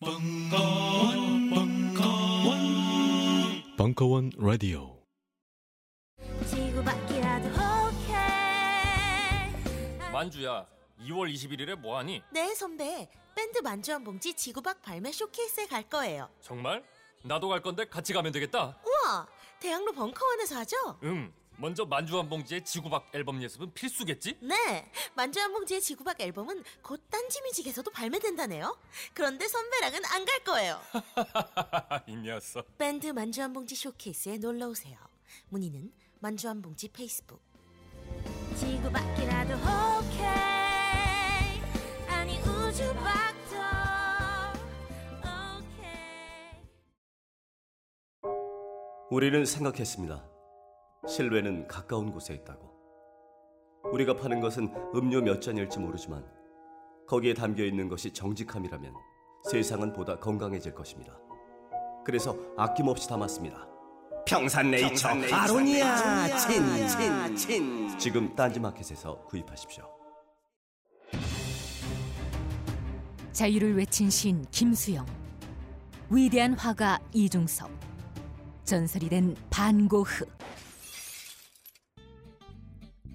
벙커원, 벙커원, 벙커원 라디오. 만주야 2월 21일에 뭐하니? 네 선배 밴드 만주 한 봉지 지구박 발매 쇼케이스에 갈 거예요 정말? 나도 갈 건데 같이 가면 되겠다 우와 대학로 벙커원에서 하죠? 응 먼저 만주 한 봉지의 지구박 앨범 예습은 필수겠지? 네 만주 한 봉지의 지구박 앨범은 곧 딴지 뮤직에서도 발매된다네요. 그런데 선배랑은 안 갈 거예요. 이 녀석. 밴드 만주 한 봉지 쇼케이스에 놀러 오세요. 문의는 만주 한 봉지 페이스북. 지구밖이라도 오케이. 아니 오케이. 우리는 생각했습니다. 실외는 가까운 곳에 있다고. 우리가 파는 것은 음료 몇 잔일지 모르지만 거기에 담겨 있는 것이 정직함이라면 세상은 보다 건강해질 것입니다. 그래서 아낌없이 담았습니다. 평산네이처. 아로니아 친친 친. 지금 딴지마켓에서 구입하십시오. 자유를 외친 시인 김수영. 위대한 화가 이중섭 전설이 된 반고흐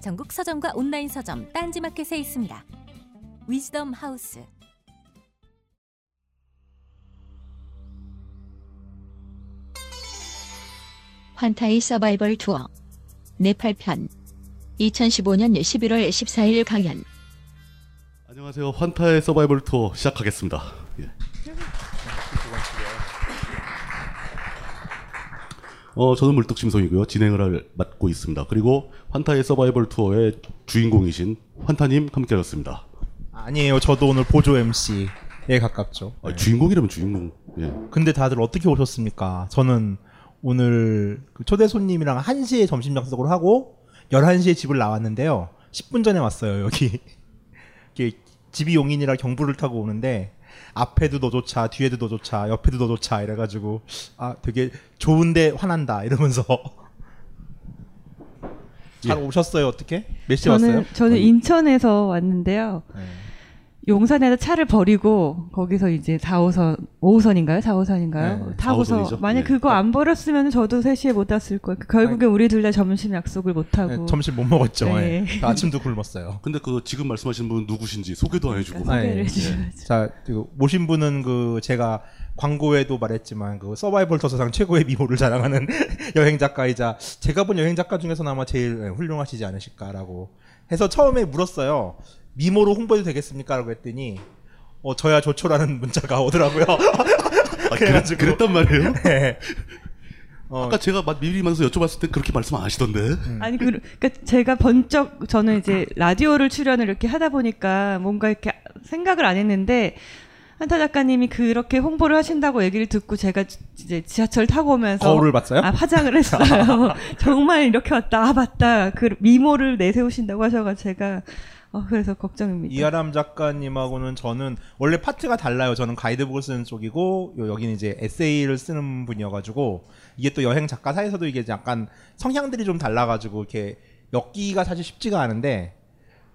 전국 서점과 온라인 서점 딴지마켓에 있습니다 위즈덤 하우스 환타이 서바이벌 투어 네팔편 2015년 11월 14일 강연 안녕하세요. 환타의 서바이벌 투어 시작하겠습니다. 예. 어, 저는 물뚝심송이고요. 진행을 할- 맡고 있습니다. 그리고 환타의 서바이벌 투어의 주인공이신 환타님 함께하셨습니다. 아니에요. 저도 오늘 보조 MC에 가깝죠. 아, 주인공이라면 주인공. 예. 근데 다들 어떻게 오셨습니까? 저는 오늘 그 초대 손님이랑 1시에 점심 약속을 하고 11시에 집을 나왔는데요. 10분 전에 왔어요, 여기. 집이 용인이라 경부를 타고 오는데 앞에도 너조차, 뒤에도 너조차, 옆에도 너조차 이래가지고 아 되게 좋은데 화난다 이러면서 잘 예. 오셨어요 어떻게? 몇 시에 저는 왔어요? 저는 인천에서 왔는데요. 네. 용산에다 차를 버리고 거기서 이제 4호선 5호선인가요? 4호선인가요? 네, 타고서 4호선이죠. 만약 네. 그거 안 버렸으면 저도 3시에 못 왔을 거예요. 결국에 우리 둘 다 점심 약속을 못 하고 네, 점심 못 먹었죠. 네. 예. 아침도 굶었어요. 근데 그 지금 말씀하시는 분은 누구신지 소개도 안 해주고. 소개를 네. 해주셔야죠. 자, 그 모신 분은 그 제가 광고에도 말했지만 그 서바이벌 터서상 최고의 미모를 자랑하는 여행 작가이자 제가 본 여행 작가 중에서는 아마 제일 예, 훌륭하시지 않으실까라고 해서 처음에 물었어요. 미모로 홍보해도 되겠습니까 라고 했더니 어 저야 좋죠라는 문자가 오더라고요. 아, 그래가지고- 그랬, 그랬단 말이에요? 네. 어, 아까 제가 막 미리 만나서 여쭤봤을 때 그렇게 말씀 안 하시던데. 음. 아니 그, 그러니까 제가 번쩍 저는 이제 라디오를 출연을 이렇게 하다 보니까 뭔가 이렇게 생각을 안 했는데 한타 작가님이 그렇게 홍보를 하신다고 얘기를 듣고 제가 지- 이제 지하철 타고 오면서 거울을 봤어요? 아 화장을 했어요. 정말 이렇게 왔다. 아 맞다. 그 미모를 내세우신다고 하셔가지고 제가 어, 그래서 걱정입니다. 이하람 작가님하고는 저는 원래 파트가 달라요. 저는 가이드북을 쓰는 쪽이고 요- 여기는 이제 에세이를 쓰는 분이어가지고 이게 또 여행 작가 사이에서도 이게 약간 성향들이 좀 달라가지고 이렇게 엮기가 사실 쉽지가 않은데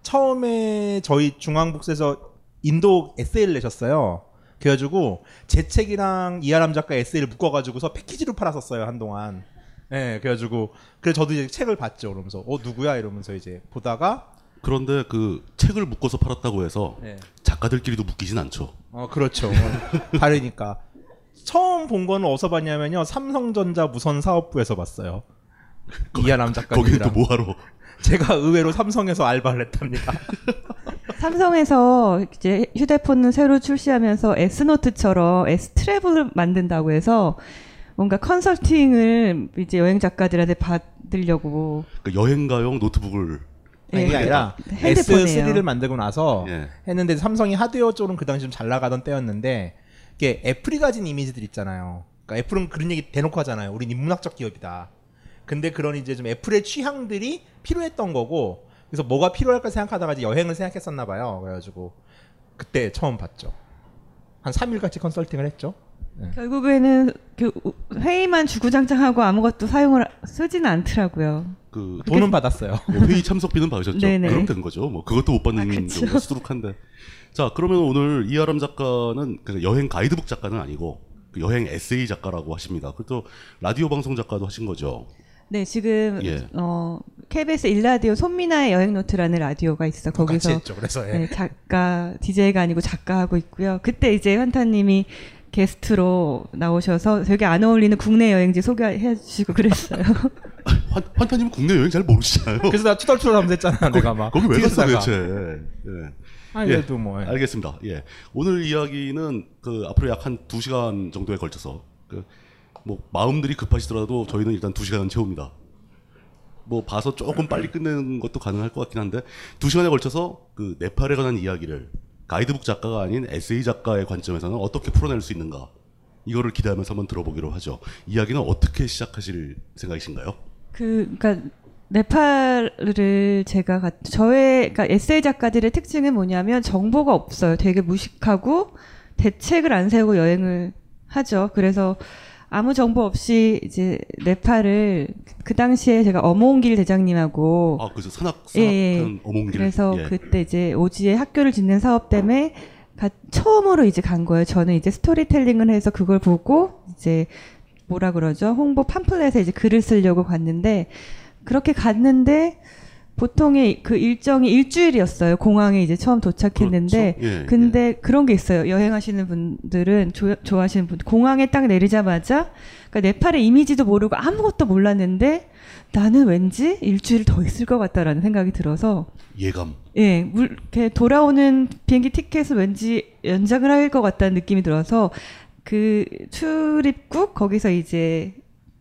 처음에 저희 중앙북스에서 인도 에세이를 내셨어요. 그래가지고 제 책이랑 이하람 작가 에세이를 묶어가지고서 패키지로 팔았었어요 한동안. 예, 그래가지고 그래 저도 이제 책을 봤죠. 그러면서 어 누구야 이러면서 이제 보다가 그런데 그 책을 묶어서 팔았다고 해서 예. 작가들끼리도 묶이진 않죠. 어, 그렇죠. 다르니까. 처음 본 거는 어디서 봤냐면요. 삼성전자 무선 사업부에서 봤어요. 이하람 거기는 작가님이랑. 또 뭐하러? 제가 의외로 삼성에서 알바를 했답니다. 삼성에서 이제 휴대폰을 새로 출시하면서 S노트처럼 S 트래블을 만든다고 해서 뭔가 컨설팅을 이제 여행 작가들한테 받으려고 그 여행가용 노트북을 아니, 그게 아니라 핸드폰이에요. S3를 만들고 나서 예. 했는데 삼성이 하드웨어 쪽은 그 당시 좀 잘 나가던 때였는데 이게 애플이 가진 이미지들 있잖아요. 그러니까 애플은 그런 얘기 대놓고 하잖아요. 우린 인문학적 기업이다. 근데 그런 이제 좀 애플의 취향들이 필요했던 거고 그래서 뭐가 필요할까 생각하다가 이제 여행을 생각했었나 봐요. 그래가지고 그때 처음 봤죠. 한 3일 같이 컨설팅을 했죠. 결국에는 그 회의만 주구장창하고 아무것도 사용을 쓰지는 않더라고요. 그 돈은 받았어요. 뭐 회의 참석비는 받으셨죠. 네네. 그럼 된 거죠. 뭐 그것도 못 받는 아. 경우가 수두룩한데. 자, 그러면 오늘 이아람 작가는 그 여행 가이드북 작가는 아니고 그 여행 에세이 작가라고 하십니다. 그또 라디오 방송 작가도 하신 거죠. 네, 지금 예. 어 KBS 일라디오 손미나의 여행 노트라는 라디오가 있어. 거기서 했죠. 그래서 예. 네, 작가 DJ가 아니고 작가 하고 있고요. 그때 이제 환타님이 게스트로 나오셔서 되게 안 어울리는 국내 여행지 소개해 주시고 그랬어요. 환, 환타님은 국내 여행 잘 모르시잖아요. 그래서 나 투덜투덜하면서 했잖아. 내가 막 거기 왜 갔어. 도대체? 예. 아, 그래도 뭐, 예. 알겠습니다. 예. 오늘 이야기는 그 앞으로 약 한 두 시간 정도에 걸쳐서 그 뭐 마음들이 급하시더라도 저희는 일단 두 시간은 채웁니다. 뭐 봐서 조금 빨리 끝내는 것도 가능할 것 같긴 한데 두 시간에 걸쳐서 그 네팔에 관한 이야기를 가이드북 작가가 아닌 에세이 작가의 관점에서는 어떻게 풀어낼 수 있는가 이거를 기대하면서 한번 들어보기로 하죠. 이야기는 어떻게 시작하실 생각이신가요? 그 그러니까 네팔을 제가 가, 저의 그러니까 에세이 작가들의 특징은 뭐냐면 정보가 없어요. 되게 무식하고 대책을 안 세우고 여행을 하죠. 그래서 아무 정보 없이 이제 네팔을 그 당시에 제가 어몽길 대장님하고 아, 그래서 산악 예, 예. 어몽길. 그래서 예. 그때 이제 오지에 학교를 짓는 사업 때문에 가- 처음으로 이제 간 거예요. 저는 이제 스토리텔링을 해서 그걸 보고 이제 뭐라 그러죠? 홍보 팜플렛에 이제 글을 쓰려고 갔는데 그렇게 갔는데 보통의 그 일정이 일주일이었어요. 공항에 이제 처음 도착했는데 그렇죠. 예, 근데 그런 게 있어요. 여행하시는 분들은 조, 좋아하시는 분 공항에 딱 내리자마자 그러니까 네팔의 이미지도 모르고 아무것도 몰랐는데 나는 왠지 일주일 더 있을 것 같다라는 생각이 들어서 예감. 예, 물, 이렇게 돌아오는 비행기 티켓을 왠지 연장을 할 것 같다는 느낌이 들어서 그 출입국 거기서 이제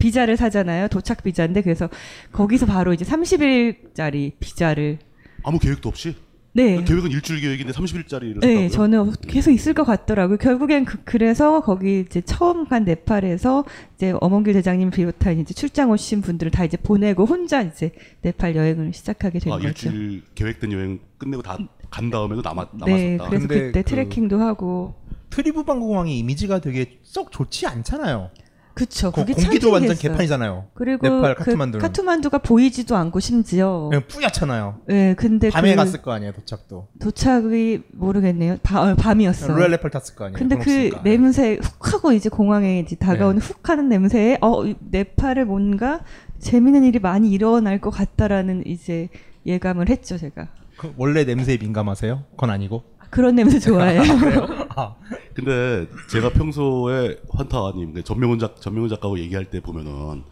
비자를 사잖아요. 도착 비자인데 그래서 거기서 바로 이제 30일짜리 비자를 아무 계획도 없이? 네. 계획은 일주일 계획인데 30일짜리를 네, 저는 계속 있을 것 같더라고요. 결국엔 그, 그래서 거기 이제 처음 간 네팔에서 이제 어몽길 대장님 비롯한 이제 출장 오신 분들을 다 이제 보내고 혼자 이제 네팔 여행을 시작하게 된 아, 거죠. 일주일 계획된 여행 끝내고 다 간 다음에도 남았, 남았었다. 네, 그래서 그때 그- 트레킹도 하고 트리부반 공항이 이미지가 되게 썩 좋지 않잖아요. 그쵸. 거- 그게 공기도 참 완전 신기했어요. 개판이잖아요. 그리고 네팔 그 카트만두는. 카트만두가 보이지도 않고 심지어. 그냥 뿌옇잖아요. 네, 근데 밤에 그 갔을 거 아니에요, 도착도. 도착이 모르겠네요. 밤, 어, 밤이었어. 로얄 네팔 탔을 거 아니에요. 근데 그 없으니까. 네. 냄새 훅 하고 이제 공항에 이제 다가오는 훅 하는 냄새에 어 이- 네팔에 뭔가 재밌는 일이 많이 일어날 것 같다라는 이제 예감을 했죠 제가. 그 원래 냄새에 민감하세요? 그건 아니고. 그런 냄새 좋아해요. 아, 근데 제가 평소에 환타님, 그 전명훈 작 전명훈 작가하고 얘기할 때 보면은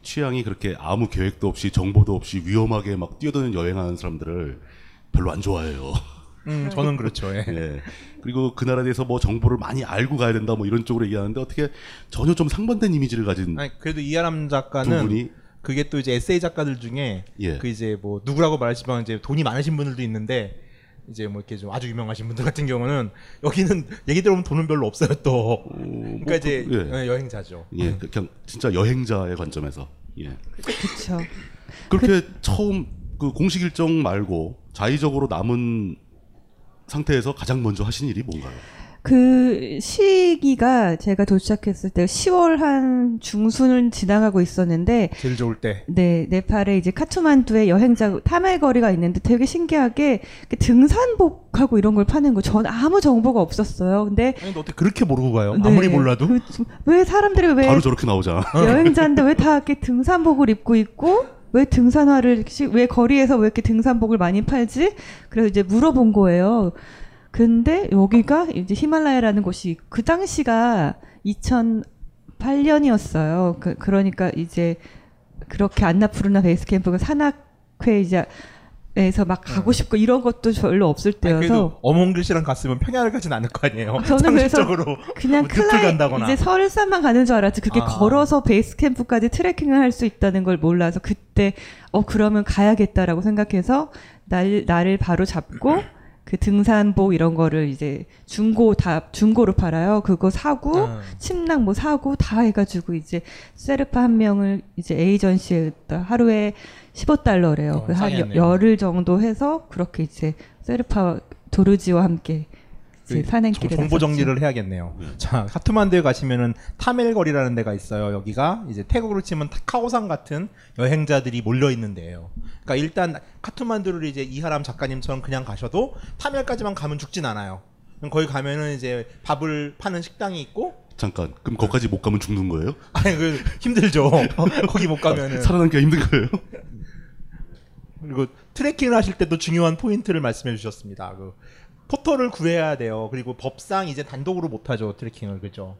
취향이 그렇게 아무 계획도 없이 정보도 없이 위험하게 막 뛰어드는 여행하는 사람들을 별로 안 좋아해요. 음, 저는 그렇죠. 예. 예. 그리고 그 나라에 대해서 뭐 정보를 많이 알고 가야 된다 뭐 이런 쪽으로 얘기하는데 어떻게 전혀 좀 상반된 이미지를 가진 아니, 그래도 이하람 두 작가는 분이 그게 또 이제 에세이 작가들 중에 예. 그 이제 뭐 누구라고 말하지만 이제 돈이 많으신 분들도 있는데 이제 뭐 이렇게 좀 아주 유명하신 분들 같은 경우는 여기는 얘기 들어보면 돈은 별로 없어요 또. 그러니까 뭐 이제 그- 예. 예, 여행자죠. 예, 그- 그냥 진짜 여행자의 관점에서 예. 그렇죠. 그렇게 처음 그 공식 일정 말고 자의적으로 남은 상태에서 가장 먼저 하신 일이 뭔가요? 그 시기가 제가 도착했을 때 10월 한 중순을 지나가고 있었는데 제일 좋을 때. 네, 네팔에 이제 카투만두에 여행자 탐할 거리가 있는데 되게 신기하게 그 등산복하고 이런 걸 파는 거 전 아무 정보가 없었어요. 근데 아니 너 어떻게 그렇게 모르고 가요? 네, 아무리 몰라도. 그, 왜 사람들이 왜 바로 저렇게 나오잖아. 여행자인데 왜 다 이렇게 등산복을 입고 있고 왜 등산화를 시- 왜 거리에서 왜 이렇게 등산복을 많이 팔지? 그래서 이제 물어본 거예요. 근데 여기가 이제 히말라야라는 곳이 그 당시가 2008년이었어요. 그, 그러니까 이제 그렇게 안나푸르나 베이스 캠프가 산악회 이제 에서 막 가고 싶고 이런 것도 별로 없을 네. 때여서 어몽길 씨랑 갔으면 평야를 가진 않을 거 아니에요. 저는 그래서 그냥 뭐 클라이 간다거나. 이제 설산만 가는 줄 알았지. 그게 아. 걸어서 베이스 캠프까지 트레킹을 할 수 있다는 걸 몰라서 그때 어 그러면 가야겠다라고 생각해서 날 나를 바로 잡고 그 등산복 이런 거를 이제 중고 다 중고로 팔아요. 그거 사고 아. 침낭 뭐 사고 다 해가지고 이제 세르파 한 명을 이제 에이전시에 하루에 15달러래요. 어, 그한 상이었네요. 열흘 정도 해서 그렇게 이제 세르파 도르지와 함께 그 산행길에 정보 나섰죠. 정리를 해야겠네요. 자, 카트만두에 가시면은 타멜 거리라는 데가 있어요. 여기가 이제 태국으로 치면 타카오산 같은 여행자들이 몰려 있는 데예요. 그러니까 일단 카트만두를 이제 이하람 작가님처럼 그냥 가셔도 타멜까지만 가면 죽진 않아요. 그럼 거기 가면은 이제 밥을 파는 식당이 있고 잠깐. 그럼 거기까지 못 가면 죽는 거예요? 아니 그 힘들죠. 거기 못 가면은 살아남기가 힘든 거예요? 그리고 트레킹을 하실 때도 중요한 포인트를 말씀해 주셨습니다. 그 포터를 구해야 돼요. 그리고 법상 이제 단독으로 못 하죠 트레킹을 그죠?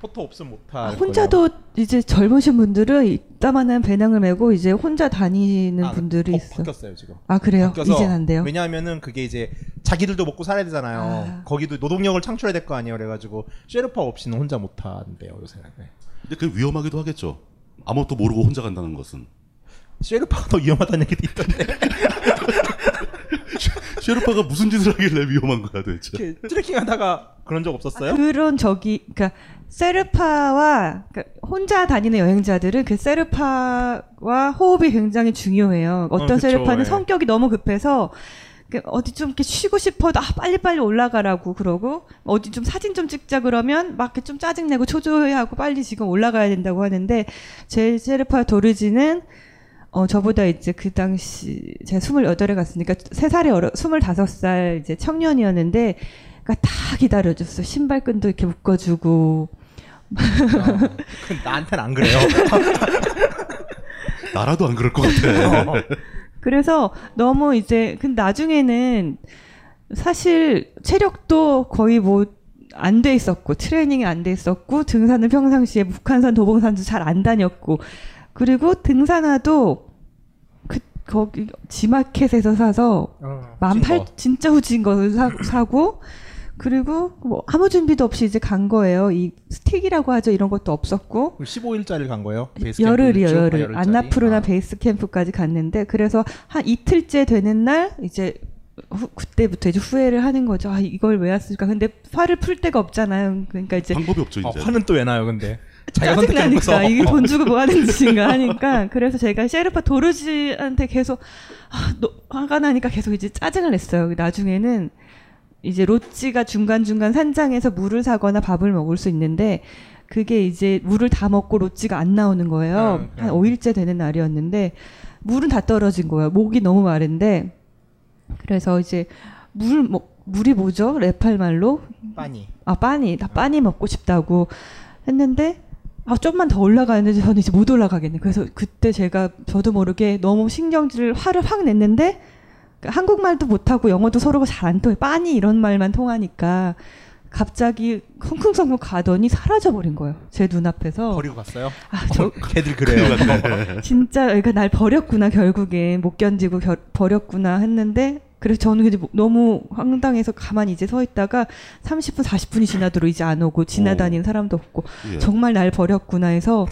포터 없으면 못 하. 혼자도 이제 젊으신 분들은 이따만한 배낭을 메고 이제 혼자 다니는 아, 분들이 바- 있어. 바뀌었어요 지금. 아 그래요? 이젠 안 돼요? 왜냐하면은 그게 이제 자기들도 먹고 살아야 되잖아요. 아. 거기도 노동력을 창출해야 될 거 아니에요. 그래가지고 셰르파 없이는 혼자 못 한대요 요새는. 네. 근데 그게 위험하기도 하겠죠. 아무것도 모르고 혼자 간다는 것은. 셰르파가 더 위험하다는 얘기도 있던데. 셰르파가 무슨 짓을 하길래 위험한 거야 도대체. 이렇게 트레킹하다가 그런 적 없었어요? 그런 저기 그러니까 세르파와 그러니까 혼자 다니는 여행자들은 그 세르파와 호흡이 굉장히 중요해요. 어떤 어, 그쵸, 세르파는 예. 성격이 너무 급해서 그 어디 좀 이렇게 쉬고 싶어도 아 빨리 빨리 올라가라고 그러고 어디 좀 사진 좀 찍자 그러면 막 이렇게 좀 짜증 내고 초조해하고 빨리 지금 올라가야 된다고 하는데 제 세르파 도르지는 어, 저보다 이제 그 당시, 제가 28에 갔으니까 3살이 어려, 25살 이제 청년이었는데, 그니까 다 기다려줬어. 신발끈도 이렇게 묶어주고. 그 나한테는 안 그래요. 나라도 안 그럴 것 같아. 그래서 너무 이제, 근데 나중에는 사실 체력도 거의 뭐, 안 돼 있었고, 트레이닝이 안 돼 있었고, 등산은 평상시에 북한산, 도봉산도 잘 안 다녔고, 그리고 등산화도 그 거기 지마켓에서 사서 어, 만팔 거. 진짜 후진 거 사, 사고 그리고 뭐 아무 준비도 없이 이제 간 거예요. 이 스틱이라고 하죠. 이런 것도 없었고 15일짜리 간 거예요? 열흘이요? 아, 열흘. 안나푸르나 아. 베이스 캠프까지 갔는데 그래서 한 이틀째 되는 날 이제 후, 그때부터 이제 후회를 하는 거죠. 아 이걸 왜 왔을까? 근데 화를 풀 데가 없잖아요. 그러니까 이제 방법이 없죠 아, 이제. 화는 또 왜 나요, 근데? 자기가 선택해놓고서. 짜증나니까 이게 돈 주고 뭐 하는 짓인가 하니까 그래서 제가 셰르파 도르지한테 계속 아, 너, 화가 나니까 계속 이제 짜증을 냈어요. 나중에는 이제 로찌가 중간중간 산장에서 물을 사거나 밥을 먹을 수 있는데 그게 이제 물을 다 먹고 로찌가 안 나오는 거예요. 음, 음. 한 5일째 되는 날이었는데 물은 다 떨어진 거예요. 목이 너무 마른데 그래서 이제 물 뭐, 물이 뭐죠? 네팔 말로 빠니. 아 빠니 나 빠니 먹고 싶다고 했는데 아 좀만 더 올라가는데 저는 이제 못 올라가겠네. 그래서 그때 제가 저도 모르게 너무 신경질 화를 확 냈는데 그 한국말도 못하고 영어도 서로가 잘 안 통해 빠니 이런 말만 통하니까 갑자기 쿵쿵성쿵 가더니 사라져 버린 거예요. 제 눈앞에서 버리고 갔어요? 아, 저 걔들 그래요. 진짜 얘가 날 버렸구나 결국엔 못 견디고 결, 버렸구나 했는데 그래서 저는 이제 뭐 너무 황당해서 가만히 이제 서 있다가 30분 40분이 지나도록 이제 안 오고 지나다니는 사람도 없고 예. 정말 날 버렸구나 해서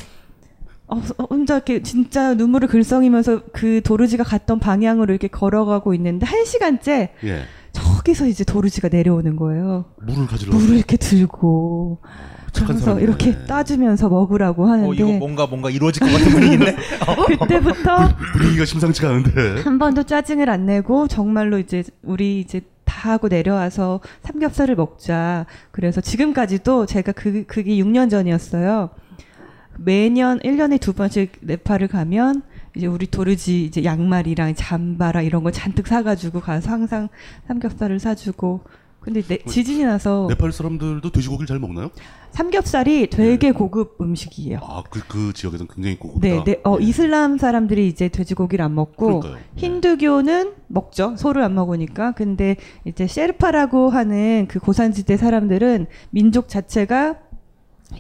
어, 어, 혼자 이렇게 진짜 눈물을 글썽이면서 그 도르지가 갔던 방향으로 이렇게 걸어가고 있는데 한 시간째 예. 저기서 이제 도르지가 내려오는 거예요. 물을 가지러. 물을 이렇게 들고 착한 그래서. 이렇게 따주면서 먹으라고 하는데 어, 이거 뭔가 뭔가 이루어질 것 같은 분위기인데. 그때부터 분위기가 심상치가 않은데. 한 번도 짜증을 안 내고 정말로 이제 우리 이제 다 하고 내려와서 삼겹살을 먹자. 그래서 지금까지도 제가 그 그게 6년 전이었어요. 매년 1년에 두 번씩 네팔을 가면 이제 우리 도르지 이제 양말이랑 잠바랑 이런 거 잔뜩 사가지고 가서 항상 삼겹살을 사주고 근데 네, 지진이 나서 네팔 사람들도 돼지고기를 잘 먹나요? 삼겹살이 되게 고급 음식이에요. 아, 그, 그 지역에서는 굉장히 고급이다. 네, 네. 어, 이슬람 사람들이 이제 돼지고기를 안 먹고 그러니까요. 힌두교는 먹죠. 소를 안 먹으니까. 근데 이제 셰르파라고 하는 그 고산지대 사람들은 민족 자체가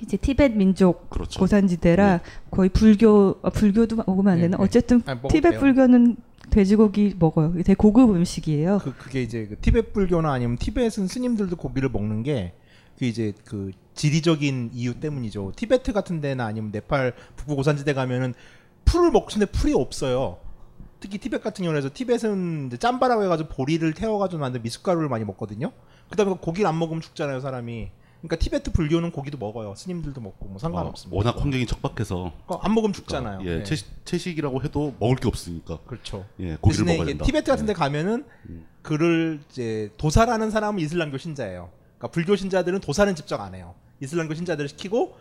이제 티벳 민족 그렇죠. 고산지대라 거의 불교 아, 불교도 먹으면 안 네, 되나? 네. 어쨌든 아니, 먹어도 티벳. 불교는 돼지고기 먹어요. 되게 고급 음식이에요. 그 그게 이제 그 티벳 불교나 아니면 티벳은 스님들도 고기를 먹는 게 그 이제 그 지리적인 이유 때문이죠. 티베트 같은 데나 아니면 네팔 북부 고산지대 가면은 풀을 먹는데 풀이 없어요. 특히 티벳 같은 경우에서 티벳은 짬바라고 해가지고 보리를 태워가지고 만든 미숫가루를 많이 먹거든요. 그다음에 고기를 안 먹으면 죽잖아요 사람이. 그러니까 티베트 불교는 고기도 먹어요. 스님들도 먹고 뭐 상관없습니다. 어, 워낙 환경이 척박해서 그러니까 안 먹으면 죽잖아요. 예, 네. 채식, 채식이라고 해도 먹을 게 없으니까. 그렇죠. 예, 고기를 먹어야 이게 된다. 티베트 같은 데 가면은 그를 이제 도사라는 사람은 이슬람교 신자예요. 그러니까 불교 신자들은 도사는 집적 안 해요. 이슬람교 신자들을 시키고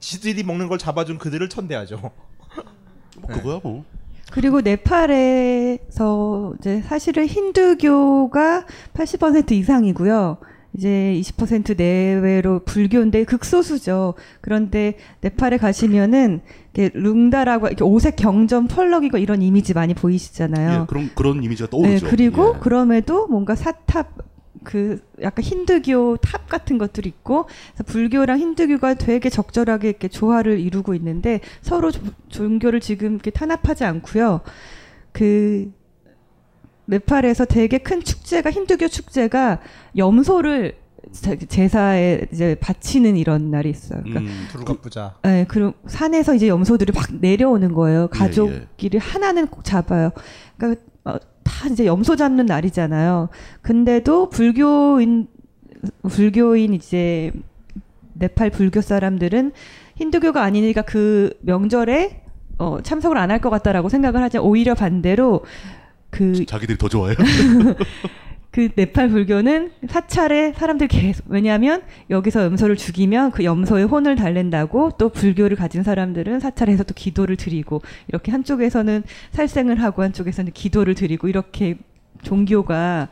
지들이 먹는 걸 잡아준 그들을 천대하죠. 뭐 그거야 뭐. 그리고 네팔에서 이제 사실은 힌두교가 80% 이상이고요. 이제 20% 내외로 불교인데 극소수죠. 그런데 네팔에 가시면은 이렇게 룽다라고 이렇게 오색 경전 펄럭이고 이런 이미지 많이 보이시잖아요. 예, 그런 그런 이미지가 떠오르죠. 네, 그리고 예. 그럼에도 뭔가 사탑 그 약간 힌두교 탑 같은 것들이 있고 불교랑 힌두교가 되게 적절하게 이렇게 조화를 이루고 있는데 서로 조- 종교를 지금 이렇게 탄압하지 않고요. 그 네팔에서 되게 큰 축제가 힌두교 축제가 염소를 제- 제사에 이제 바치는 이런 날이 있어요. 그러니까 음, 두루가 부자. 네, 그럼 산에서 이제 염소들이 막 내려오는 거예요. 예, 가족끼리 하나는 꼭 잡아요. 그러니까 어, 다 이제 염소 잡는 날이잖아요. 근데도 불교인 불교인 이제 네팔 불교 사람들은 힌두교가 아니니까 그 명절에 어, 참석을 안 할 것 같다라고 생각을 하죠. 오히려 반대로 그 자기들이 더 좋아해요. 그 네팔 불교는 사찰에 사람들 계속 왜냐하면 여기서 염소를 죽이면 그 염소의 혼을 달랜다고 또 불교를 가진 사람들은 사찰에서 또 기도를 드리고 이렇게 한쪽에서는 살생을 하고 한쪽에서는 기도를 드리고 이렇게 종교가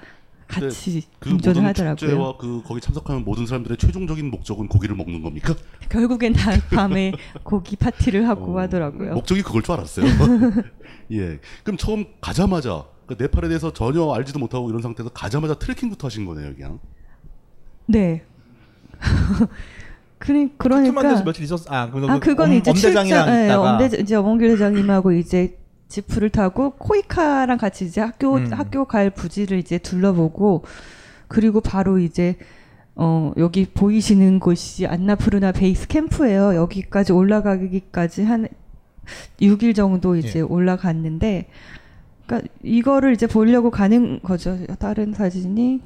같이 그 모든 하더라고요. 축제와 그 거기 참석하는 모든 사람들의 최종적인 목적은 고기를 먹는 겁니까? 결국엔 다 밤에 고기 파티를 하고 하더라고요. 목적이 그걸 줄 알았어요. 예. 그럼 처음 가자마자 그 네팔에 대해서 전혀 알지도 못하고 이런 상태에서 가자마자 트레킹부터 하신 거네요, 그냥. 네. 그니 그러니까 며칠 있었. 아, 그거 아 그건 이제 엄대장이랑 출장, 예, 있다가 엄대 이제 엄원길 대장님하고 이제 지프를 타고 코이카랑 같이 이제 학교 음. 학교 갈 부지를 이제 둘러보고 그리고 바로 이제 어 여기 보이시는 곳이 안나푸르나 베이스 캠프예요. 여기까지 올라가기까지 한 6일 정도 이제 예. 올라갔는데 그러니까 이거를 이제 보려고 가는 거죠. 다른 사진이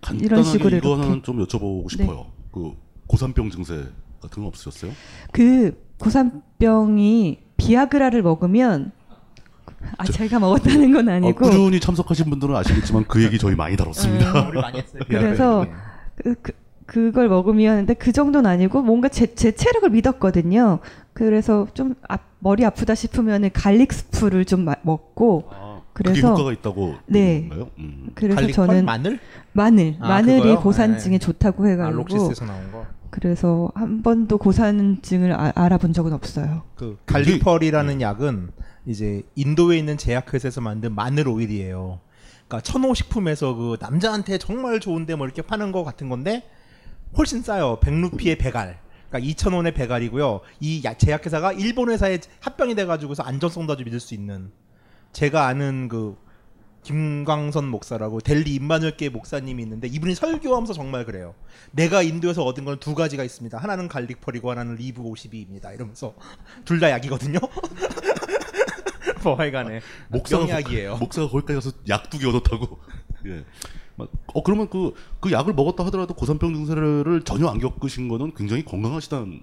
간단하게 이런 식으로 이거 이렇게. 하나는 좀 여쭤보고 싶어요. 그 고산병 증세 같은 건 없으셨어요? 그 고산병이 비아그라를 먹으면 아 제가 먹었다는 건 어, 아니고 꾸준히 참석하신 분들은 아시겠지만 그 얘기 저희 많이 다뤘습니다. 우리 많이 했어요. 그래서 그, 그 그걸 먹으면 근데 그 정도는 아니고 뭔가 제, 제 체력을 믿었거든요. 그래서 좀 아, 머리 아프다 싶으면 garlic soup를 좀 마- 먹고 그게 그래서 효과가 있다고 네. 음. 그래서 garlic 저는 pearl? 마늘? 마늘 아, 마늘이 그거요? 고산증에 네. 좋다고 아, 해가지고 록시스에서 나온 거. 그래서 한 번도 고산증을 아- 알아본 적은 없어요. 그 garlic pearl이라는 약은 이제 인도에 있는 제약회사에서 만든 마늘 오일이에요. 그러니까 천호식품에서 그 남자한테 정말 좋은데 뭐 이렇게 파는 거 같은 건데 훨씬 싸요. 100루피에 100알. 그러니까 2,000원에 100알이고요. 이 야- 제약회사가 일본 회사에 합병이 돼가지고서 안전성도 아주 믿을 수 있는 제가 아는 그 김광선 목사라고 델리 임마누엘 교회 목사님이 있는데 이분이 설교하면서 정말 그래요. 내가 인도에서 얻은 건 두 가지가 있습니다. 하나는 garlic pearl이고 하나는 Liv 52입니다. 이러면서 둘 다 약이거든요. 뭐 하여간에 목사가 명약이에요. 목사가 거기까지 가서 약 두 개 얻었다고. 예. 막, 어 그러면 그그 약을 먹었다 하더라도 고산병 증세를 전혀 안 겪으신 거는 굉장히 건강하시다는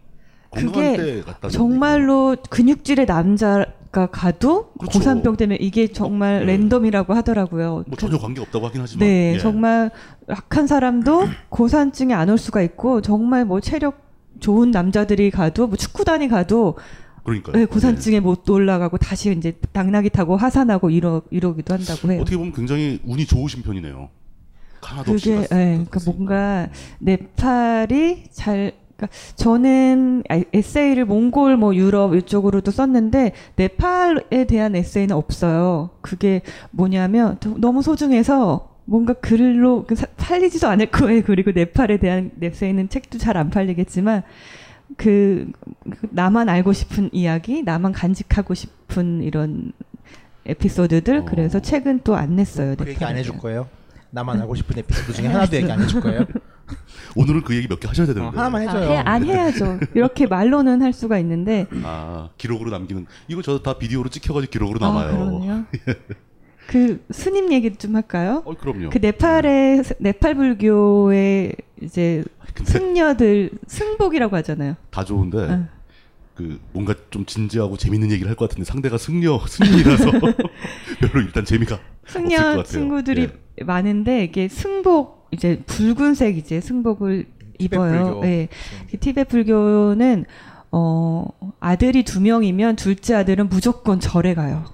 그게 정말로 근육질의 남자가 가도 그렇죠. 고산병 때문에 이게 정말 네. 랜덤이라고 하더라고요. 뭐 전혀 관계 없다고 하긴 하지만 네, 예. 정말 약한 사람도 고산증이 안 올 수가 있고 정말 뭐 체력 좋은 남자들이 가도 뭐 축구단이 가도 그러니까요. 네, 고산증에 못 올라가고 다시 이제 당나귀 타고 하산하고 이러 이러기도 한다고 해요. 어떻게 보면 굉장히 운이 좋으신 편이네요. 그게 갔- 예, 그러니까 뭔가 네팔이 잘 그러니까 저는 아, 에세이를 몽골 뭐 유럽 이쪽으로도 썼는데 네팔에 대한 에세이는 없어요. 그게 뭐냐면 또 너무 소중해서 뭔가 글로 그 사- 팔리지도 않을 거예요. 그리고 네팔에 대한 에세이는 책도 잘 안 팔리겠지만 그, 그 나만 알고 싶은 이야기, 나만 간직하고 싶은 이런 에피소드들 그래서 책은 또 안 냈어요. 그 얘기 안 해줄. 거예요. 나만 알고 싶은 에피소드 중에 하나도 얘기 안 해줄 거예요. 오늘은 그 얘기 몇 개 하셔야 되는데. 하나만 아, 해, 안 해야죠. 이렇게 말로는 할 수가 있는데 아 기록으로 남기는 이거 저 다 비디오로 찍혀가지고 기록으로 아, 남아요. 그러네요. 그 스님 얘기 좀 할까요? 어, 그럼요. 그 네팔의 네팔 불교의 이제 승려들 승복이라고 하잖아요. 다 좋은데 어. 그 뭔가 좀 진지하고 재밌는 얘기를 할 것 같은데 상대가 승려 승리라서 별로 일단 재미가 없을 것 승려 같아요. 친구들이 예. 많은데 이게 승복 이제 붉은색 이제 승복을 입어요. 불교. 네. 그 티베트 불교는 어 아들이 두 명이면 둘째 아들은 무조건 절에 가요.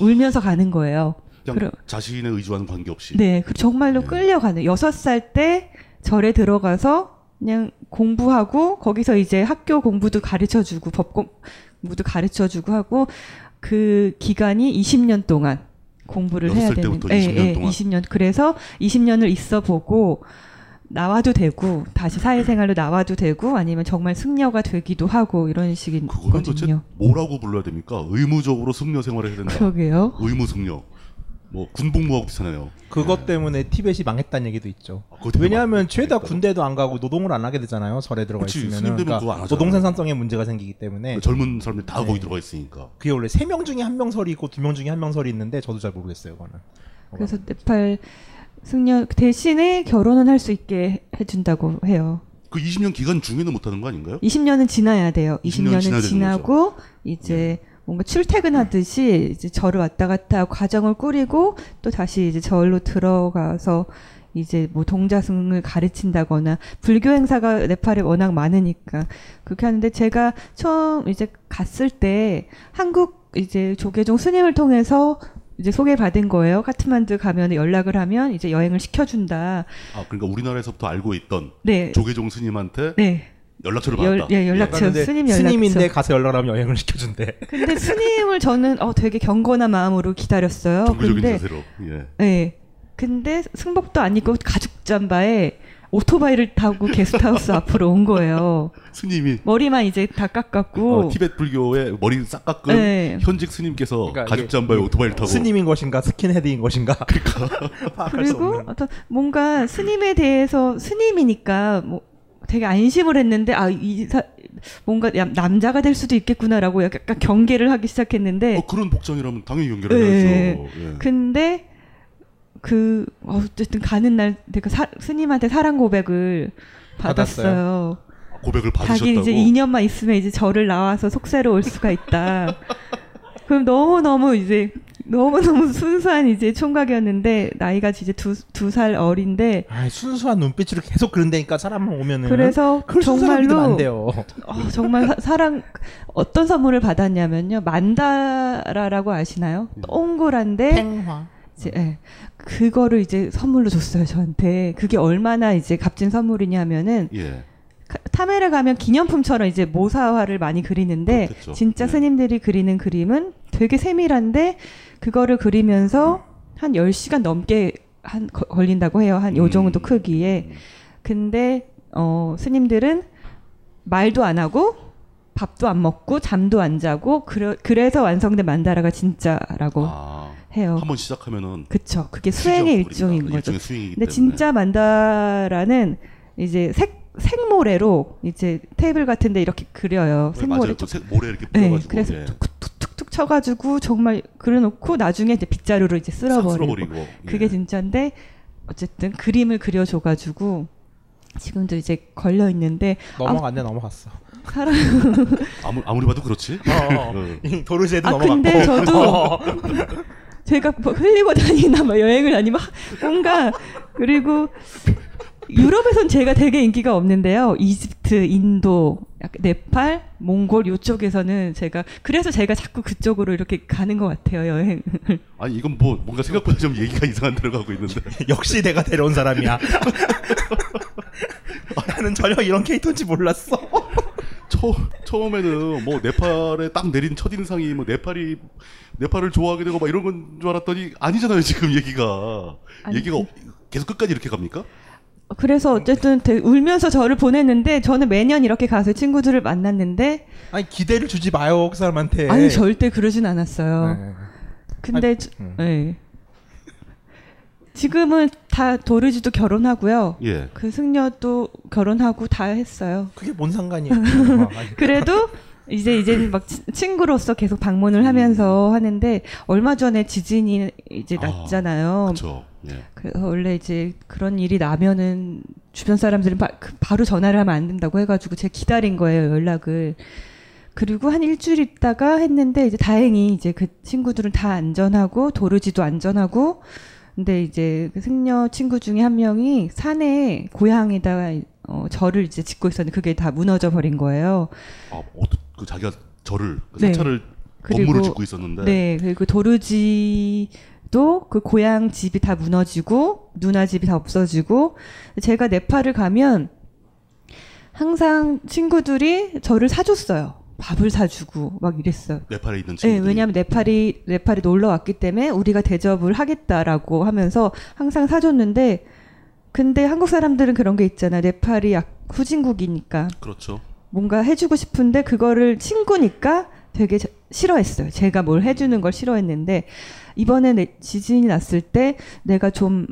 울면서 가는 거예요. 그냥 그럼- 자신의 의지와는 관계없이. 네, 그 정말로 끌려가는 여섯 살 때 절에 들어가서 그냥 공부하고 거기서 이제 학교 공부도 가르쳐 주고 법 공부도 가르쳐 주고 하고 그 기간이 20년 동안 공부를 해야 살 되는 때부터 20년 동안. 20년 그래서 20년을 있어 보고 나와도 되고 다시 사회생활로 나와도 되고 아니면 정말 승려가 되기도 하고 이런 그거는 도대체. 뭐라고 불러야 됩니까? 의무적으로 승려 생활을 해야 된다. 그러게요. 의무 승려. 뭐 군복무하고 비슷하네요. 그것 때문에 티벳이 망했다는 얘기도 있죠. 때문에 왜냐하면 죄다 군대도 안 가고 노동을 안 하게 되잖아요. 절에 들어가 그치, 있으면 스님들은 그거 안 그러니까 하잖아요. 노동 생산성에 문제가 생기기 때문에 젊은 사람들 다 네. 거기 들어가 있으니까. 그게 원래 세 명 중에 한 명 설이 있고 두 명 중에 한 명 설이 있는데 저도 잘 모르겠어요. 그거는. 그래서 네팔 승려 대신에 결혼은 할 수 있게 해준다고 해요. 그 20년 기간 중에는 못 하는 거 아닌가요? 20년은 지나야 돼요. 20년 20년은 지나야 되는 지나고 이제 뭔가 출퇴근하듯이 이제 절을 왔다 갔다 가정을 꾸리고 또 다시 이제 절로 들어가서 이제 뭐 동자승을 가르친다거나 불교 행사가 네팔에 워낙 많으니까 그렇게 하는데 제가 처음 이제 갔을 때 한국 이제 조계종 스님을 통해서 이제 소개받은 거예요. 카트만두 가면 연락을 하면 이제 여행을 시켜준다. 아 그러니까 우리나라에서부터 알고 있던 네. 조계종 스님한테 네. 연락처를 열- 받았다. 예, 연락처 그런데 스님 연락처. 스님인데 가서 연락을 하면 여행을 시켜준대. 근데 스님을 저는 어 되게 경건한 마음으로 기다렸어요. 종교적인 근데 자세로. 예. 네. 근데 승복도 안 입고 가죽 잠바에 오토바이를 타고 게스트하우스 앞으로 온 거예요. 스님이 머리만 이제 다 깎았고. 어, 티벳 불교의 머리 싹 깎은 네. 현직 스님께서 그러니까 가죽 잠바에 오토바이를 타고 스님인 것인가 스킨헤드인 것인가. 파악할 수 그리고 없는. 어떤 뭔가 스님에 대해서 스님이니까 뭐 되게 안심을 했는데 아이 뭔가 야- 남자가 될 수도 있겠구나라고 약간 경계를 하기 시작했는데 어, 그런 복장이라면 당연히 연결을 예. 해야죠. 예. 근데 그 어쨌든 가는 날 내가 사, 스님한테 사랑 고백을 받았어요. 받았어요? 고백을 자기 받으셨다고. 이제 2년만 있으면 이제 절을 나와서 속세로 올 수가 있다. 그럼 너무 너무 이제 너무 너무 순수한 이제 총각이었는데 나이가 이제 두 두 살 어린데 아, 순수한 눈빛으로 계속 그런다니까 사람 오면은. 그래서 정말로 안 돼요. 어, 정말 사, 사랑 어떤 선물을 받았냐면요 만다라라고 아시나요? 동그란데 팽화. 이제 예. 그거를 이제 선물로 줬어요 저한테. 그게 얼마나 이제 값진 선물이냐면은 예. 카- 타메를 가면 기념품처럼 이제 모사화를 많이 그리는데 그렇겠죠. 진짜 네. 스님들이 그리는 그림은 되게 세밀한데 그거를 그리면서 한 10시간 넘게 한 거- 걸린다고 해요. 한요 음. 정도 크기에. 근데 어 스님들은 말도 안 하고 밥도 안 먹고 잠도 안 자고 그래, 그래서 완성된 만다라가 진짜라고 아, 해요. 한번 시작하면은 그쵸. 그게 수행의 일종인. 거죠. 일종의 수행이기 근데 때문에. 진짜 만다라는 이제 색 색모래로 이제 테이블 같은데 이렇게 그려요. 네, 색모래 맞아요. 그 색- 모래 이렇게 네, 뿌려가지고 그래서 예. 툭툭툭 쳐가지고 정말 그려놓고 나중에 이제 빗자루로 이제 싹 쓸어버리고 쓸어버리고. 그게 예. 진짜인데 어쨌든 그림을 그려줘가지고 지금도 이제 걸려 있는데 넘어갔네 넘어갔어. 사람 아무, 아무리 봐도 그렇지. 어, 어. 도르제도 아 넘어갔고. 근데 저도 어. 제가 뭐 흘리고 다니나 막 여행을 다니면 뭔가 그리고 유럽에선 제가 되게 인기가 없는데요. 이집트, 인도, 네팔, 몽골 요쪽에서는 제가 그래서 제가 자꾸 그쪽으로 이렇게 가는 것 같아요 여행을. 아니 이건 뭐 뭔가 생각보다 좀 얘기가 이상한 데로 가고 있는데. 역시 내가 데려온 사람이야. 나는 전혀 이런 캐릭터인지 몰랐어. 처, 처음에는 뭐 네팔에 딱 내린 첫 인상이 뭐 네팔이 네팔을 좋아하게 되고 막 이런 건 줄 알았더니 아니잖아요 지금 얘기가 아니, 얘기가 계속 끝까지 이렇게 갑니까? 그래서 어쨌든 되게 울면서 저를 보냈는데 저는 매년 이렇게 가서 친구들을 만났는데 아니 기대를 주지 마요 그 사람한테. 아니 절대 그러진 않았어요. 네. 근데 아니, 저- 음. 네. 지금은 다 도르지도 결혼하고요. 예. 그 승려도 결혼하고 다 했어요. 그게 뭔 상관이에요? 그래도 이제 이제는 막 치- 친구로서 계속 방문을 하면서 하는데 얼마 전에 지진이 이제 났잖아요. 그렇죠. 예. 그래서 원래 이제 그런 일이 나면은 주변 사람들은 바, 그 바로 전화를 하면 안 된다고 해가지고 제가 기다린 거예요 연락을. 그리고 한 일주일 있다가 했는데 이제 다행히 이제 그 친구들은 다 안전하고 도르지도 안전하고 근데 이제 그 승려 친구 중에 한 명이 산에 고향에다가 어, 절을 이제 짓고 있었는데 그게 다 무너져 버린 거예요. 아, 어떠, 그 자기가 절을 그 네. 사찰을 건물을 짓고 있었는데 네, 그리고 도르지도 그 고향 집이 다 무너지고 누나 집이 다 없어지고 제가 네팔을 가면 항상 친구들이 저를 사줬어요. 밥을 사주고 막 이랬어요. 네팔에 있는 네, 친구들이 왜냐하면 네팔이 네팔이 놀러 왔기 때문에 우리가 대접을 하겠다라고 하면서 항상 사줬는데 근데 한국 사람들은 그런 게 있잖아요. 네팔이 약 후진국이니까 그렇죠. 뭔가 해주고 싶은데 그거를 친구니까 되게 저- 싫어했어요. 제가 뭘 해주는 걸 싫어했는데 이번에 내- 지진이 났을 때 내가 좀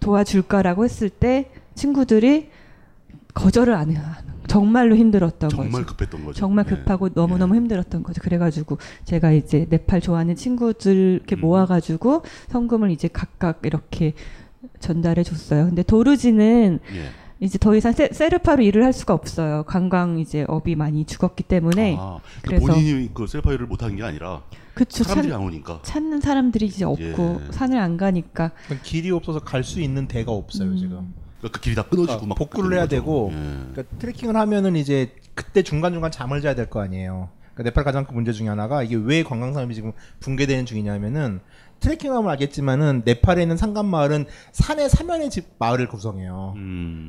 도와줄까라고 했을 때 친구들이 거절을 안 해요. 정말로 힘들었던 정말 거죠. 급했던 거죠. 정말 예. 급하고 너무너무 힘들었던 거죠. 그래가지고 제가 이제 네팔 좋아하는 친구들 이렇게 음. 모아가지고 성금을 이제 각각 이렇게 전달해 줬어요. 근데 도르지는 예. 이제 더 이상 세, 세르파로 일을 할 수가 없어요. 관광 이제 업이 많이 죽었기 때문에 아, 그러니까 그래서 본인이 그 셀파이를 못한 게 아니라 그쵸, 사람들이 찾- 안 오니까. 찾는 사람들이 이제 없고 예. 산을 안 가니까 길이 없어서 갈 수 있는 데가 없어요 음. 지금. 그러니까 그 길이 다 끊어지고 그러니까 막 복구를 해야 거죠. 되고 예. 그러니까 트레킹을 하면은 이제 그때 중간 중간 잠을 자야 될 거 아니에요. 그러니까 네팔 가장 큰 문제 중에 하나가 이게 왜 관광 산업이 지금 붕괴되는 중이냐면은 트레킹하면 알겠지만은 네팔에 있는 산간 마을은 산의 사면의 집 마을을 구성해요.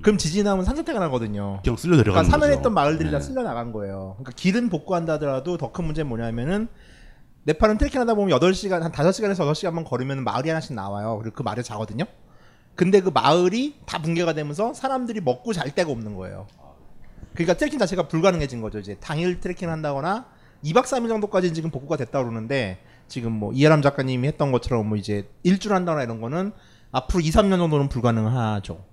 그럼 지진 나면 산사태가 나거든요. 음. 그냥 쓸려 내려가는 그러니까 사면에. 있던 마을들이 다 네. 쓸려 나간 거예요. 그러니까 길은 복구한다 하더라도 더 큰 문제는 뭐냐면은 네팔은 트레킹 하다 보면 8시간 한 5시간에서 6시간만 걸으면 마을이 하나씩 나와요. 그리고 그 마을에 자거든요. 근데 그 마을이 다 붕괴가 되면서 사람들이 먹고 잘 데가 없는 거예요. 그러니까 트레킹 자체가 불가능해진 거죠. 이제 당일 트레킹을 한다거나 2박 3일 정도까지 지금 복구가 됐다 그러는데 지금 뭐 이해람 작가님이 했던 것처럼 뭐 이제 일주일 한다거나 이런 거는 앞으로 2, 3년 정도는 불가능하죠.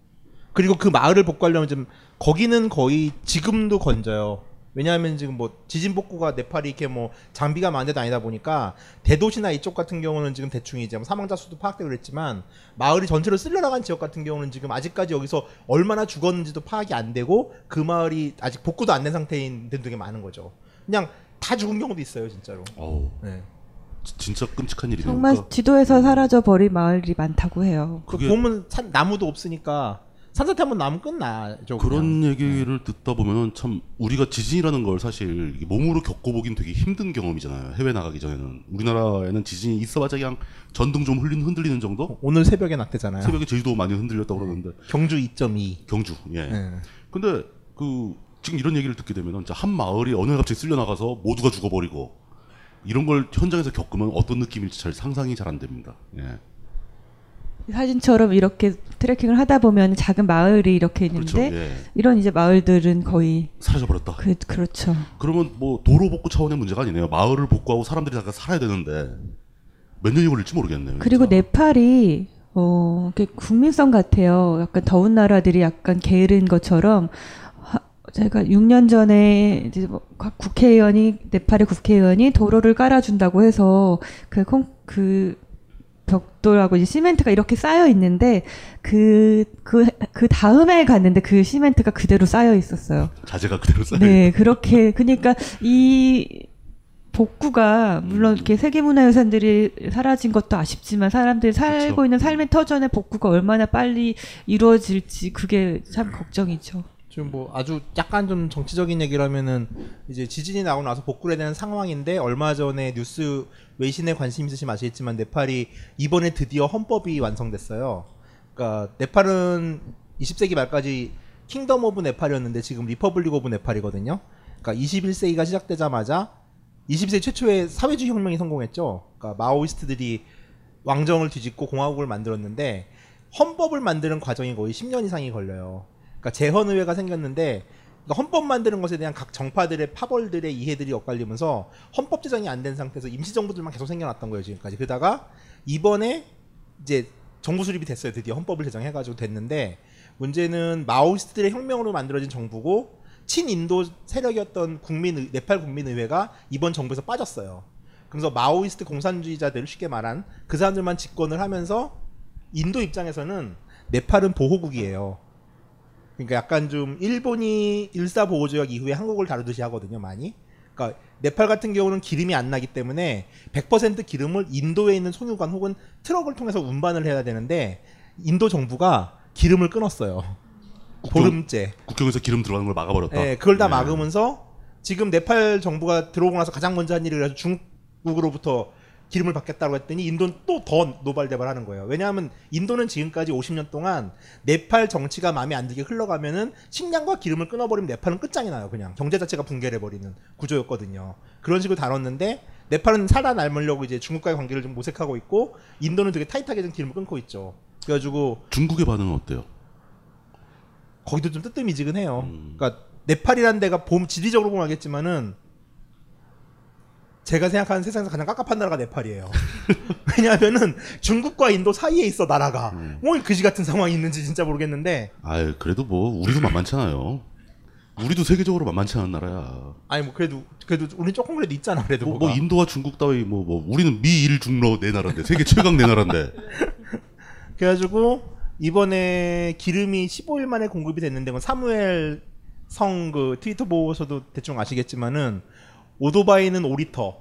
그리고 그 마을을 복구하려면 좀 거기는 거의 지금도 건져요. 왜냐하면 지금 뭐 지진 복구가 네팔이 이렇게 뭐 장비가 많은 데도 아니다 보니까 대도시나 이쪽 같은 경우는 지금 대충 이제 뭐 사망자 수도 파악되고 그랬지만 마을이 전체로 쓸려나간 지역 같은 경우는 지금 아직까지 여기서 얼마나 죽었는지도 파악이 안 되고 그 마을이 아직 복구도 안 된 상태인 데도 되게 많은 거죠. 그냥 다 죽은 경우도 있어요, 진짜로. 네. 지- 진짜 끔찍한 일이네요. 정말 그러니까 지도에서 사라져 버린 마을이 많다고 해요. 그 보면 산, 나무도 없으니까 산사태 한번 나면 끝나죠. 그런 얘기를 듣다 보면 참 우리가 지진이라는 걸 사실 몸으로 겪어보긴 되게 힘든 경험이잖아요. 해외 나가기 전에는 우리나라에는 지진이 있어봤자 그냥 전등 좀 흘린 흔들리는 정도. 오늘 새벽에 났대잖아요. 새벽에 제주도 많이 흔들렸다고 그러는데 경주 2.2. 경주. 예. 네. 근데 그 지금 이런 얘기를 듣게 되면 진짜 한 마을이 어느 날 갑자기 쓸려 나가서 모두가 죽어버리고 이런 걸 현장에서 겪으면 어떤 느낌일지 잘 상상이 잘 안 됩니다. 예. 사진처럼 이렇게 트레킹을 하다 보면 작은 마을이 이렇게 있는데 그렇죠, 예. 이런 이제 마을들은 거의 사라져 버렸다. 그 그렇죠. 그러면 뭐 도로 복구 차원의 문제가 아니네요. 마을을 복구하고 사람들이 다 살아야 되는데 몇 년이 걸릴지 모르겠네요. 그리고 네팔이 어, 국민성 같아요. 약간 더운 나라들이 약간 게으른 것처럼 하- 제가 6년 전에 이제 뭐각 국회의원이 네팔의 국회의원이 도로를 깔아준다고 해서 그 콩 그 벽돌하고 이제 시멘트가 이렇게 쌓여 있는데 그 그 그 다음에 갔는데 그 시멘트가 그대로 쌓여 있었어요. 자재가 그대로 쌓여 네, 그렇게 그러니까 이 복구가 물론 이렇게 세계문화유산들이 사라진 것도 아쉽지만 사람들이 살고 있는 삶의 터전의 복구가 얼마나 빨리 이루어질지 그게 참 걱정이죠. 지금 뭐 아주 약간 좀 정치적인 얘기를 하면은 이제 지진이 나고 나서 해야 되는 상황인데 얼마 전에 뉴스 외신에 관심 있으시면 아시겠지만 네팔이 이번에 드디어 헌법이 완성됐어요. 그러니까 네팔은 20세기 말까지 Kingdom of Nepal이었는데 지금 Republic of Nepal이거든요. 그러니까 21세기가 시작되자마자 20세기 최초의 사회주의 혁명이 성공했죠. 그러니까 Maoist들이 왕정을 뒤집고 공화국을 만들었는데 헌법을 만드는 과정이 거의 10년 이상이 걸려요. 그러니까 재헌의회가 생겼는데 그러니까 헌법 만드는 것에 대한 각 정파들의 파벌들의 이해들이 엇갈리면서 헌법 제정이 안 된 상태에서 임시정부들만 계속 생겨났던 거예요 지금까지. 그러다가 이번에 이제 정부 수립이 됐어요. 드디어 헌법을 제정해가지고 됐는데 문제는 마오이스트들의 혁명으로 만들어진 정부고 친인도 세력이었던 국민 네팔 국민의회가 이번 정부에서 빠졌어요. 그래서 마오이스트 공산주의자들 쉽게 말한 그 사람들만 집권을 하면서 인도 입장에서는 네팔은 보호국이에요. 그러니까 약간 좀 일본이 일사 보호조약 이후에 한국을 다루듯이 하거든요, 많이. 그러니까 네팔 같은 경우는 기름이 안 나기 때문에 100% 기름을 인도에 있는 송유관 혹은 트럭을 통해서 운반을 해야 되는데 인도 정부가 기름을 끊었어요. 보름째. 국경에서 기름 들어가는 걸 막아버렸다. 네, 그걸 다 네. 막으면서 지금 네팔 정부가 들어오고 나서 가장 먼저 한 일이 그래서 중국으로부터 기름을 받겠다고 했더니 인도는 또 더 노발대발하는 거예요. 왜냐하면 인도는 지금까지 50년 동안 네팔 정치가 마음에 안 들게 흘러가면은 식량과 기름을 끊어버리면 네팔은 끝장이 나요. 그냥 경제 자체가 붕괴해 버리는 구조였거든요. 그런 식으로 다뤘는데 네팔은 살아남으려고 이제 중국과의 관계를 좀 모색하고 있고 인도는 되게 타이트하게 좀 기름을 끊고 있죠. 그래가지고 중국의 반응은 어때요? 거기도 좀 뜨뜻미지근해요. 그러니까 네팔이라는 데가 봄 지리적으로 보면 알겠지만은 제가 생각하는 세상에서 가장 깝깝한 나라가 네팔이에요. 왜냐하면은 중국과 인도 사이에 있어 나라가 뭐 그지 같은 상황이 있는지 진짜 모르겠는데 아유 그래도 뭐 우리도 만만찮아요. 우리도 세계적으로 만만치 않은 나라야. 아니 뭐 그래도 그래도 우리 조금 그래도 있잖아 그래도 뭐. 뭐 인도와 중국 따위 뭐, 뭐 우리는 미일 중러 내 나라인데 세계 최강 내 나라인데 그래가지고 이번에 기름이 15일 만에 공급이 됐는데 그건 사무엘 성 그 트위터 보고서도 대충 아시겠지만은 오토바이는 5리터,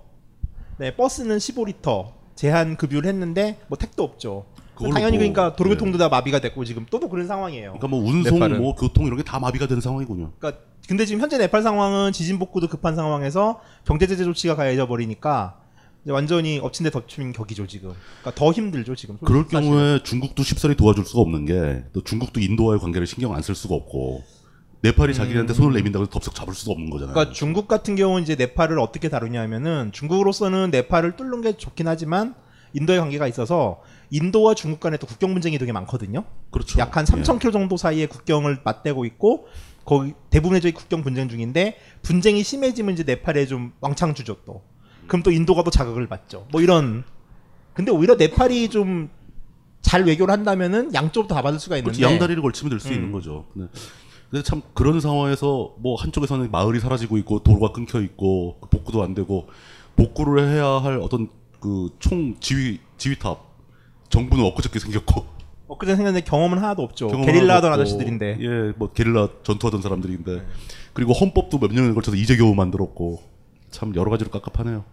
네 버스는 15리터 제한 급유를 했는데 뭐 택도 없죠. 당연히 뭐, 그러니까 도로교통도 다 마비가 됐고 지금 또도 그런 상황이에요. 그러니까 뭐 운송 네팔은. 뭐 교통 이런 게 다 마비가 된 상황이군요. 그러니까 근데 지금 현재 네팔 상황은 지진 복구도 급한 상황에서 경제 제재 조치가 가해져 버리니까 이제 완전히 엎친 데 덮친 격이죠 지금. 그러니까 더 힘들죠 지금. 그럴 사실은. 경우에 중국도 쉽사리 도와줄 수가 없는 게 또 중국도 인도와의 관계를 신경 안 쓸 수가 없고 네팔이 자기네한테 손을 내민다고 해서 덥석 잡을 수가 없는 거잖아요. 음. 그러니까 중국 같은 경우는 이제 네팔을 어떻게 다루냐면은 중국으로서는 네팔을 뚫는 게 좋긴 하지만 인도의 관계가 있어서 인도와 중국 간에 또 국경 분쟁이 되게 많거든요. 그렇죠. 약 한 3,000km 정도 사이에 국경을 맞대고 있고 거기 대부분의 저희 국경 분쟁 중인데 분쟁이 심해지면 이제 네팔에 좀 왕창 주죠 또. 그럼 또 인도가 또 자극을 받죠. 뭐 이런. 근데 오히려 네팔이 좀 잘 외교를 한다면은 양쪽도 다 받을 수가 있는데. 그렇지 양다리를 걸치면 될수 음. 있는 거죠. 근데, 참 그런 상황에서 뭐 한쪽에서는 마을이 사라지고 있고 도로가 끊겨 있고 복구도 안 되고 복구를 해야 할 어떤 그 총 지휘 지휘탑 정부는 엊그저께 생겼고 엊그제 생겼는데 경험은 하나도 없죠. 경험 게릴라 하던 하나도 없고, 아저씨들인데. 예, 뭐 게릴라 전투하던 사람들인데 그리고 헌법도 몇 년에 걸쳐서 이제 겨우 만들었고 참 여러 가지로 깝깝하네요.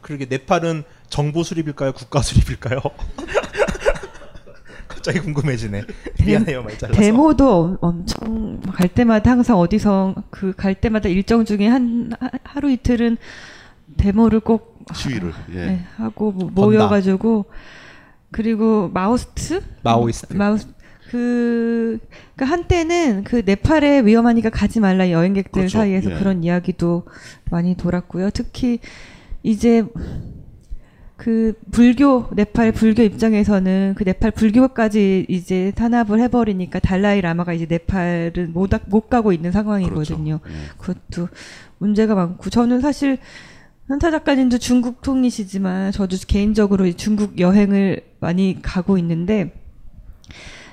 그러게 네팔은 정부 수립일까요? 국가 수립일까요? 갑자기 궁금해지네. 미안해요, 말 잘라서. 데모도 엄- 엄청 갈 때마다 항상 어디서 그 갈 때마다 일정 중에 한 하- 하루 이틀은 데모를 꼭 시위를 예. 네, 하고 뭐 모여가지고 그리고 마오스트 마오이스트. 마오스 그, 그 한때는 그 네팔에 위험하니까 가지 말라 여행객들 그렇죠. 사이에서 예. 그런 이야기도 많이 돌았고요. 특히 이제 그 불교 네팔 불교 입장에서는 그 네팔 불교까지 이제 탄압을 해버리니까 달라이 라마가 이제 네팔을 못, 가- 못 가고 있는 상황이거든요. 그렇죠. 예. 그것도 문제가 많고 저는 사실 현타 작가님도 중국 통이시지만 저도 개인적으로 이 중국 여행을 많이 가고 있는데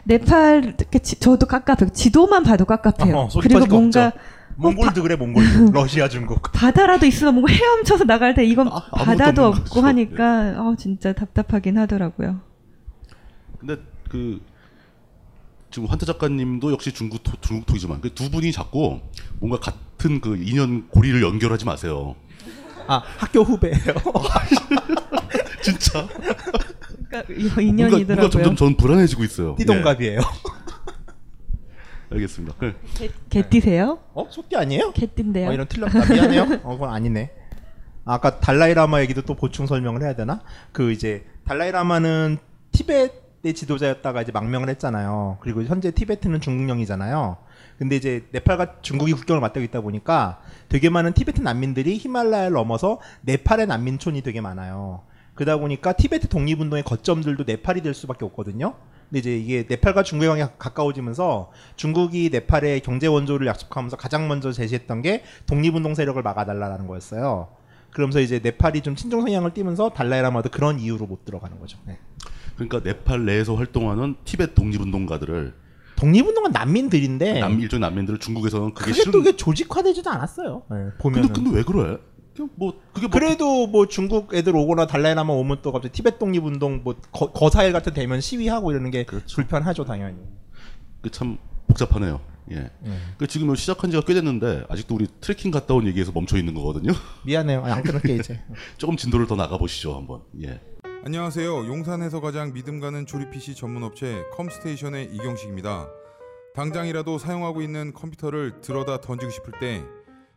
네팔 저도 깝깝해요. 지도만 봐도 깝깝해요. 어, 그리고 뭔가 없죠. 몽골도 그래, 몽골도. 러시아, 중국. 바다라도 있으면 뭔가 헤엄쳐서 나갈 때 이건 아, 바다도 없고 거죠. 하니까 어, 진짜 답답하긴 하더라고요. 근데 그 지금 환타 작가님도 역시 중국 토, 중국 토이지만 그 두 분이 자꾸 뭔가 같은 그 인연 고리를 연결하지 마세요. 아, 학교 후배예요. 진짜 그러니까 이거 뭔가, 인연이더라고요. 뭔가 점점 전 불안해지고 있어요. 띠동갑이에요. 예, 알겠습니다. 네. 개, 개띠세요? 어? 소띠 아니에요? 개띠인데요. 어, 이런 틀렸다. 미안해요. 어, 그건 아니네. 아까 달라이라마 얘기도 또 보충 설명을 해야 되나? 그 이제 달라이라마는 티베트의 지도자였다가 이제 망명을 했잖아요. 그리고 현재 티베트는 중국령이잖아요. 근데 이제 네팔과 중국이 국경을 맞대고 있다 보니까 되게 많은 티베트 난민들이 히말라야를 넘어서 네팔의 난민촌이 되게 많아요. 그러다 보니까 티베트 독립운동의 거점들도 네팔이 될 수밖에 없거든요. 근데 이제 이게 네팔과 중국의 관계가 가까워지면서 중국이 네팔의 경제 원조를 약속하면서 가장 먼저 제시했던 게 독립운동 세력을 막아달라는 거였어요. 그러면서 이제 네팔이 좀 친중 성향을 띠면서 달라이라마도 그런 이유로 못 들어가는 거죠. 네. 그러니까 네팔 내에서 활동하는 티베트 독립운동가들을 독립운동은 난민들인데 남 일종 난민들을 중국에서는 그게 그게 싫은 또 조직화되지도 않았어요. 네, 보면 근데, 근데 왜 그래? 뭐 그게 뭐 그래도 뭐 중국 애들 오거나 달라이라마 오면 또 갑자기 티베트 독립 운동 뭐 거, 거사일 같은 되면 시위하고 이러는 게 그렇죠. 불편하죠 당연히. 그 참 복잡하네요. 예. 예. 그 지금 요 시작한 지가 꽤 됐는데 아직도 우리 트레킹 갔다 온 얘기에서 멈춰 있는 거거든요. 미안해요. 안 끊을게 이제. 조금 진도를 더 나가 보시죠 한번. 예. 안녕하세요. 용산에서 가장 믿음 가는 조립 PC 전문 업체 컴스테이션의 이경식입니다. 당장이라도 사용하고 있는 컴퓨터를 들어다 던지고 싶을 때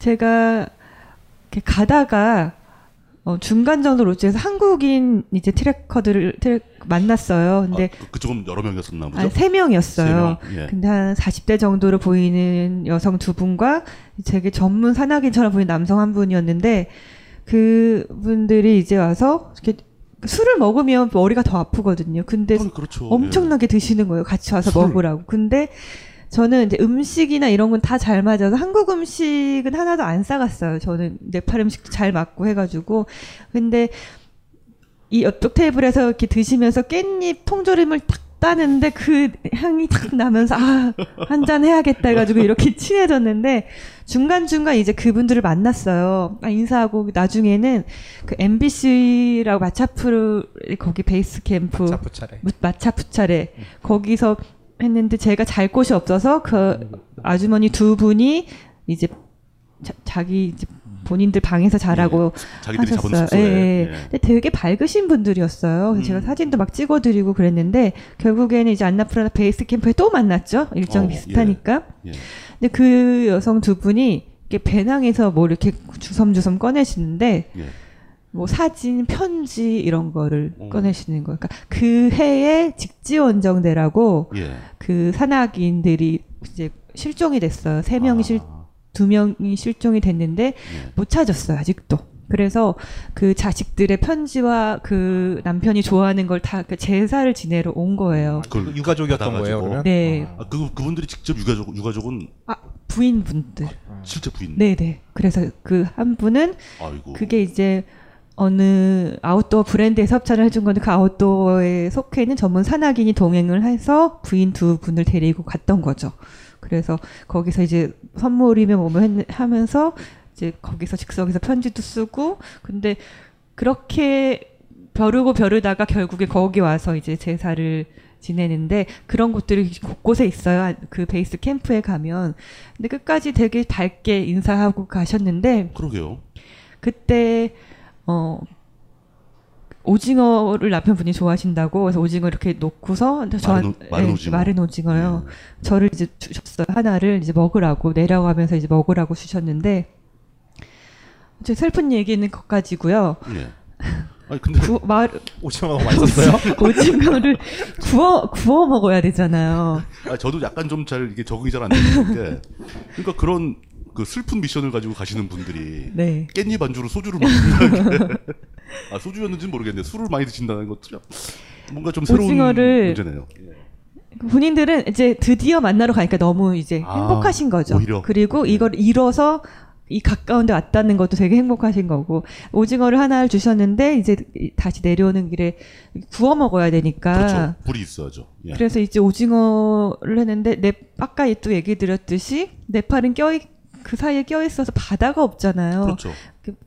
제가 이렇게 가다가 어, 중간 정도 로즈에서 한국인 이제 트래커들을 트랙 만났어요. 근데 아, 그쪽은 여러 명이었었나 보죠. 한세 명이었어요. 명, 예. 근데 한 40대 정도로 보이는 여성 두 분과 되게 전문 산악인처럼 보이는 남성 한 분이었는데 그 분들이 이제 와서 이렇게 술을 먹으면 머리가 더 아프거든요. 근데 그렇죠. 엄청나게 드시는 거예요. 같이 와서 술을. 먹으라고. 근데 저는 이제 음식이나 이런 건 다 잘 맞아서 한국 음식은 하나도 안 싸갔어요. 저는 네팔 음식도 잘 맞고 해가지고. 근데 이 옆쪽 테이블에서 이렇게 드시면서 깻잎 통조림을 탁 따는데 그 향이 탁 나면서 아, 한 잔 해야겠다 해가지고 이렇게 친해졌는데 중간 중간 이제 그분들을 만났어요. 아, 인사하고 나중에는 그 MBC라고 마차프르 거기 베이스 캠프 마차푸차레. 무- 마차푸차레 거기서 했는데 제가 잘 곳이 없어서 그 아주머니 두 분이 이제 자, 기 이제 본인들 방에서 자라고 잡은 하셨어요. 예, 예. 예. 근데 되게 밝으신 분들이었어요. 그래서 제가 사진도 막 찍어드리고 그랬는데 결국에는 이제 안나푸르나 베이스 캠프에 또 만났죠. 일정 어, 비슷하니까. 예. 근데 그 여성 두 분이 이렇게 배낭에서 뭐 이렇게 주섬주섬 꺼내시는데 예. 뭐 사진, 편지 이런 거를 어. 꺼내시는 거예요. 그러니까 그 해에 직지원정대라고 예. 그 산악인들이 이제 실종이 됐어요. 세 명이 실, 두 명이 실종이 됐는데 예. 못 찾았어요 아직도. 그래서 그 자식들의 편지와 그 남편이 좋아하는 걸다그 제사를 지내러 온 거예요. 그걸 유가족이었던 받아가지고. 거예요, 그러면? 네. 아, 그 그분들이 직접 유가족 유가족은 아 부인분들. 실제 부인. 네네. 그래서 그 한 분은 아이고. 그게 이제 어느 아웃도어 브랜드에서 협찬을 해준 건데 그 아웃도어에 속해 있는 전문 산악인이 동행을 해서 부인 두 분을 데리고 갔던 거죠. 그래서 거기서 이제 선물이면 했- 하면서 이제 거기서 즉석에서 편지도 쓰고 근데 그렇게 벼르고 벼르다가 결국에 거기 와서 이제 제사를 지내는데 그런 곳들이 곳곳에 있어요. 그 베이스 캠프에 가면. 근데 끝까지 되게 밝게 인사하고 가셨는데 그러게요. 그때 어 오징어를 남편분이 좋아하신다고 그래서 오징어 이렇게 놓고서 저 마른 오- 마른 오징어. 예. 마른 오징어요. 저를 이제 주셨어요. 하나를 이제 먹으라고 내려가면서 이제 먹으라고 주셨는데 제 슬픈 얘기는 것까지고요. 예. 아니 근데 구, 말 오징어 너무 맛있었어요? 오징어를 구워 구워 먹어야 되잖아요. 아, 저도 약간 좀 잘 이게 적응이 잘 안 되는 게 그러니까 그런 그 슬픈 미션을 가지고 가시는 분들이 네. 깻잎 안주로 소주를 먹는 아 소주였는지는 모르겠는데 술을 많이 드신다는 것도 뭔가 좀 새로운 오징어를 문제네요. 본인들은 이제 드디어 만나러 가니까 너무 이제 아, 행복하신 거죠. 오히려. 그리고 이걸 잃어서 이 가까운 데 왔다는 것도 되게 행복하신 거고 오징어를 하나를 주셨는데 이제 이- 다시 내려오는 길에 구워 먹어야 되니까 그렇죠. 불이 있어야죠. 예. 그래서 이제 오징어를 했는데 내 아까 또 얘기 드렸듯이 네팔은 껴이 그 사이에 껴 있어서 바다가 없잖아요. 그렇죠.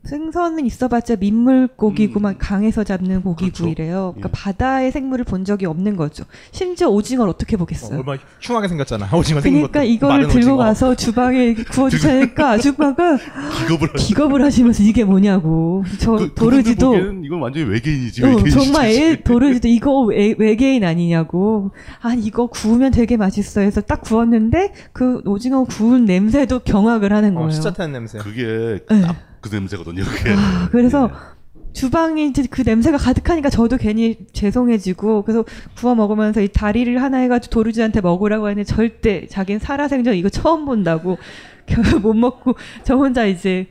그 생선은 있어봤자 민물고기고 막 강에서 잡는 고기고 그렇죠. 이래요. 그러니까 예. 바다의 생물을 본 적이 없는 거죠. 심지어 오징어를 어떻게 보겠어요? 얼마나 흉하게 생겼잖아. 오징어. 그러니까 이거를 들고 오징어. 가서 주방에 구워주자니까 아줌마가 기겁을 하시- 기겁을 하시면서 이게 뭐냐고. 저 그, 그분들 도르지도 이건 완전히 외계인이지. 어. 정말 애 도르지도 이거 외, 외계인 아니냐고. 아니 이거 구우면 되게 맛있어 해서 딱 구웠는데 그 오징어 구운 냄새도 경악을 하는 거예요. 어, 타는 냄새. 그게 네. 딱그 냄새거든요. 그게. 아, 그래서 예. 주방이 이제 그 냄새가 가득하니까 저도 괜히 죄송해지고 그래서 구워 먹으면서 이 다리를 하나 해가지고 도르지한테 먹으라고 하는데 절대 자기는 살아생전 이거 처음 본다고 결국 못 먹고 저 혼자 이제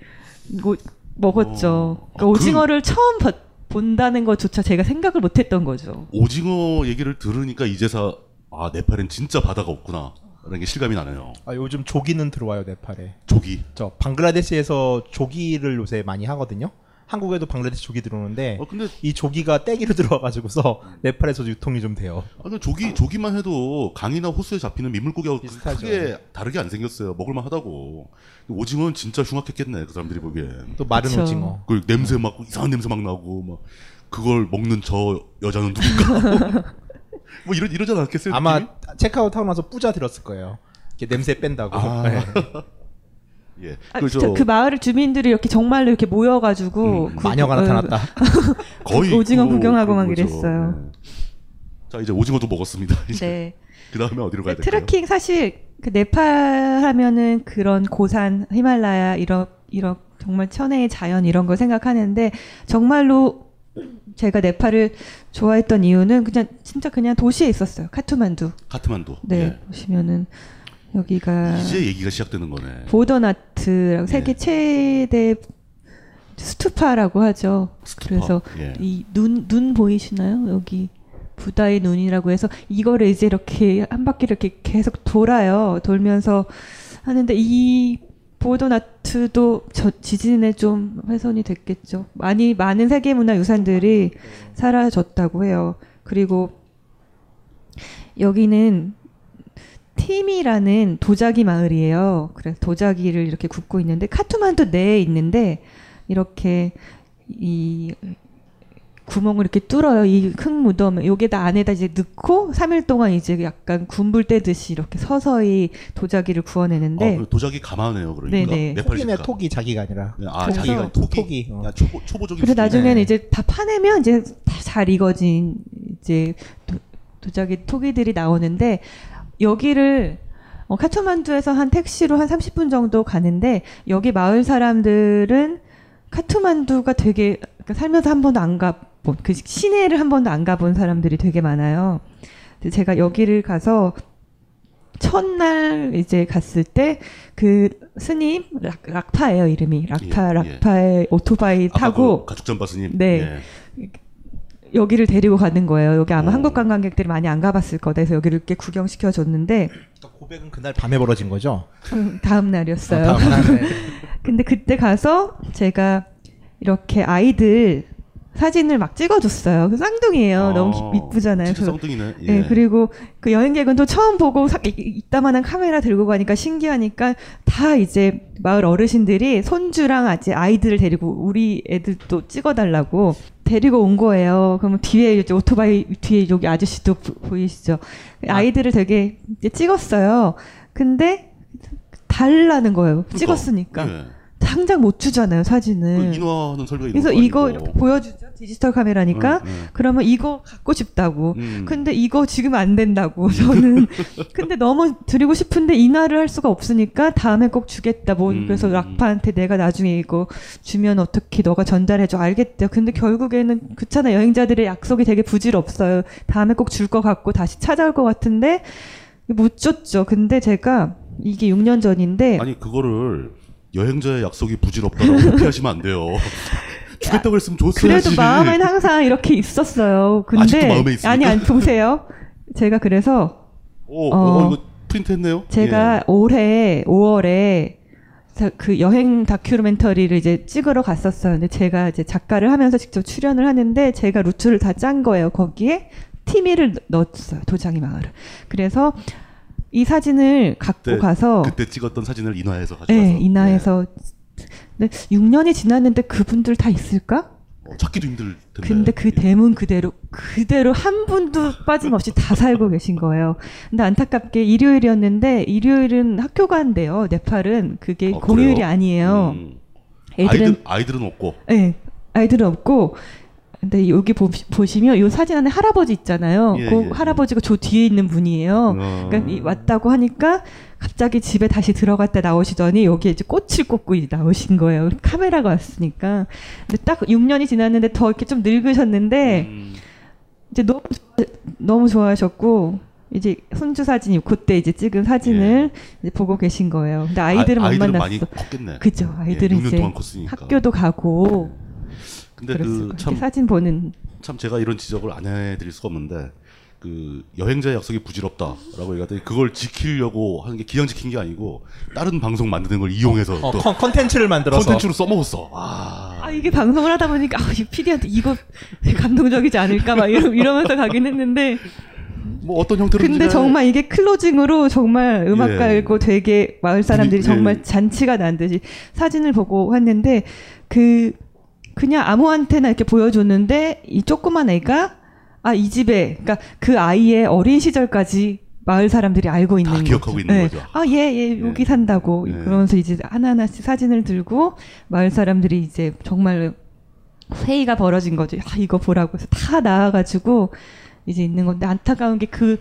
뭐 먹었죠. 그러니까 어, 그- 오징어를 처음 봐- 본다는 것조차 제가 생각을 못했던 거죠. 오징어 얘기를 들으니까 이제서 아 네팔엔 진짜 바다가 없구나. 라는 게 실감이 나네요. 아, 요즘 조기는 들어와요 네팔에. 조기. 저 방글라데시에서 조기를 요새 많이 하거든요. 한국에도 방글라데시 조기 들어오는데 어, 근데 이 조기가 떼기로 들어와가지고서 네팔에서 유통이 좀 돼요. 아, 근데 조기 조기만 해도 강이나 호수에 잡히는 민물고기하고 비슷하죠. 크게 다르게 안 생겼어요. 먹을만 하다고. 오징어는 진짜 흉악했겠네. 그 사람들이 보기엔. 또 마른 그쵸. 오징어. 그 냄새 막 이상한 냄새 막 나고 막 그걸 먹는 저 여자는 누굴까? 뭐 이러 이러지 않았겠어요? 아마 느낌이? 체크아웃 하고 나서 뿌자 들었을 거예요. 이렇게 냄새 뺀다고. 아. 네. 예. 아, 그 저 그 마을 주민들이 이렇게 정말로 이렇게 모여가지고 음, 그- 마녀가 어, 나타났다. 거의 오징어 그- 구경하고 막. 이랬어요. 네. 자 이제 오징어도 먹었습니다. 이제 네. 그 다음에 어디로 가야 될까요? 트레킹 사실 그 네팔 하면은 그런 고산 히말라야 이런 이런 정말 천혜의 자연 이런 걸 생각하는데 정말로 제가 네팔을 좋아했던 이유는 그냥 진짜 그냥 도시에 있었어요. 카투만두. 카트만두. 네 예. 보시면은 여기가 이제 얘기가 시작되는 거네. 보더나트라고 세계 네. 최대 스투파라고 하죠. 스투파. 그래서 예. 이눈눈 보이시나요? 여기 부다의 눈이라고 해서 이거를 이제 이렇게 한 바퀴를 이렇게 계속 돌아요. 돌면서 하는데 이 보도나트도 저 지진에 좀 훼손이 됐겠죠. 많이 많은 세계 문화 유산들이 사라졌다고 해요. 그리고 여기는 팀이라는 도자기 마을이에요. 그래서 도자기를 이렇게 굽고 있는데 카투만두 내에 있는데 이렇게 이 구멍을 이렇게 뚫어요. 이 흙 무덤 여기다 안에다 이제 넣고 3일 동안 이제 약간 군불 떼듯이 이렇게 서서히 도자기를 구워내는데 어, 그 도자기 감하네요. 그러니까 네네. 네팔식가. 토기네 토기 자기가 아니라. 네, 아 자기가 토기. 토기. 어. 야, 초보 초보적인. 그래서. 나중에는 이제 다 파내면 이제 다 잘 익어진 이제 도, 도자기 토기들이 나오는데 여기를 어, 카투만두에서 한 택시로 한 30분 정도 가는데 여기 마을 사람들은 카투만두가 되게 그러니까 살면서 한 번도 안 가 본그 시내를 한 번도 안 가본 사람들이 되게 많아요. 제가 여기를 가서 첫날 이제 갔을 때 그 스님 락, 락파예요 이름이 락파 예, 예. 락파의 오토바이 아까 타고 그 가축잠바 스님. 네. 예. 여기를 데리고 가는 거예요. 여기 아마 오. 한국 관광객들이 많이 안 가봤을 거다 해서 여기를 이렇게 구경시켜 줬는데 그러니까 고백은 그날 밤에 벌어진 거죠. 다음 날이었어요. 아, 다음 날. 네. 근데 그때 가서 제가 이렇게 아이들 사진을 막 찍어줬어요. 그 쌍둥이에요. 아, 너무 이쁘잖아요. 진짜 그래서 쌍둥이네. 예. 네, 그리고 그 여행객은 또 처음 보고 사, 이- 이따만한 카메라 들고 가니까 신기하니까 다 이제 마을 어르신들이 손주랑 아직 아이들을 데리고 우리 애들도 찍어달라고 데리고 온 거예요. 그러면 뒤에 오토바이 뒤에 여기 아저씨도 보- 보이시죠? 아이들을 되게 찍었어요. 근데 달라는 거예요. 그러니까, 찍었으니까. 예. 당장 못 주잖아요, 사진을. 그 인화하는 설비가 그래서 거 이거. 이렇게 보여주죠. 디지털 카메라니까. 응, 응. 그러면 이거 갖고 싶다고. 음. 근데 이거 지금 안 된다고. 저는 근데 너무 드리고 싶은데 인화를 할 수가 없으니까 다음에 꼭 주겠다. 뭐 음. 그래서 락파한테 내가 나중에 이거 주면 어떻게 너가 전달해줘 알겠대요. 근데 결국에는 그렇잖아 여행자들의 약속이 되게 부질없어요. 다음에 꼭 줄 것 같고 다시 찾아올 것 같은데 못 줬죠. 근데 제가 이게 6년 전인데 아니 그거를 여행자의 약속이 부질없다라고 회피하시면 안 돼요. 주겠다고 했으면 줬어야지. 그래도 마음엔 항상 이렇게 있었어요. 근데 아직도 마음에 있습니까? 아니 아니 보세요. 제가 그래서 오, 어, 어, 이거 프린트했네요. 제가 예. 올해 5월에 그 여행 다큐멘터리를 이제 찍으러 갔었어요. 근데 제가 이제 작가를 하면서 직접 출연을 하는데 제가 루트를 다 짠 거예요. 거기에 티미를 넣었어요. 도장이 마을을. 그래서 이 사진을 갖고 그때, 가서 그때 찍었던 사진을 인화해서 가져가서 네, 인화해서 근데 6년이 지났는데 그분들 다 있을까? 어, 찾기도 힘들 텐데. 근데 그 대문 그대로 그대로 한 분도 빠짐없이 다 살고 계신 거예요. 근데 안타깝게 일요일이었는데 일요일은 학교가 한대요. 네팔은 그게 어, 공휴일이? 아니에요. 음. 애들은 아이들 아이들은 없고. 네, 아이들은 없고. 근데 여기 보, 보시면 이 사진 안에 할아버지 있잖아요. 예, 그 예. 할아버지가 저 뒤에 있는 분이에요. 어. 그러니까 이 왔다고 하니까 갑자기 집에 다시 들어갔다 나오시더니 여기에 이제 꽃을 꽂고 나오신 거예요. 카메라가 왔으니까. 근데 딱 6년이 지났는데 더 이렇게 좀 늙으셨는데 음. 이제 너무 좋아- 너무 좋아하셨고 이제 손주 사진이 그때 이제 찍은 사진을 이제 보고 계신 거예요. 근데 아이들은 예. 아, 못 아이들은 만났어. 많이 컸겠네. 그죠. 아이들은 예, 6년 이제. 학교도 가고. 근데 그랬을 그 거예요. 참 사진 보는 참 제가 이런 지적을 안 해드릴 수가 없는데 그 여행자 약속이 부질없다라고 얘기하더니 그걸 지키려고 하는 게 기왕 지킨 게 아니고 다른 방송 만드는 걸 이용해서 어, 또 컨- 컨텐츠를 만들어서. 컨텐츠로 써먹었어. 아, 아 이게 방송을 하다 보니까 아, 이 PD한테 이거 감동적이지 않을까 막 이러, 이러면서 가긴 했는데 뭐 어떤 형태로 근데 정말 이게 클로징으로 정말 음악 예. 되게 마을 사람들이 분위- 정말 예. 잔치가 난 듯이 사진을 보고 했는데 그 그냥 아무한테나 이렇게 보여줬는데 이 조그만 애가 아 이 집에 그러니까 그 아이의 어린 시절까지 마을 사람들이 알고 있는 거죠. 기억하고 있는 예. 거죠. 아, 예, 예, 여기 산다고. 예. 그러면서 이제 하나하나씩 사진을 들고 마을 사람들이 이제 정말 회의가 벌어진 거죠. 아, 이거 보라고 해서 다 나와가지고 이제 있는 건데 안타까운 게 그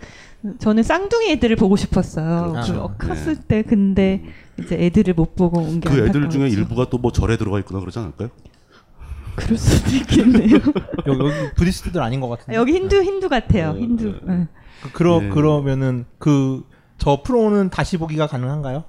저는 쌍둥이 애들을 보고 싶었어요. 그렇죠. 그 컸을 때 근데 이제 애들을 못 보고 온게그 애들 중에. 일부가 또 뭐 절에 들어가 있거나 그러지 않을까요? 그럴 수도 있겠네요. 여기, 여기 부디스트들 아닌 것 같은데. 여기 힌두 힌두 같아요. 힌두. 예. 그, 그러 네. 그러면은 그 저 프로는 다시 보기가 가능한가요?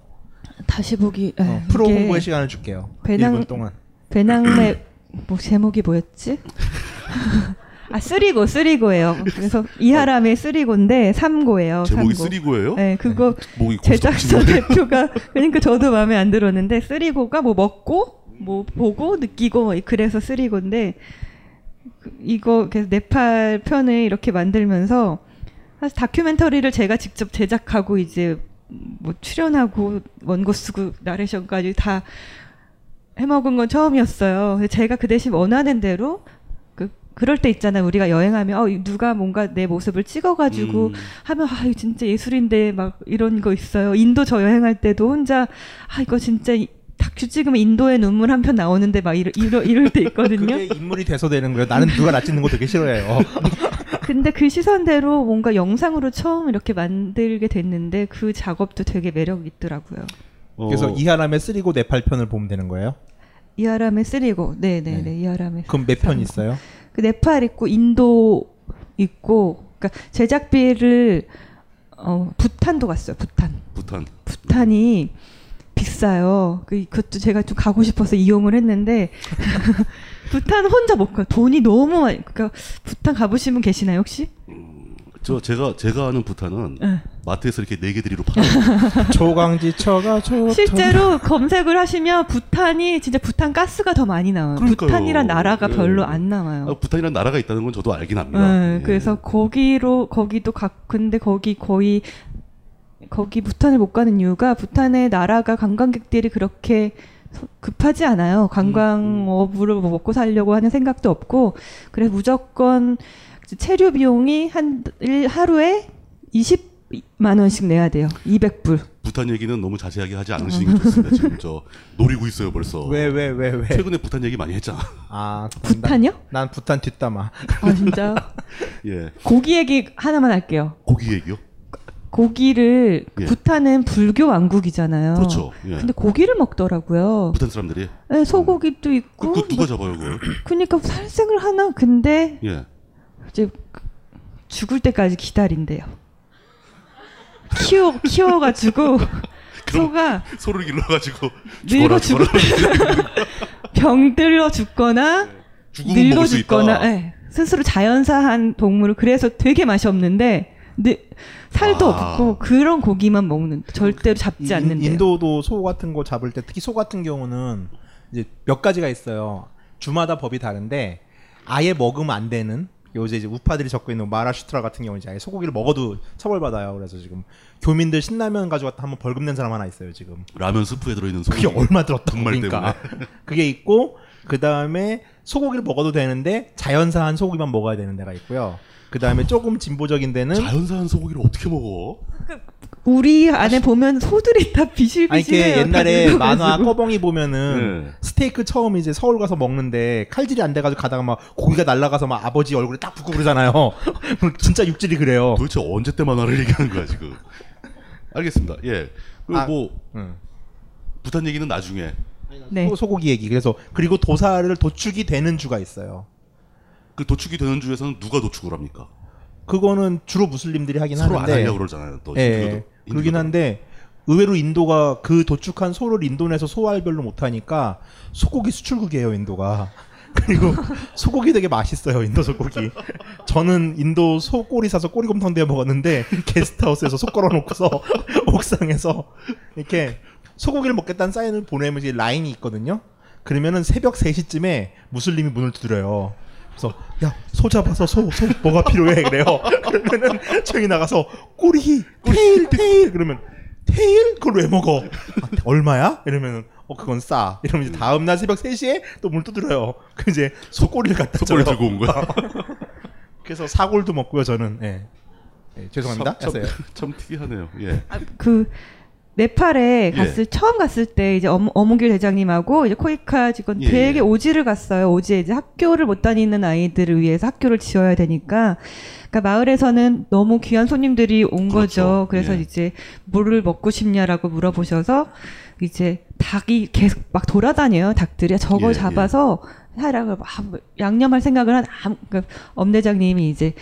다시 보기. 예, 어, 프로 이게 홍보의 시간을 줄게요. 배낭 1분 동안. 배낭매 뭐 제목이 뭐였지? 아 쓰리고 쓰리고예요. 그래서 이하람의 쓰리고인데 삼고예요. 제목이 삼고. 쓰리고예요? 네, 그거 목이 제작사? 대표가 그러니까 저도 마음에 안 들었는데 쓰리고가 뭐 먹고 뭐 보고 느끼고 뭐 그래서 쓰리고인데 그- 이거 그래서 네팔 편을 이렇게 만들면서 사실 다큐멘터리를 제가 직접 제작하고 이제 뭐 출연하고 원고 쓰고 나레이션까지 다 해먹은 건 처음이었어요. 제가 그 대신 원하는 대로 그 그럴 때 있잖아요. 우리가 여행하면 어 누가 뭔가 내 모습을 찍어가지고 음. 하면 아 이거 진짜 예술인데 막 이런 거 있어요. 인도 저 여행할 때도 혼자 아 이거 진짜 이- 다큐 찍으면 인도의 눈물 한 편 나오는데 막 이러, 이러, 이럴 때 있거든요. 그게 인물이 돼서 되는 거예요. 나는 누가 나 찍는 거 되게 싫어해요. 근데 그 시선대로 뭔가 영상으로 처음 이렇게 만들게 됐는데 그 작업도 되게 매력 있더라고요. 어, 그래서 이하람의 쓰리고 네팔 편을 보면 되는 거예요? 이하람의 쓰리고, 네네 네, 이하람의. 그럼 몇 편 있어요? 그 네팔 있고 인도 있고, 그러니까 제작비를 어 부탄도 갔어요. 부탄. 부탄. 부탄이 비싸요. 그 그것도 제가 좀 가고 싶어서 이용을 했는데 부탄 혼자 못 가. 돈이 너무 많이. 그러니까 부탄 가보신 분 계시나요 혹시? 저 제가 제가 아는 부탄은 네. 마트에서 이렇게 네 개 들이로 팔아요. 조강지처가 좋. 실제로 검색을 하시면 부탄이 진짜 부탄 가스가 더 많이 나와요. 그러니까요. 부탄이란 나라가 예. 별로 안 나와요. 아, 부탄이라는 나라가 있다는 건 저도 알긴 합니다. 네, 예. 그래서 거기로 거기도 가 근데 거기 거의 거기 부탄을 못 가는 이유가 부탄의 나라가 관광객들이 그렇게 소- 급하지 않아요. 관광업으로 뭐 먹고 살려고 하는 생각도 없고 그래서 무조건 체류 비용이 한 일- 하루에 20만 원씩 내야 돼요. 200불. 부탄 얘기는 너무 자세하게 하지 않으시는 게 좋습니다. 지금 저 노리고 있어요 벌써. 왜, 왜, 왜, 왜? 최근에 부탄 얘기 많이 했잖아. 아, 부탄이요? 난, 난 부탄 뒷담화. 아 진짜. 예. 고기 얘기 하나만 할게요. 고기 얘기요? 고기를 예. 부탄은 불교 왕국이잖아요. 그렇죠. 예. 근데 고기를 먹더라고요. 부탄 사람들이 네, 소고기도 있고. 그 누가 잡아요 그걸? 그러니까 살생을 하나 근데 예. 이제 죽을 때까지 기다린대요. 키워 키워가지고 소가 소를 길러가지고 늙어 죽어라. 병들어 죽거나 죽으면 먹을 늙어 수 죽거나. 예, 스스로 자연사한 동물을 그래서 되게 맛이 없는데 근데 살도 아. 없고 그런 고기만 먹는 절대로 잡지 인- 않는데 인도도 소 같은 거 잡을 때 특히 소 같은 경우는 이제 몇 가지가 있어요. 주마다 법이 다른데 아예 먹으면 안 되는 요새 이제 우파들이 적고 있는 마라슈트라 같은 경우는 이제 아예 소고기를 먹어도 처벌받아요. 그래서 지금 교민들 신라면 가져갔다 한번 벌금 낸 사람 하나 있어요 지금. 라면 스프에 들어있는 소고기. 그게 얼마 들었다 정말 그러니까. 그게 있고 그 다음에 소고기를 먹어도 되는데 자연사한 소고기만 먹어야 되는 데가 있고요. 그 다음에 조금 진보적인 데는 자연사한 소고기를 어떻게 먹어? 우리 안에 보면 소들이 다 비실비실해요. 옛날에 다 만화. 꺼벙이 보면은 네. 스테이크 처음 이제 서울 가서 먹는데 칼질이 안 돼가지고 가다가 막 고기가 날아가서 막 아버지 얼굴에 딱 붙고 그러잖아요. 진짜 육질이 그래요. 도대체 언제 때 만화를 얘기하는 거야 지금? 알겠습니다. 예. 그리고 아, 뭐 응. 부탄 얘기는 나중에. 네. 소, 소고기 얘기. 그래서 그리고 도사를 도축이 되는 주가 있어요. 그 도축이 되는 주에서는 누가 도축을 합니까? 그거는 주로 무슬림들이 하긴 서로 안 하는데 하려고 그러잖아요. 또 예, 힌두교도. 그러긴 한데 의외로 인도가 그 도축한 소를 인도내서 소알별로 못하니까 소고기 수출국이에요 인도가. 그리고 소고기 되게 맛있어요 인도 소고기. 저는 인도 소꼬리 사서 꼬리곰탕 데워 먹었는데 게스트하우스에서 소 걸어놓고서 옥상에서 이렇게 소고기를 먹겠다는 사인을 보내면 이제 라인이 있거든요. 그러면은 새벽 3시쯤에 무슬림이 문을 두드려요. 그래서 야 소 잡아서 소 소 뭐가 필요해 그래요. 그러면은 저희 나가서 꼬리 테일 테일 그러면 테일 그걸 왜 먹어? 아, 얼마야? 이러면은 어 그건 싸. 이러면 이제 다음 날 새벽 3시에 또문 두드려요. 그 이제 소꼬리를 갖다 소꼬리. 들고 온 거야? 그래서 사골도 먹고요 저는. 예. 예, 죄송합니다. 참, 참, 특이하네요. 예. 그 네팔에 예. 갔을 처음 갔을 때 이제 어무, 어무길 대장님하고 이제 코이카 직원 예, 되게 예. 오지를 갔어요. 오지에 이제 학교를 못 다니는 아이들을 위해서 학교를 지어야 되니까 그러니까 마을에서는 너무 귀한 손님들이 온 거죠. 그래서 예. 이제 물을 먹고 싶냐라고 물어보셔서 이제 닭이 계속 막 돌아다녀요. 닭들이 저걸 예, 예. 잡아서 하라고 막 양념할 생각을 한 아무- 그 엄대장님이 이제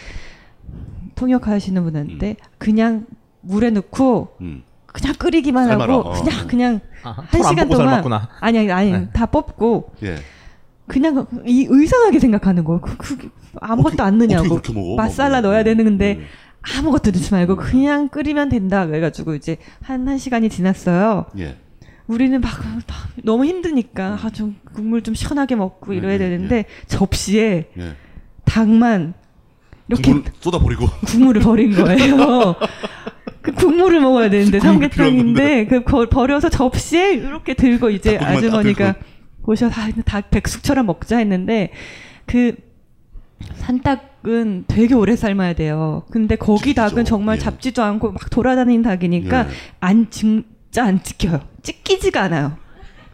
통역하시는 분한테 그냥 물에 넣고 음. 그냥 끓이기만 삶아라. 하고 어. 그냥 그냥 아, 한 털안 시간 동안. 아니 아니 아니 네. 다 뽑고 예. 그냥 이 의상하게 생각하는 거예요. 그, 그 아무것도 안 넣냐고 어떻게? 맛살라 뭐, 넣어야 되는데 음. 아무것도 넣지 말고 그냥 끓이면 된다 그래가지고 이제 한 한 시간이 지났어요. 예. 우리는 막, 막 너무 힘드니까 아, 좀 국물 좀 시원하게 먹고 이래야 예, 예, 되는데 접시에 예. 닭만 이렇게 국물 쏟아버리고 국물을 버린 거예요. 그 국물을 먹어야 되는데 삼계탕인데 그 거- 버려서 접시에 이렇게 들고 이제 아주머니가. 보셔서 아, 닭 백숙처럼 먹자 했는데 그 산닭은 되게 오래 삶아야 돼요. 근데 거기 닭은 정말 예. 잡지도 않고 막 돌아다니는 닭이니까 예. 안 진짜 안 찢겨요. 찢기지가 않아요.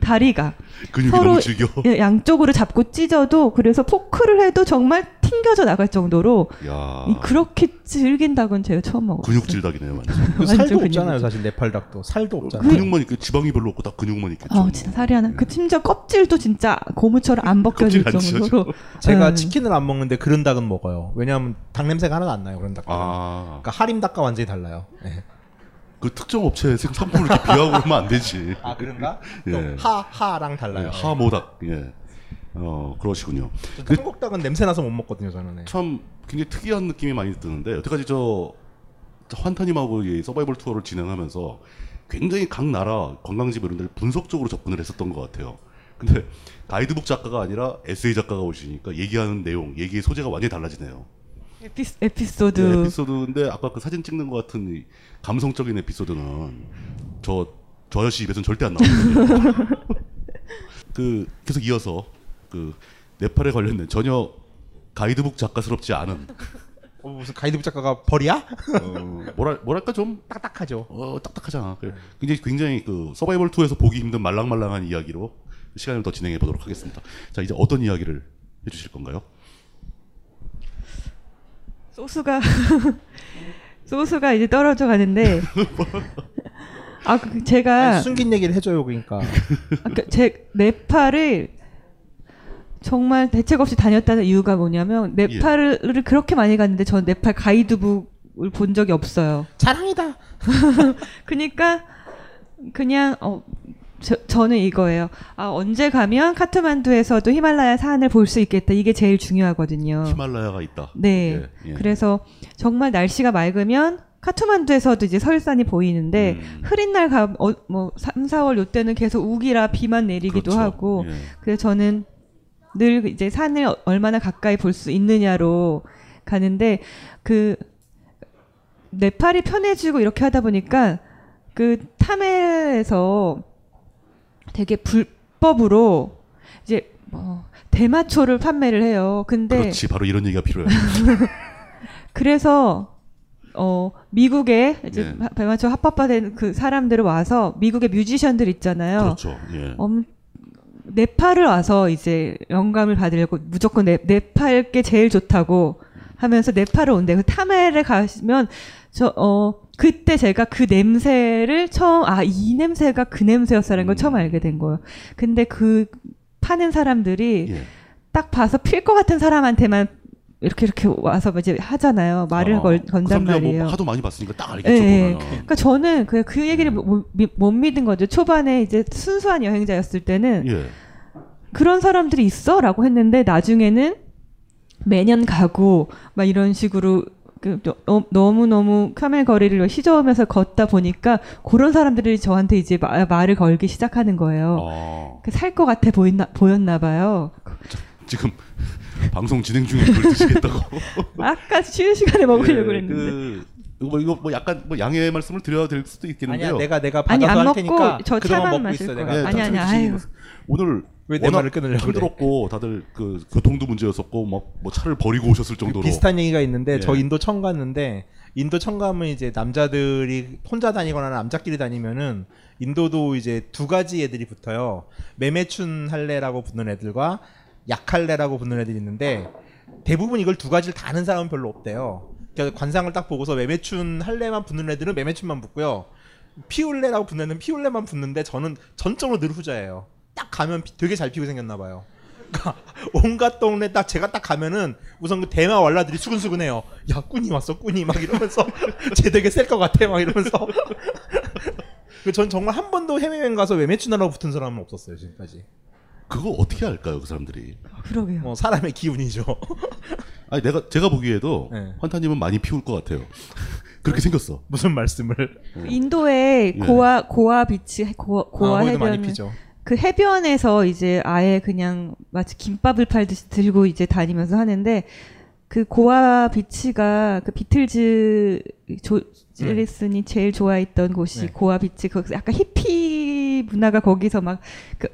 다리가 근육이 서로. 예, 양쪽으로 잡고 찢어도 그래서 포크를 해도 정말 튕겨져 나갈 정도로 야. 이- 그렇게 질긴 닭은 제가 처음 먹었어요. 근육질 닭이네요, 완전. 그 완전 살도. 없잖아요 사실 네팔 닭도 살도 없잖아요. 근육만 있고 지방이 별로 없고 딱 근육만 있겠죠. 어, 진짜 살이 하나. 그 심지어 껍질도 진짜 고무처럼 안 벗겨질 껍질 안 정도로. 제가 음. 치킨을 안 먹는데 그런 닭은 먹어요. 왜냐하면 닭 냄새가 하나도 안 나요 그런 닭. 아. 그러니까 하림 닭과 완전히 달라요. 예. 그 특정 업체 생산품을 이렇게 비하고 그러면 안 되지. 아 그런가? 예. 하 하랑 달라요. 예, 하모닭. 예. 어, 그러시군요. 그 한국 닭은 냄새 나서 못 먹거든요 저는. 예. 참 굉장히 특이한 느낌이 많이 드는데 여태까지 저, 저 환타님하고 이 서바이벌 투어를 진행하면서 굉장히 각 나라 관광지 이런 데를 분석적으로 접근을 했었던 것 같아요. 근데 가이드북 작가가 아니라 에세이 작가가 오시니까 얘기하는 내용, 얘기의 소재가 완전히 달라지네요. 에피, 에피소드. 네, 에피소드인데 아까 그 사진 찍는 것 같은 이 감성적인 에피소드는 저, 저 아저씨 입에서는 절대 안 나오거든요. 그 계속 이어서 그 네팔에 관련된 전혀 가이드북 작가스럽지 않은 어, 무슨 가이드북 작가가 벌이야? 어, 뭐랄 뭐랄까 좀 딱딱하죠. 어, 딱딱하잖아. 그 굉장히 굉장히 그 서바이벌 2에서 보기 힘든 말랑말랑한 이야기로 시간을 더 진행해 보도록 하겠습니다. 자 이제 어떤 이야기를 해주실 건가요? 소스가 소스가 이제 떨어져 가는데 아 그, 제가 아니, 숨긴 얘기를 해줘요 그러니까. 아까 제 네팔을 정말 대책 없이 다녔다는 이유가 뭐냐면 네팔을 그렇게 많이 갔는데 전 네팔 가이드북을 본 적이 없어요. 자랑이다. 그러니까 그냥 어 저, 저는 이거예요. 아, 언제 가면 카트만두에서도 히말라야 산을 볼 수 있겠다. 이게 제일 중요하거든요. 히말라야가 있다. 네. 예, 예. 그래서 정말 날씨가 맑으면 카트만두에서도 이제 설산이 보이는데 음. 흐린 날 가, 어, 뭐 3, 4월 요때는 계속 우기라 비만 내리기도 그렇죠. 하고 예. 그래서 저는 늘 이제 산을 어- 얼마나 가까이 볼 수 있느냐로 가는데 그 네팔이 편해지고 이렇게 하다 보니까 그 타멜에서 되게 불법으로 이제 뭐 대마초를 판매를 해요. 근데 그렇지 바로 이런 얘기가 필요해요. 그래서 어 미국에 이제 네. 대마초 합법화된 그 사람들을 와서 미국의 뮤지션들 있잖아요. 그렇죠. 예. 엄, 네팔을 와서 이제 영감을 받으려고 무조건 네, 네팔 게 제일 좋다고 하면서 네팔을 온대. 그 타멜에 가시면 저 어 그때 제가 그 냄새를 처음 아 이 냄새가 그 냄새였다는 걸 처음 알게 된 거예요. 근데 그 파는 사람들이 예. 딱 봐서 필 것 같은 사람한테만 이렇게 이렇게 와서 이제 하잖아요. 말을 어, 걸, 그 건단 사람들이 말이에요. 뭐 하도 많이 봤으니까 딱 알겠죠. 예, 예. 보면은. 그러니까 저는 그, 그 얘기를 못, 못- 못 믿은 거죠. 초반에 이제 순수한 여행자였을 때는 예. 그런 사람들이 있어라고 했는데 나중에는 매년 가고 막 이런 식으로 그 너무 너무 카멜 거리를 휘저으면서 걷다 보니까 그런 사람들이 저한테 이제 마- 말을 걸기 시작하는 거예요. 어, 살것 같아 보였나 보였나 봐요. 지금 방송 진행 중에 그걸 드시겠다고. 아까 쉬는 시간에 먹으려고 예, 그랬는데. 그, 이거, 이거 뭐 약간 뭐 양해의 말씀을 드려야 될 수도 있겠는데요. 아니야 내가 내가 아니, 받아서 안할 먹고 테니까 저 차만 먹고 마실 있어 거예요. 내가. 아니, 아니, 참 아유. 오늘 왜내 말을 끊으려고 그래. 힘들었고 다들 그 교통도 문제였었고 막 뭐 차를 버리고 오셨을 정도로 비슷한 얘기가 있는데 예. 저 인도 처음 갔는데 인도 처음 가면 이제 남자들이 혼자 다니거나 남자끼리 다니면은 인도도 이제 두 가지 애들이 붙어요. 매매춘 할래라고 붙는 애들과 약할래라고 붙는 애들이 있는데 대부분 이걸 두 가지를 다 아는 사람은 별로 없대요. 그러니까 관상을 딱 보고서 매매춘 할래만 붙는 애들은 매매춘만 붙고요. 피울레라고 붙는 애는 피울레만 붙는데 저는 전적으로 늘 후자예요. 딱 가면 피- 되게 잘 피고 생겼나 봐요. 그러니까 온갖 동네 딱 제가 딱 가면은 우선 그 대마 왈라들이 수근수근해요. 야 꾼이 왔어 꾼이 막 이러면서 쟤 되게 셀 것 같아 막 이러면서. 그 전 정말 한 번도 해외여행 가서 외매춘하라고 붙은 사람은 없었어요 지금까지. 그거 어떻게 할까요, 그 사람들이? 그러게요. 뭐 사람의 기운이죠. 아니 내가 제가 보기에도 네. 환타님은 많이 피울 것 같아요. 그렇게 생겼어. 무슨 말씀을? 인도에 예. 고아 고아 비치 고, 고아 아, 해변 피죠. 그 해변에서 이제 아예 그냥 마치 김밥을 팔듯이 들고 이제 다니면서 하는데 그 고아 비치가 그 비틀즈 조지 해리슨이 제일 좋아했던 곳이 네. 고아 비치 그 약간 히피 문화가 거기서 막그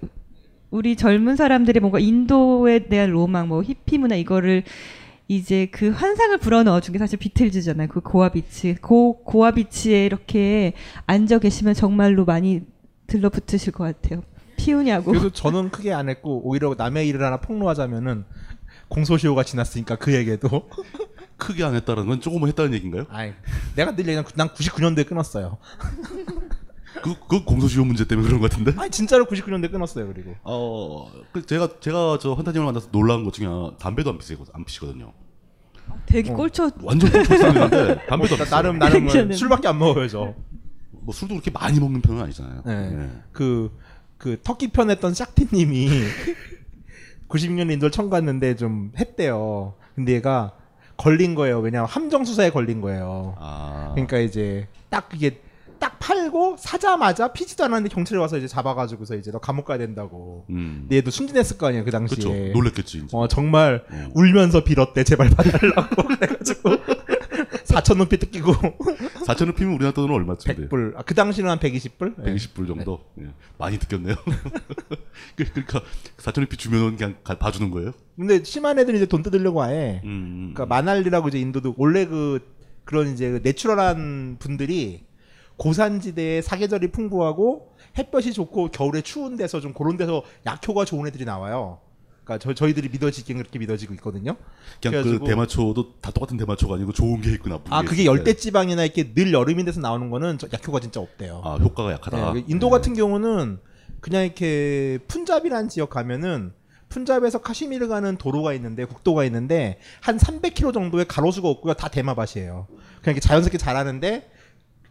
우리 젊은 사람들이 뭔가 인도에 대한 로망 뭐 히피 문화 이거를 이제 그 환상을 불어넣어 준 게 사실 비틀즈잖아요. 그 고아 비치. 고 고아 비치에 이렇게 앉아 계시면 정말로 많이 들러붙으실 것 같아요. 피우냐고. 그래서 저는 크게 안 했고 오히려 남의 일을 하나 폭로하자면은 공소시효가 지났으니까 그 얘기도 크게 안 했다는 건 조금 했다는 얘기인가요? 아이, 내가 늘 얘기한 난 99년도에 끊었어요. 그, 그 공소시효 문제 때문에 그런 것 같은데? 아니 진짜로 99년도에 끊었어요. 그리고 어, 그 제가 제가 저 환타님을 만나서 놀라운 것 중에 하나 담배도 안 피시고 안 피시거든요. 되게 꼴초 완전 꼴초스는데 담배도 어, 안 나- 나름. 나름은 술밖에 안 먹어요 저. 뭐 술도 그렇게 많이 먹는 편은 아니잖아요. 네. 네. 그, 그, 터키 편 했던 샥티님이 96년에 인도를 처음 갔는데 좀 했대요. 근데 얘가 걸린 거예요. 왜냐면 함정수사에 걸린 거예요. 아. 그러니까 이제 딱 그게 딱 팔고 사자마자 피지도 않았는데 경찰이 와서 이제 잡아가지고서 이제 너 감옥 가야 된다고. 음. 근데 얘도 순진했을 거 아니에요 그 당시에. 그쵸. 놀랬겠지, 이제. 어 정말 어. 울면서 빌었대 제발 봐달라고 그래가지고 4천 눈피 뜯기고 4천을 피면 우리나라 돈으로 얼마쯤 돼요? 100불. 아, 그 당시는 한 120불? 120불 정도? 예. 많이 느꼈네요. 그- 그러니까 4천을 피 주면은 그냥 가- 봐주는 거예요? 근데 심한 애들이 이제 돈 뜯으려고 아예. 음. 그러니까 마날리라고 이제 인도도 원래 그 그런 이제 그 내추럴한 분들이 고산지대에 사계절이 풍부하고 햇볕이 좋고 겨울에 추운 데서 좀 그런 데서 약효가 좋은 애들이 나와요. 그러니까 저, 저희들이 믿어지긴 그렇게 믿어지고 있거든요. 그냥 그 대마초도 다 똑같은 대마초가 아니고 좋은 게 있고 나쁜 아 게 그게 있을 때. 열대 지방이나 이렇게 늘 여름인 데서 나오는 거는 저 약효가 진짜 없대요. 아, 효과가 약하다. 네, 인도 같은 경우는 그냥 이렇게 푼잡이라는 지역 가면은 푼잡에서 카시미르 가는 도로가 있는데 국도가 있는데 한 300km 정도의 가로수가 없고요 다 대마밭이에요. 그냥 이렇게 자연스럽게 자라는데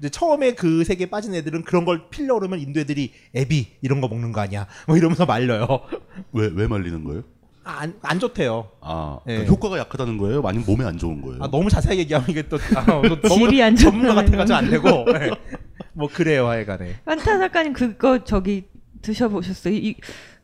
이제 처음에 그 세계에 빠진 애들은 그런 걸 필려 그러면 인도 애들이 애비 이런 거 먹는 거 아니야? 뭐 이러면서 말려요. 왜 왜 말리는 거예요? 안, 안 좋대요. 아 예. 그러니까 효과가 약하다는 거예요? 아니면 몸에 안 좋은 거예요? 아, 너무 자세하게 얘기하면 이게 또, 아, 또 너무 질이 안 전문가 좋다는 같아가지고 안 되고. 예. 뭐 그래요, 하여간에. 환타 작가님 그거 저기 드셔보셨어요? 이,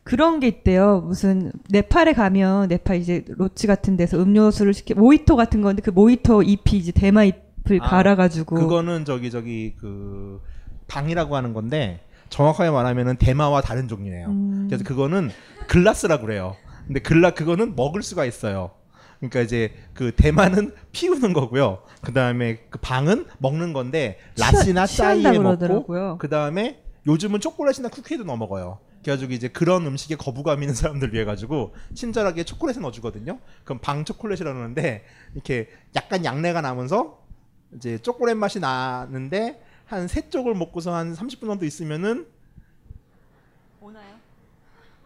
그런 게 있대요. 무슨 네팔에 가면 네팔 이제 로치 같은 데서 음료수를 시켜 모히토 같은 건데 그 모히토 잎이 이제 대마 잎 을 아, 갈아가지고 그거는 저기 저기 그 방이라고 하는 건데 정확하게 말하면은 대마와 다른 종류예요. 음. 그래서 그거는 글라스라고 그래요. 근데 글라 그거는 먹을 수가 있어요. 그러니까 이제 그 대마는 피우는 거고요. 그 다음에 그 방은 먹는 건데 라시나 짜이에 먹고 그러더라고요. 그 다음에 요즘은 초콜릿이나 쿠키에도 넣어 먹어요. 그래가지고 이제 그런 음식에 거부감 있는 사람들 위해 가지고 친절하게 초콜릿을 넣어주거든요. 그럼 방 초콜릿이라고 하는데 이렇게 약간 양내가 나면서 이제 초콜릿 맛이 나는데 한 세 쪽을 먹고서 한 30분 정도 있으면은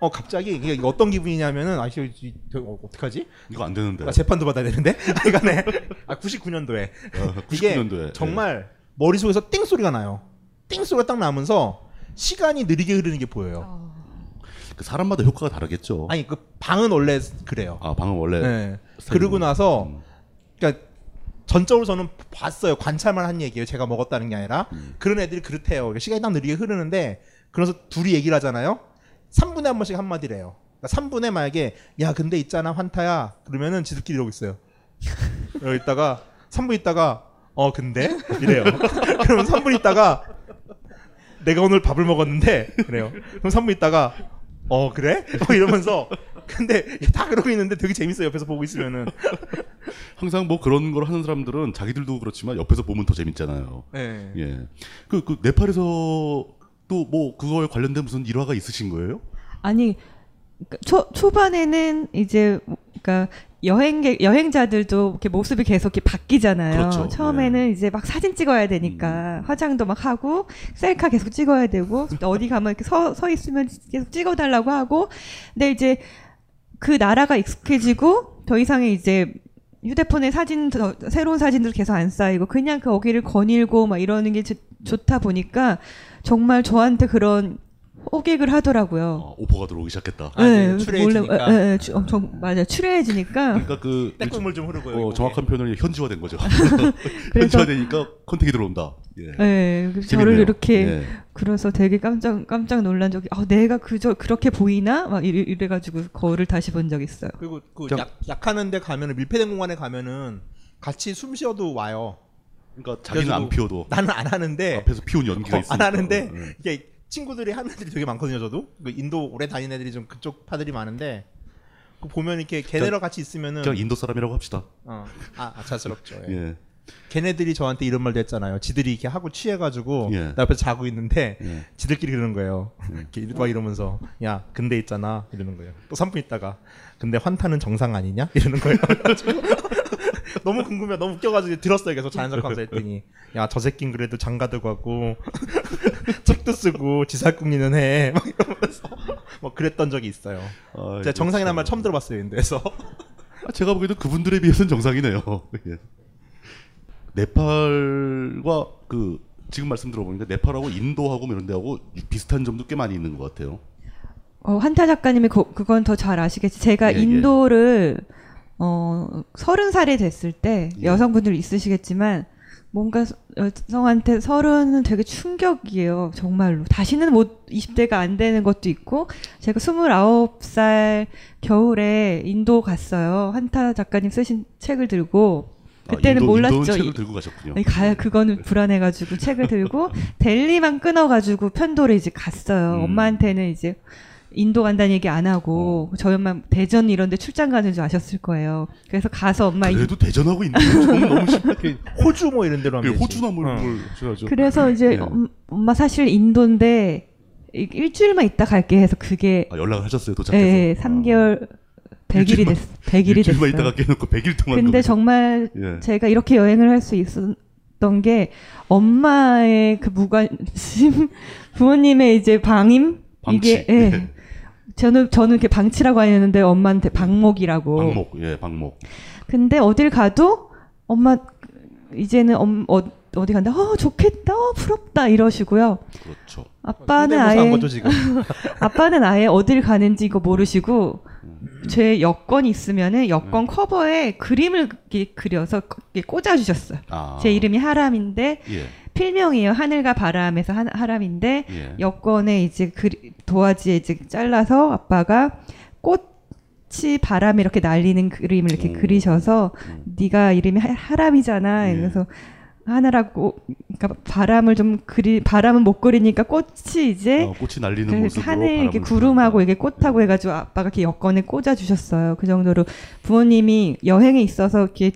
어 갑자기 이게 어떤 기분이냐면은 아 이거 이- 어, 어떡하지? 이거 안 되는데. 나 재판도 받아야 되는데. 이간에 아 99년도에 어, 이게 99년도에. 정말 머릿속에서 띵 소리가 나요. 띵 소리가 딱 나면서 시간이 느리게 흐르는 게 보여요. 그 사람마다 효과가 다르겠죠. 아니 그 방은 원래 그래요. 아 방은 원래 네. 그러고 나서 음. 그러니까 전적으로 저는 봤어요. 관찰만 한 얘기예요. 제가 먹었다는 게 아니라 음. 그런 애들이 그렇대요. 그러니까 시간이 딱 느리게 흐르는데 그래서 둘이 얘기를 하잖아요. 3분에 한 번씩 한마디래요. 그러니까 3분에 만약에 야 근데 있잖아 환타야 그러면은 지들끼리 이러고 있어요. 여기 있다가 3분 있다가 어 근데 이래요. 그러면 3분 있다가 내가 오늘 밥을 먹었는데 그래요. 그럼 3분 있다가 어 그래? 뭐 이러면서 근데 다 그러고 있는데 되게 재밌어요. 옆에서 보고 있으면은 항상 뭐 그런 걸 하는 사람들은 자기들도 그렇지만 옆에서 보면 더 재밌잖아요. 네. 예. 그, 그 네팔에서 또 뭐 그거에 관련된 무슨 일화가 있으신 거예요? 아니 초 초반에는 이제 그러니까 여행객 여행자들도 이렇게 모습이 계속 이렇게 바뀌잖아요. 그렇죠. 처음에는 이제 막 사진 찍어야 되니까 화장도 막 하고 셀카 계속 찍어야 되고 어디 가면 이렇게 서, 서 있으면 계속 찍어달라고 하고 근데 이제 그 나라가 익숙해지고 더 이상의 이제 휴대폰에 사진 더- 새로운 사진들 계속 안 쌓이고 그냥 그 거기를 거닐고 막 이러는 게 좋- 좋다 보니까 정말 저한테 그런 호객을 하더라고요. 어, 오퍼가 들어오기 시작했다. 아, 네, 이제 추레해지니까. 몰래- 예, 예, 추- 엄청 맞아 추레해지니까 그러니까 그 떼국물 좀 흐르고요. 어. 정확한 표현은 현지화된 거죠. 현지화되니까 컨택이 들어온다. 예. 예, 그래서 저를 재밌네요. 이렇게 예. 그래서 되게 깜짝 깜짝 놀란 적이 아 내가 그저 그렇게 보이나 막 이래, 이래가지고 거울을 다시 본 적 있어요. 그리고 그 저- 약, 약하는데 가면은 밀폐된 공간에 가면은 같이 숨 쉬어도 와요. 그러니까 자기는 안 피워도 나는 안 하는데 앞에서 피운 연기가 어, 있으니까. 안 하는데 예. 이게 친구들이 하는 애들이 되게 많거든요. 저도 그 인도 오래 다닌 애들이 좀 그쪽 파들이 많은데 그 보면 이렇게 걔네랑 같이 있으면은 그냥 인도 사람이라고 합시다. 어, 아 아차스럽죠. 예. 예. 걔네들이 저한테 이런 말도 했잖아요. 지들이 이렇게 하고 취해가지고 예. 나 옆에서 자고 있는데 예. 지들끼리 그러는 거예요. 이렇게 막 이러면서 야 근데 있잖아 이러는 거예요. 또 3분 있다가 근데 환타는 정상 아니냐 이러는 거예요. 그래가지고 너무 궁금해, 너무 웃겨가지고 들었어요. 계속 자연스럽게 했더니 야 저 새끼는 그래도 장가도 가고 책도 쓰고 지살궁리는 해. 막 이러면서 뭐 그랬던 적이 있어요. 아, 제가 정상이란 말 처음 들어봤어요. 인도에서. 아, 제가 보기에도 그분들에 비해서는 정상이네요. 예. 네팔과 그 지금 말씀 들어보니까 네팔하고 인도하고 뭐 이런 데하고 비슷한 점도 꽤 많이 있는 것 같아요. 어, 환타 작가님이 그, 그건 더 잘 아시겠지. 제가 예, 예. 인도를 어 서른 살이 됐을 때 예. 여성분들 있으시겠지만 뭔가 서- 여성한테 서른은 되게 충격이에요. 정말로. 다시는 못 20대가 안 되는 것도 있고 제가 29살 겨울에 인도 갔어요. 환타 작가님 쓰신 책을 들고 아, 그때는 인도- 몰랐죠. 책을 이- 들고 가셨군요. 가 그거는 불안해가지고 책을 들고 델리만 끊어가지고 편도를 이제 갔어요. 음. 엄마한테는 이제 인도 간다는 얘기 안 하고 어. 저희 엄마 대전 이런데 출장 가는 줄 아셨을 거예요. 그래서 가서 엄마 이- 그래도 대전하고 있는 건 너무 심각해. 호주 뭐 이런 데로 그 하면 되지. 호주나물 어. 뭘 줘야죠. 그래서 이제 예. 엄- 엄마 사실 인도인데 이- 일주일만 있다 갈게 해서 그게 아, 연락을 하셨어요 예, 도착해서. 예, 3개월 100일이 일주일만- 됐 100일이 일주일만 됐어요. 있다가 깨놓고 100일 동안. 근데. 정말 예. 제가 이렇게 여행을 할 수 있었던 게 엄마의 그 무관심 부모님의 이제 방임 방치. 이게 예. 예. 저는 저는 이렇게 방치라고 하는데 엄마한테 방목이라고. 방목, 예, 방목. 근데 어딜 가도 엄마 이제는 엄, 어, 어디 간다. 어 좋겠다. 어, 부럽다 이러시고요. 그렇죠. 아빠는 한 아예 거죠, 지금. 아빠는 아예 어딜 가는지 이거 모르시고 제 여권이 있으면은 네. 여권 커버에 그림을 그려서 이렇게 꽂아 주셨어요. 아. 제 이름이 하람인데 예. 필명이에요. 하늘과 바람에서 한, 하람인데 예. 여권에 이제 그리, 도화지에 이제 잘라서 아빠가 꽃이 바람에 이렇게 날리는 그림을 이렇게 그리셔서 네가 이름이 하, 하람이잖아. 예. 그래서 하늘하고 그러니까 바람을 좀 그리 바람은 못 그리니까 꽃이 이제 어, 꽃이 날리는 그래서 모습으로 하늘 이렇게 구름하고 이게 꽃하고 해가지고 아빠가 이렇게 여권에 꽂아 주셨어요. 그 정도로 부모님이 여행에 있어서 이렇게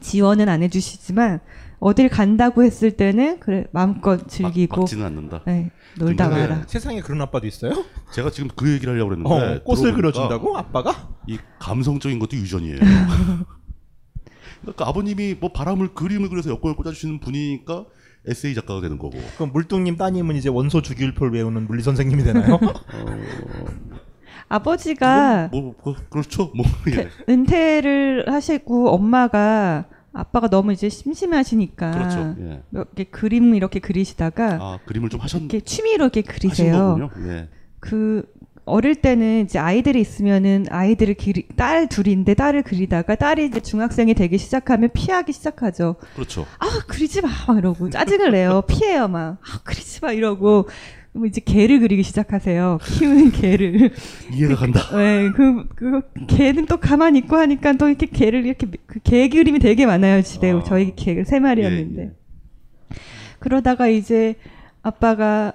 지원은 안 해주시지만 어딜 간다고 했을 때는 그래 마음껏 즐기고 막 지는 않는다. 네, 놀다 와라. 세상에 그런 아빠도 있어요? 제가 지금 그 얘기를 하려고 그랬는데 어, 꽃을 그려준다고 아빠가? 이 감성적인 것도 유전이에요. 그러니까 아버님이 뭐 바람을 그림을 그려서 여권을 꽂아주시는 분이니까 에세이 작가가 되는 거고. 그럼 물뚱님 따님은 이제 원소 주기율표를 외우는 물리 선생님이 되나요? 아버지가 뭐, 뭐 그렇죠. 뭐 예. 은퇴를 하시고 엄마가 아빠가 너무 이제 심심하시니까 그렇죠. 예. 몇개 그림 이렇게 그리시다가 아 그림을 좀 하셨 이렇게 취미로 이렇게 그리세요. 예. 그 어릴 때는 이제 아이들이 있으면은 아이들을 기리, 딸 둘인데 딸을 그리다가 딸이 이제 중학생이 되기 시작하면 피하기 시작하죠. 그렇죠. 아 그리지 마막 이러고 짜증을 내요. 피해요 막. 아 그리지 마 이러고 그럼 이제 개를 그리기 시작하세요. 키우는 개를. 이해가 간다. 네, 그, 그, 개는 또 가만히 있고 하니까 또 이렇게 개를 이렇게, 그 개 그림이 되게 많아요, 집에. 아. 저희 개가 세 마리였는데. 예, 그러다가 이제 아빠가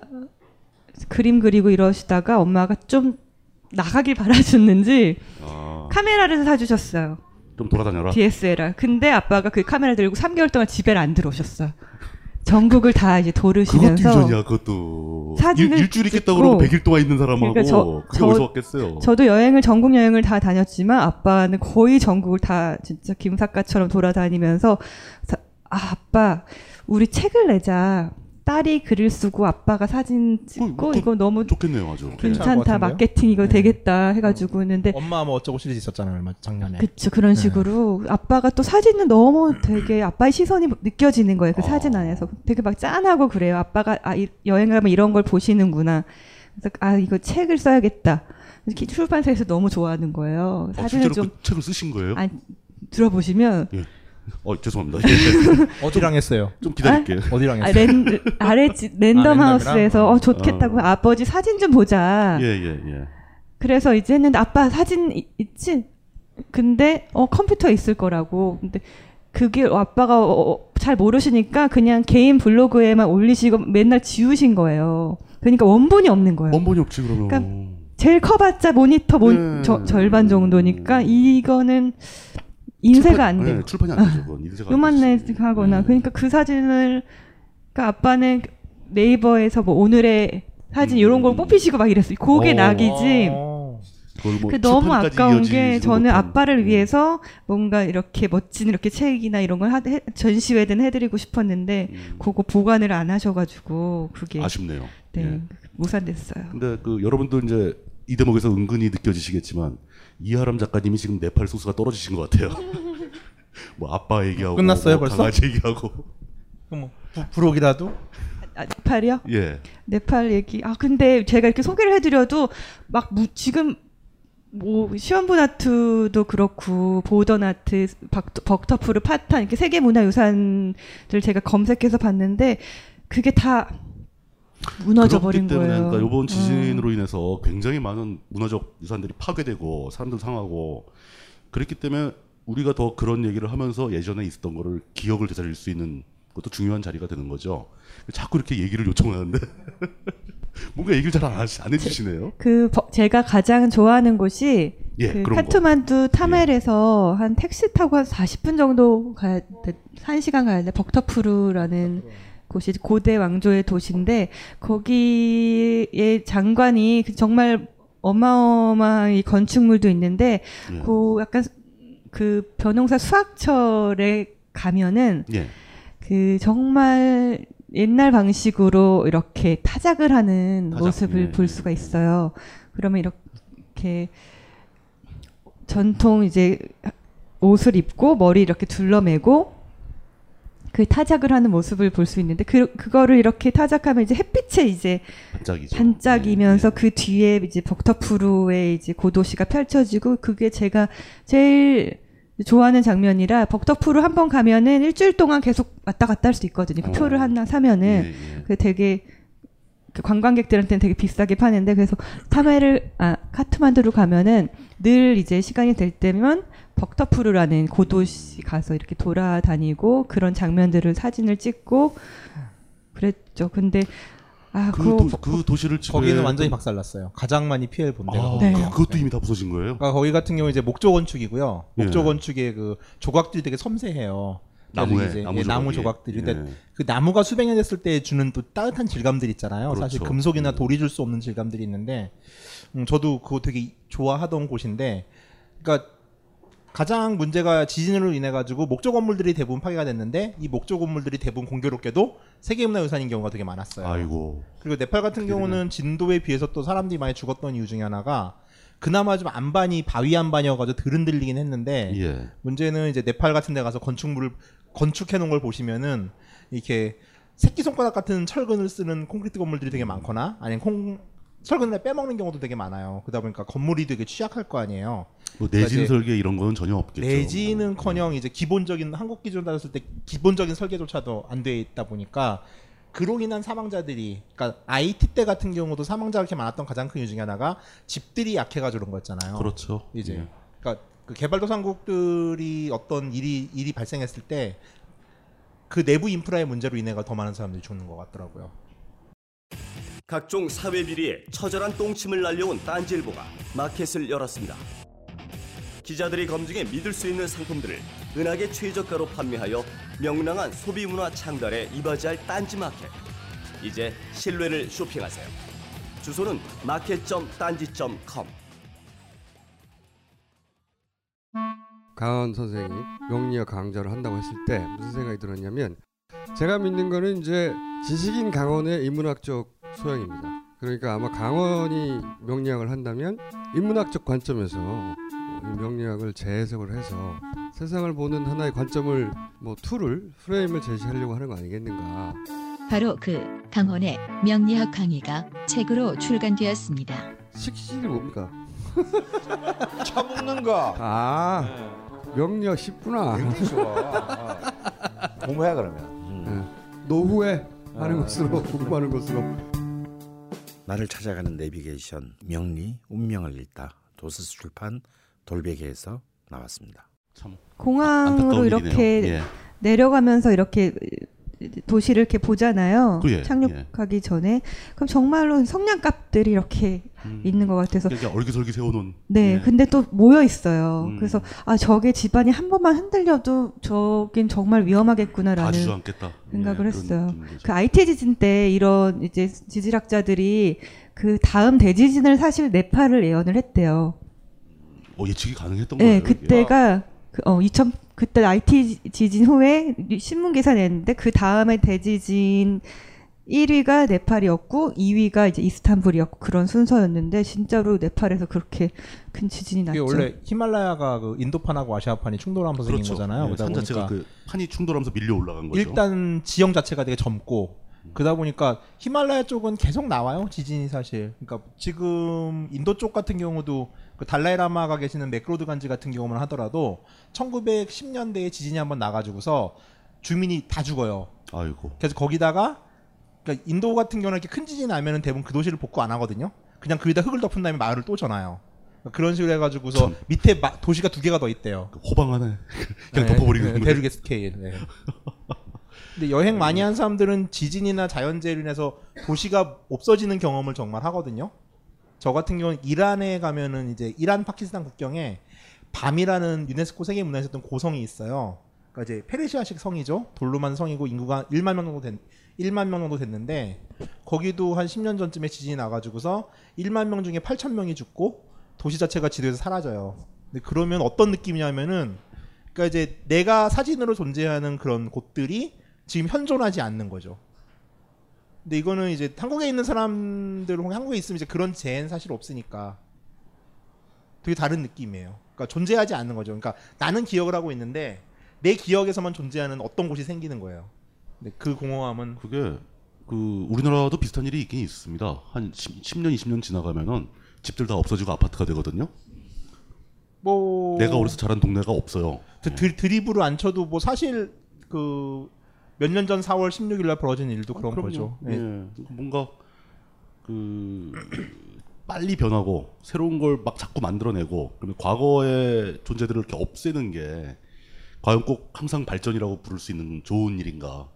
그림 그리고 이러시다가 엄마가 좀 나가길 바라셨는지 아, 카메라를 사주셨어요. 좀 돌아다녀라. DSLR. 근데 아빠가 그 카메라 들고 3개월 동안 집에를 안 들어오셨어요. 전국을 다 이제 그것도 도르시면서 유전이야. 그것도 사진을 일, 일주일 있겠다 그러고 100일 동안 있는 사람하고 그러니까 저- 그게 저- 어디서 왔겠어요. 저도 여행을 전국 여행을 다 다녔지만 아빠는 거의 전국을 다 진짜 김사과처럼 돌아다니면서 사- 아 아빠 우리 책을 내자 딸이 글을 쓰고 아빠가 사진 찍고 이거 너무 좋겠네요, 아주. 괜찮다? 마케팅 이거 되겠다 해가지고 했는데 엄마 뭐 어쩌고 시리즈 있었잖아요 얼마 작년에. 그쵸 그런 네. 식으로 아빠가 또 사진은 너무 되게 아빠의 시선이 느껴지는 거예요 그 사진 안에서 되게 막 짠하고 그래요 아빠가 아 이- 여행 가면 이런 걸 보시는구나 그래서 아 이거 책을 써야겠다 이렇게 출판사에서 너무 좋아하는 거예요 어, 사진을 좀그 책을 쓰신 거예요? 아니, 들어보시면 예. 어 죄송합니다. 예. 어디랑 했어요? 좀 기다릴게요. 어디랑 아, 했어요? 랜, 아래 지- 랜덤 아, 하우스에서? 어 좋겠다고 아버지 사진 좀 보자 예, 예, 예. 그래서 이제 했는데 아빠 사진 이- 있지? 근데 어 컴퓨터에 있을 거라고. 근데 그게 아빠가 어, 어, 잘 모르시니까 그냥 개인 블로그에만 올리시고 맨날 지우신 거예요. 그러니까 원본이 없는 거예요. 원본이 없지 그러면. 그러니까 제일 커봤자 모니터 몬, 네. 저- 절반 정도니까 이거는 인쇄가 안 돼요. 네, 출판이 안 되죠. 그건 인쇄가 안 요만해 하거나 그러니까 그 사진을 그러니까 아빠는 네이버에서 뭐 오늘의 사진 이런 걸 뽑히시고 막 이랬어요. 그게 어. 낙이지. 뭐 그 너무 아까운 게 저는 못한. 아빠를 위해서 뭔가 이렇게 멋진 이렇게 책이나 이런 걸 하, 해, 전시회든 해드리고 싶었는데 그거 보관을 안 하셔가지고 그게 음. 아쉽네요. 네 예. 무산됐어요. 근데 그 여러분들 이제 이 대목에서 은근히 느껴지시겠지만 이하람 작가님이 지금 네팔 소스가 떨어지신 것 같아요. 뭐 아빠 얘기하고 끝났어요, 뭐 벌써? 강아지 얘기하고. 뭐 부- 부록이라도? 아, 네팔이요? 예. 네팔 얘기. 아 근데 제가 이렇게 소개를 해드려도 막 무, 지금 뭐 시원부나투도 그렇고 보더나트, 박, 벅터프르, 파탄 이렇게 세계 문화 유산들 제가 검색해서 봤는데 그게 다 무너져 버린 그렇기 때문에 거예요. 그러니까 이번 음. 지진으로 인해서 굉장히 많은 문화적 유산들이 파괴되고 사람들 상하고 그랬기 때문에 우리가 더 그런 얘기를 하면서 예전에 있었던 거를 기억을 되살릴 수 있는 것도 중요한 자리가 되는 거죠. 자꾸 이렇게 얘기를 요청하는데 뭔가 얘기를 잘 안 해주시네요. 그 버- 제가 가장 좋아하는 곳이 예, 그. 카트만두 타멜에서 한 택시 타고 한 40분 정도 가야 돼. 1시간 가야 돼. 벅터푸르라는 곳이 고대 왕조의 도시인데 거기에 장관이 그 정말 어마어마한 이 건축물도 있는데 예. 그 약간 그 변홍사 수학철에 가면은 예. 그 정말 옛날 방식으로 이렇게 타작을 하는 타작, 모습을 예, 볼 수가 있어요. 그러면 이렇게 전통 이제 옷을 입고 머리 이렇게 둘러매고 그 타작을 하는 모습을 볼 수 있는데 그 그거를 이렇게 타작하면 이제 햇빛에 이제 반짝이죠. 반짝이면서 그 뒤에 이제 벅터푸르의 이제 고도시가 펼쳐지고 그게 제가 제일 좋아하는 장면이라 벅터푸르 한번 가면은 일주일 동안 계속 왔다 갔다 할 수 있거든요. 그 어. 표를 하나 사면은 예, 예. 그 되게 그 관광객들한테는 되게 비싸게 파는데 그래서 타메를 아 카트만두로 가면은 늘 이제 시간이 될 때면 벅터푸르라는 고도시 가서 이렇게 돌아다니고 그런 장면들을 사진을 찍고 그랬죠. 근데 아 그, 도, 그 도시를 지배 거기는 완전히 박살났어요. 가장 많이 피해를 본 데가. 아. 네. 그, 그것도 이미 다 부서진 거예요? 그러니까 거기 같은 경우 이제 목조 건축이고요. 예. 목조 건축의 그 조각들이 되게 섬세해요. 나무에, 이제 나무 예, 나무 조각이. 조각들이. 근데 예. 그 나무가 수백 년 됐을 때 주는 또 따뜻한 질감들 있잖아요. 사실 그렇죠. 금속이나 음. 돌이 줄 수 없는 질감들이 있는데, 음, 저도 그거 되게 좋아하던 곳인데, 그러니까 가장 문제가 지진으로 인해 가지고 목조 건물들이 대부분 파괴가 됐는데 이 목조 건물들이 대부분 공교롭게도 세계문화 유산인 경우가 되게 많았어요. 아이고. 그리고 네팔 같은 경우는 진도에 비해서 또 사람들이 많이 죽었던 이유 중에 하나가 그나마 좀 안반이 바위 안반이어가지고 덜 흔들리긴 했는데 예. 문제는 이제 네팔 같은 데 가서 건축물을 건축해 놓은 걸 보시면은 이렇게 새끼 손가락 같은 철근을 쓰는 콘크리트 건물들이 되게 많거나 아니면 콩 철근을 빼먹는 경우도 되게 많아요. 그러다 보니까 건물이 되게 취약할 거 아니에요. 뭐 그러니까 내진 설계 이런 거는 전혀 없겠죠. 내지는커녕 이제 기본적인 한국 기준으로 따졌을 때 기본적인 설계조차도 안 돼 있다 보니까 그로 인한 사망자들이 그러니까 IT 때 같은 경우도 사망자가 이렇게 많았던 가장 큰 이유 중에 하나가 집들이 약해가지고 그런 거였잖아요. 그렇죠. 이제 예. 그러니까 그 개발도상국들이 어떤 일이 일이 발생했을 때 그 내부 인프라의 문제로 인해가 더 많은 사람들이 죽는 것 같더라고요. 각종 사회 비리에 처절한 똥침을 날려온 딴지일보가 마켓을 열었습니다. 기자들이 검증해 믿을 수 있는 상품들을 은하계 최저가로 판매하여 명랑한 소비 문화 창달에 이바지할 딴지 마켓. 이제 신뢰를 쇼핑하세요. 주소는 마켓.딴지.com. 강원 선생이 명리학 강좌를 한다고 했을 때 무슨 생각이 들었냐면 제가 믿는 거는 이제 지식인 강원의 인문학적 소양입니다. 그러니까 아마 강원이 명리학을 한다면 인문학적 관점에서 이 명리학을 재해석을 해서 세상을 보는 하나의 관점을 뭐 tool을 프레임을 제시하려고 하는 거 아니겠는가. 바로 그 강원의 명리학 강의가 책으로 출간되었습니다. 식신이 뭡니까? 처먹는 거. 아 명리학 쉽구나. 굉장히 좋아. 공부해 그러면. 예. 노후에 하는 아. 것으로 공부하는 것으로. 나를 찾아가는 내비게이션 명리 운명을 읽다 도서스 출판 돌베개에서 나왔습니다. 참 공항으로 이렇게. 예. 내려가면서 이렇게 도시를 이렇게 보잖아요. 그 예, 착륙하기 전에 그럼 정말로 성냥갑들이 이렇게 있는 것 같아서 얼기설기 세워놓은. 네, 예. 근데 또 모여 있어요. 음. 그래서 아 저게 집안이 한 번만 흔들려도 저긴 정말 위험하겠구나라는. 생각을 예, 했어요. 그 IT 지진 때 이런 이제 지질학자들이 그 다음 대지진을 사실 네팔을 예언을 했대요. 어, 예측이 가능했던 네, 거예요. 이게? 그때가 그, 어, 2000 그때 IT 지진 후에 신문 기사 냈는데 그 다음에 대지진 1위가 네팔이었고 2위가 이제 이스탄불이었고 그런 순서였는데 진짜로 네팔에서 그렇게 큰 지진이 이게 났죠. 원래 히말라야가 그 인도판하고 아시아판이 충돌하면서 생긴 그렇죠. 거잖아요. 예, 그러다 산 자체가 그 판이 충돌하면서 밀려 올라간 거죠. 일단 지형 자체가 되게 젊고 그러다 보니까 히말라야 쪽은 계속 나와요 지진이 사실. 그러니까 지금 인도 쪽 같은 경우도 그 달라이라마가 계시는 맥로드 간지 같은 경우만 하더라도 1910년대에 지진이 한번 나가지고서 주민이 다 죽어요. 아이고. 그래서 거기다가 그러니까 인도 같은 경우는 이렇게 큰 지진이 나면은 대부분 그 도시를 복구 안 하거든요. 그냥 그 위에다 흙을 덮은 다음에 마을을 또 지어요. 그러니까 그런 식으로 해가지고서 밑에 마- 도시가 두 개가 더 있대요. 호방 하나 그냥 덮어버리는 거예요. 대륙의 스케일. 네. 근데 여행 많이 한 사람들은 지진이나 자연재해로 인해서 도시가 없어지는 경험을 정말 하거든요. 저 같은 경우는 이란에 가면은 이제 이란 파키스탄 국경에 밤이라는 유네스코 세계문화유산 있었던 고성이 있어요. 그러니까 이제 페르시아식 성이죠. 돌로만 성이고 인구가 1만 명 정도 된 1만 명 정도 됐는데 거기도 한 10년 전쯤에 지진이 나가지고서 1만 명 중에 8천 명이 죽고 도시 자체가 지도에서 사라져요. 근데 그러면 어떤 느낌이냐면은 그러니까 이제 내가 사진으로 존재하는 그런 곳들이 지금 현존하지 않는 거죠. 근데 이거는 이제 한국에 있는 사람들 혹은 한국에 있으면 이제 그런 재해는 사실 없으니까 되게 다른 느낌이에요. 그러니까 존재하지 않는 거죠. 그러니까 나는 기억을 하고 있는데 내 기억에서만 존재하는 어떤 곳이 생기는 거예요. 근데 그 공허함은 그게 그 우리나라도 비슷한 일이 있긴 있습니다. 한 10, 년 20년 지나가면은 집들 다 없어지고 아파트가 되거든요. 뭐 내가 어려서 자란 동네가 없어요. 드, 드, 드립으로 안 쳐도 뭐 사실 그 몇 년 전 4월 16일 날 벌어진 일도 그런 그럼요. 거죠. 예. 예. 뭔가 그 빨리 변하고 새로운 걸 막 자꾸 만들어내고 그러면 과거의 존재들을 이렇게 없애는 게 과연 꼭 항상 발전이라고 부를 수 있는 좋은 일인가?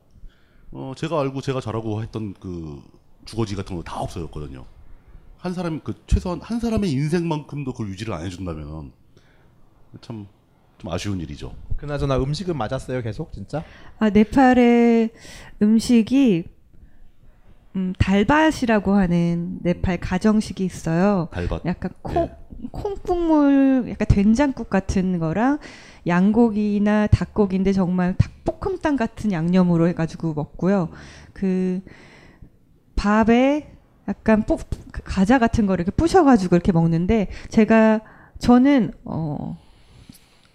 어 제가 알고 제가 잘하고 했던 그 주거지 같은 거 다 없어졌거든요. 한 사람 그 최소한 한 사람의 인생만큼도 그걸 유지를 안 해준다면 참 좀 아쉬운 일이죠. 그나저나 음식은 맞았어요 계속 진짜? 아 네팔의 음식이 음, 달밭이라고 하는 네팔 가정식이 있어요. 달밭. 약간 콩 콩국물, 약간 된장국 같은 거랑 양고기나 닭고기인데 정말 닭볶음탕 같은 양념으로 해가지고 먹고요. 그 밥에 약간 뽀, 과자 같은 거를 이렇게 부셔가지고 이렇게 먹는데 제가 저는 어.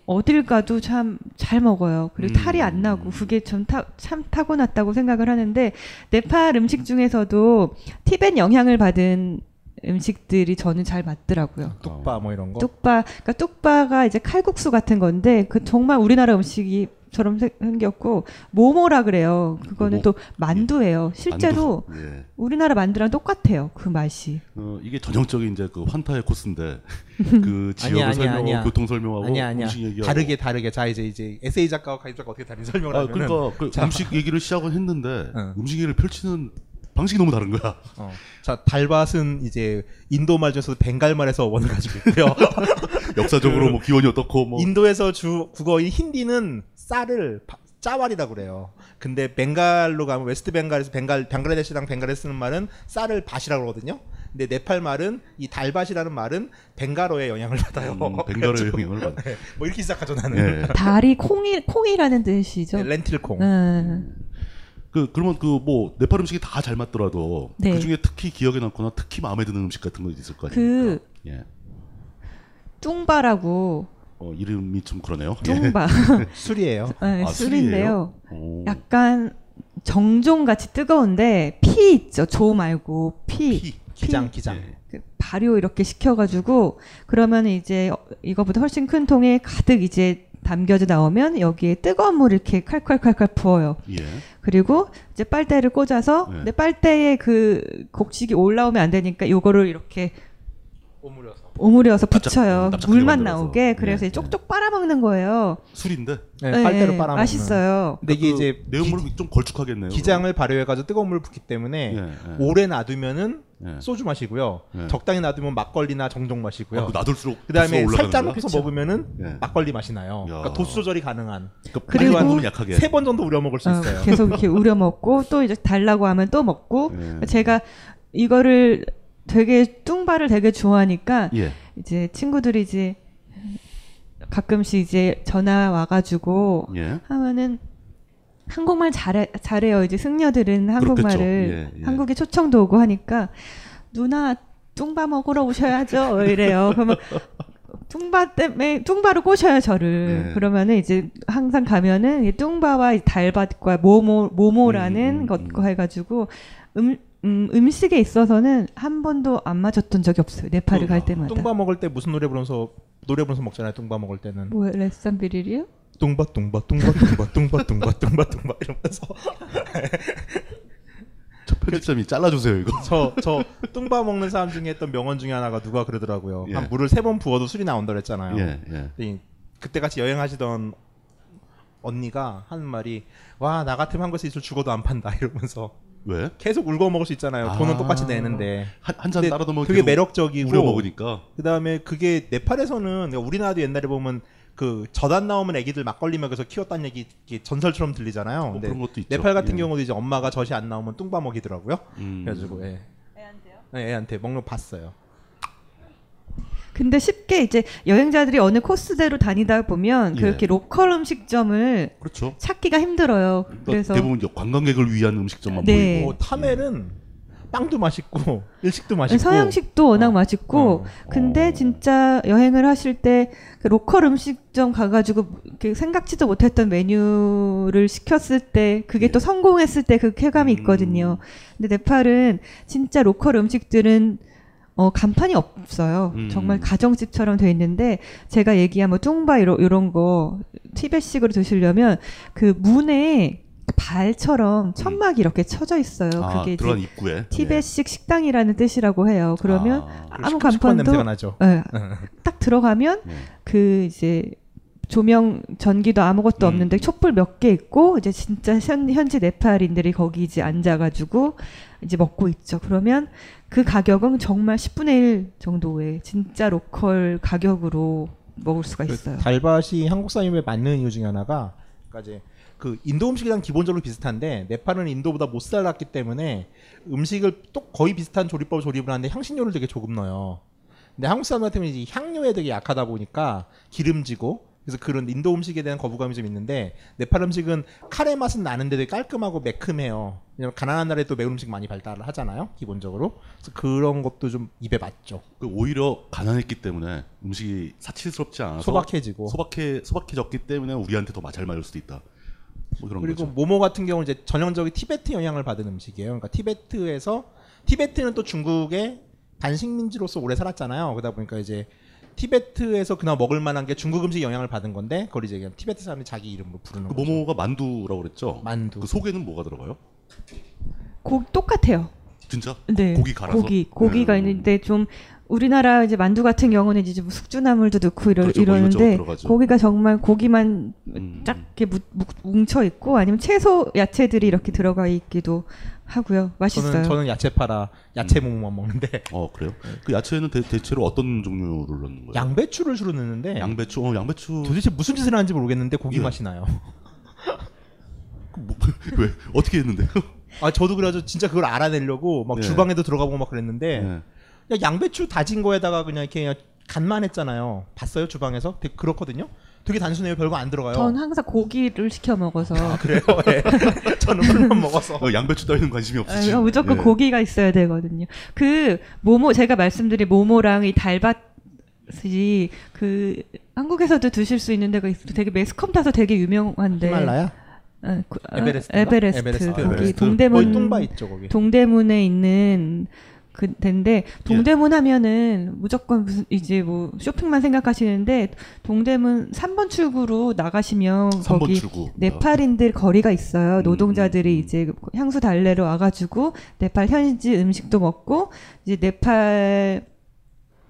어딜 가도 참 잘 먹어요. 그리고 탈이 안 나고 그게 타, 참 타고났다고 생각을 하는데 네팔 음식 중에서도 티벳 영향을 받은 음식들이 저는 잘 맞더라고요. 뚝바 뭐 이런 거. 뚝바, 그러니까 뚝바가 이제 칼국수 같은 건데 그 정말 우리나라 음식이 처럼 생- 생겼고 모모라 그래요. 그거는 모모. 또 만두예요. 실제로 만두. 예. 우리나라 만두랑 똑같아요. 그 맛이. 어, 이게 전형적인 이제 그 환타의 코스인데 그 지역을 설명, 교통 설명하고 아니야 아니야 음식 얘기하고 다르게 다르게 자 이제 이제 에세이 작가와 가이드 작가 어떻게 다른 설명을 아, 하면 그러니까 그 음식 얘기를 시작은 했는데 어. 음식 얘기를 펼치는 방식이 너무 다른 거야. 어. 자 달밧은 이제 인도 말 중에서 벵갈 말에서 원을 가지고 있고요. 역사적으로 뭐 기원이 어떻고 뭐 인도에서 주 국어인 힌디는 쌀을 바- 짜왈이라고 그래요. 근데 벵갈로 가면 웨스트 벵갈에서 벵갈 방글라데시랑 벵갈에 쓰는 말은 쌀을 밧이라고 그러거든요. 근데 네팔 말은 이 달밧이라는 말은 벵갈어의 영향을 받아요. 음, 벵갈어의 그래가지고 영향을 받아. 네, 뭐 이렇게 시작하죠 나는. 예. 달이 콩이 콩이라는 뜻이죠. 네, 렌틸콩. 음. 그 그러면 그 뭐 네팔 음식이 다 잘 맞더라도 네. 그 중에 특히 기억에 남거나 특히 마음에 드는 음식 같은 거 있을 거 아니에요. 그 예. 뚱바라고 어, 이름이 좀 그러네요. 뚱바. 술이에요. 네, 아, 술인데요. 술이에요? 오. 약간 정종 같이 뜨거운데 피 있죠. 조 말고 피. 기장 기장. 그 발효 이렇게 시켜가지고 그러면 이제 어- 이거보다 훨씬 큰 통에 가득 이제 담겨져 나오면 여기에 뜨거운 물 이렇게 칼칼칼칼 부어요. 예. 그리고 이제 빨대를 꽂아서 네. 근데 빨대에 그 곡식이 올라오면 안 되니까 요거를 이렇게 오므려서 오므려서 납작- 붙여요. 납작하게 물만 만들어서. 나오게. 그래서 네, 쪽쪽 빨아먹는 거예요. 술인데 네, 네, 빨대로 네, 빨아먹는. 맛있어요. 근데 이게 그 이제 내용물이 좀 걸쭉하겠네요. 기장을 발효해가지고 뜨거운 물 붓기 때문에 예, 예. 오래 놔두면은 예. 소주 마시고요. 예. 적당히 놔두면 막걸리나 정종 마시고요. 아, 그 놔둘수록 그다음에 살짝 그쵸. 먹으면은 예. 막걸리 맛이 나요. 그러니까 도수 조절이 가능한. 만들면 약하게. 세번 정도 우려 먹을 수 어, 있어요. 계속 이렇게 우려 먹고 또 이제 달라고 하면 또 먹고 예. 제가 이거를 되게 뚱바를 되게 좋아하니까 예. 이제 친구들이 이제 가끔씩 이제 전화 와가지고 예. 하면은 한국말 잘해, 잘해요. 이제 승려들은 한국말을 예, 예. 한국에 초청도 오고 하니까 누나 뚱바 먹으러 오셔야죠. 이래요. 그러면 뚱바 때문에 뚱바로 꼬셔요 저를. 네. 그러면은 이제 항상 가면은 이 뚱바와 이 달밭과 모모 모모라는 것과 해가지고 음, 음 음식에 있어서는 한 번도 안 맞았던 적이 없어요. 네팔을 갈 때마다. 뚱바 먹을 때 무슨 노래 부르면서 노래 부르면서 먹잖아요. 뚱바 먹을 때는. 뭐 레산 비릴이요? 뚱바 뚱바 뚱바 뚱바 뚱바 뚱바 뚱바 뚱바 이러면서 저 편집점이 잘라주세요 이거. 저 저 뚱바 먹는 사람 중에 했던 명언 중에 하나가 누가 그러더라고요. 예. 한 물을 세 번 부어도 술이 나온다 그랬잖아요. 예, 예. 그때 같이 여행하시던 언니가 하는 말이 와 나 같으면 한 곳에 술 죽어도 안 판다 이러면서 왜? 계속 울고 먹을 수 있잖아요. 돈은 아. 똑같이 내는데 한- 한잔 따라도 먹으면 그게 매력적이고 우려 먹으니까. 그다음에 그게 네팔에서는 그러니까 우리나라도 옛날에 보면 그 젖안 나오면 애기들 막걸리 먹여서 키웠다는 얘기 이게 전설처럼 들리잖아요. 근데 그런 것도 있죠. 네팔 같은 예. 경우도 이제 엄마가 젖이 안 나오면 뚱바 먹이더라고요. 음. 그래가지고 예. 애한테요? 네, 애한테 먹는 거 봤어요. 근데 쉽게 이제 여행자들이 어느 코스대로 다니다 보면 예. 그렇게 local 음식점을 그렇죠. 찾기가 힘들어요. 그러니까 그래서 대부분 이제 관광객을 위한 음식점만 네. 보이고. 어, 타멜은 빵도 맛있고 일식도 맛있고 서양식도 워낙 맛있고 근데 진짜 여행을 하실 때 그 local 음식점 가가지고 이렇게 생각지도 못했던 메뉴를 시켰을 때 그게 또 성공했을 때 그 쾌감이 있거든요. 근데 네팔은 진짜 로컬 음식들은 어, 간판이 없어요. 음. 정말 가정집처럼 돼 있는데 제가 얘기한 뭐 뚱바 이런 이런 거 티벳식으로 드시려면 그 문에 발처럼 천막이 이렇게 쳐져 있어요. 아, 그게 이제 입구에? 티벳식 식당이라는 뜻이라고 해요. 그러면 아, 아, 무 간판도 냄새가 나죠. 예, 딱 들어가면 네. 그 이제 조명 전기도 음. 아무것도 없는데 촛불 몇 개 있고 이제 진짜 현, 현지 네팔인들이 거기 이제 앉아가지고 이제 먹고 있죠. 그러면 그 가격은 정말 10분의 1 정도의 진짜 로컬 가격으로 먹을 수가 있어요. 달밭이 한국 사람에 맞는 이유 중에 하나가 그러니까 이제 그 인도 음식이랑 기본적으로 비슷한데 네팔은 인도보다 못 살았기 때문에 음식을 또 거의 비슷한 조리법을 조립을 하는데 향신료를 되게 조금 넣어요. 근데 한국 사람 같은 경우는 이제 향료에 되게 약하다 보니까 기름지고 그래서 그런 인도 음식에 대한 거부감이 좀 있는데 네팔 음식은 카레 맛은 나는데 되게 깔끔하고 매큼해요. 왜냐면 가난한 나라에 또 매운 음식 많이 발달을 하잖아요. 기본적으로. 그래서 그런 것도 좀 입에 맞죠. 그 오히려 가난했기 때문에 음식이 사치스럽지 않아서 소박해지고. 소박해 소박해졌기 때문에 우리한테 더 잘 맞을 수도 있다. 뭐 그리고 거죠. 모모 같은 경우는 이제 전형적인 티베트 영향을 받은 음식이에요. 그러니까 티베트에서 티베트는 또 중국의 단식민지로서 오래 살았잖아요. 그러다 보니까 이제 티베트에서 그나마 먹을 만한 게 중국 음식 영향을 받은 건데 그걸 이제 그냥 티베트 사람이 자기 이름으로 부르는 그 거죠. 모모가 만두라고 그랬죠. 만두. 그 속에는 뭐가 들어가요? 고 똑같아요. 진짜? 네. 고기 갈아서? 고기 고기가 네. 있는데 좀 우리나라 이제 만두 같은 경우는 이제 뭐 숙주나물도 넣고 이러, 그렇죠. 뭐 이러는데 들어가죠. 고기가 정말 고기만 음. 쫙 이렇게 무- 무- 뭉쳐 있고 아니면 채소 야채들이 이렇게 들어가 있기도 하고요. 맛있어요. 저는 저는 야채 팔아 야채 모모만 먹는데 어 그래요? 그 야채는 대, 대체로 어떤 종류를 넣는 거예요? 양배추를 주로 넣는데 양배추, 어, 양배추. 도대체 무슨 짓을 하는지 모르겠는데 고기 예. 맛이 나요. 왜 어떻게 했는데? 아 저도 그래가지고 진짜 그걸 알아내려고 막 예. 주방에도 들어가 보고 막 그랬는데 예. 그냥 양배추 다진 거에다가 그냥 이렇게 그냥 간만 했잖아요. 봤어요 주방에서? 되게 그렇거든요. 되게 단순해요. 별거 안 들어가요. 전 항상 고기를 시켜 먹어서 그래요? 예. 저는 물만 먹어서. 어, 양배추 따위는 관심이 없으시. 아, 무조건 예. 고기가 있어야 되거든요. 그 모모 제가 말씀드린 모모랑 이 달밭이 그 한국에서도 드실 수 있는 데가 있어. 되게 매스컴 타서 되게 유명한데. 히말라야? 아, 그, 아, 에베레스트인가? 에베레스트. 에베레스트. 거기 에베레스트. 동대문 뚱바 있죠, 거기. 동대문에 있는 그 데인데 동대문 예. 하면은 무조건 무슨 이제 뭐 쇼핑만 생각하시는데 동대문 3번 출구로 나가시면 3번 거기 출구. 네팔인들 거리가 음, 있어요. 노동자들이 이제 향수 달래러 와가지고 네팔 현지 음식도 먹고 이제 네팔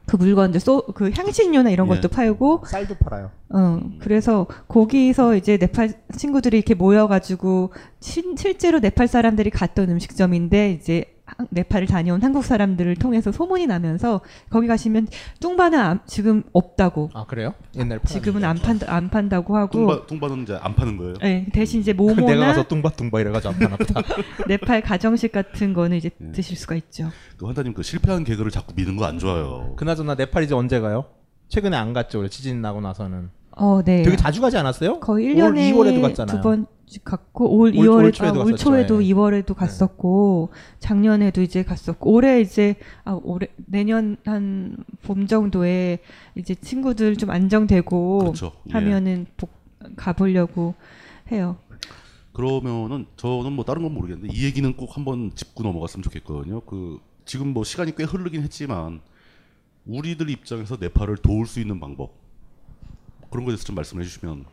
그 물건들 소, 그 향신료나 이런 예. 것도 팔고 쌀도 팔아요. 어 그래서 거기서 이제 네팔 친구들이 이렇게 모여가지고 신, 실제로 네팔 사람들이 갔던 음식점인데 이제 한- 네팔을 다녀온 한국 사람들을 통해서 소문이 나면서 거기 가시면 뚱바는 안- 지금 없다고. 아 그래요? 옛날 지금은 안 판다 안 판다고 하고. 뚱바 뚱바는 이제 안 파는 거예요? 네, 대신 이제 모모나 내가 가서 뚱바 뚱바 이래가지고 안 파나 보다. 네팔 가정식 같은 거는 이제 예. 드실 수가 있죠. 그 환타님 그 실패한 개그를 자꾸 미는 거 안 좋아요. 그나저나 네팔 이제 언제 가요? 최근에 안 갔죠. 지진 나고 나서는. 어, 네. 되게 자주 가지 않았어요? 거의 올 1년에 2월에도 갔잖아요. 두 번씩 갔고 올 올- 2월에 올 초에도 아, 올. 초에도 예. 2월에도 갔었고 작년에도 이제 갔었고 올해 이제 아 올해 내년 한 봄 정도에 이제 친구들 좀 안정되고 그렇죠. 예. 하면은 복, 가보려고 해요. 그러면은 저는 뭐 다른 건 모르겠는데 이 얘기는 꼭 한번 짚고 넘어갔으면 좋겠거든요. 그 지금 뭐 시간이 꽤 흐르긴 했지만 우리들 입장에서 네팔을 도울 수 있는 방법 그런 거에 대해서 좀 말씀해 주시면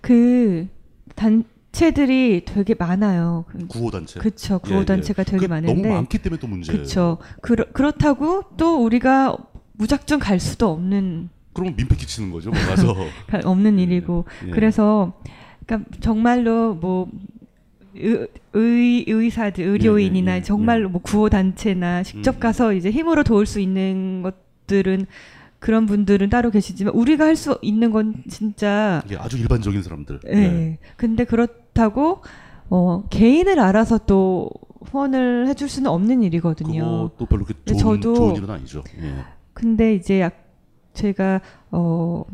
그 단체들이 되게 많아요. 그- 구호 단체. 예, 구호 예. 단체가 되게 그 많은데. 너무 많기 때문에 또 문제예요. 그쵸. 그렇, 그렇다고 또 우리가 무작정 갈 수도 없는 그러면 민폐 끼치는 거죠. 뭐 가서 가- 없는 일이고 예. 그래서 그러니까 정말로 뭐 의, 의 의사들 의료인이나 예, 예, 예, 정말로 뭐 구호 단체나 직접 음. 가서 이제 힘으로 도울 수 있는 것들은 그런 분들은 따로 계시지만 우리가 할 수 있는 건 진짜 이게 아주 일반적인 사람들. 예. 네. 근데 그렇다고 어 개인을 알아서 또 후원을 해줄 수는 없는 일이거든요. 그것도 별로 그렇게 예, 좋은, 저도 좋은 일은 아니죠. 예. 근데 이제 약 제가 어,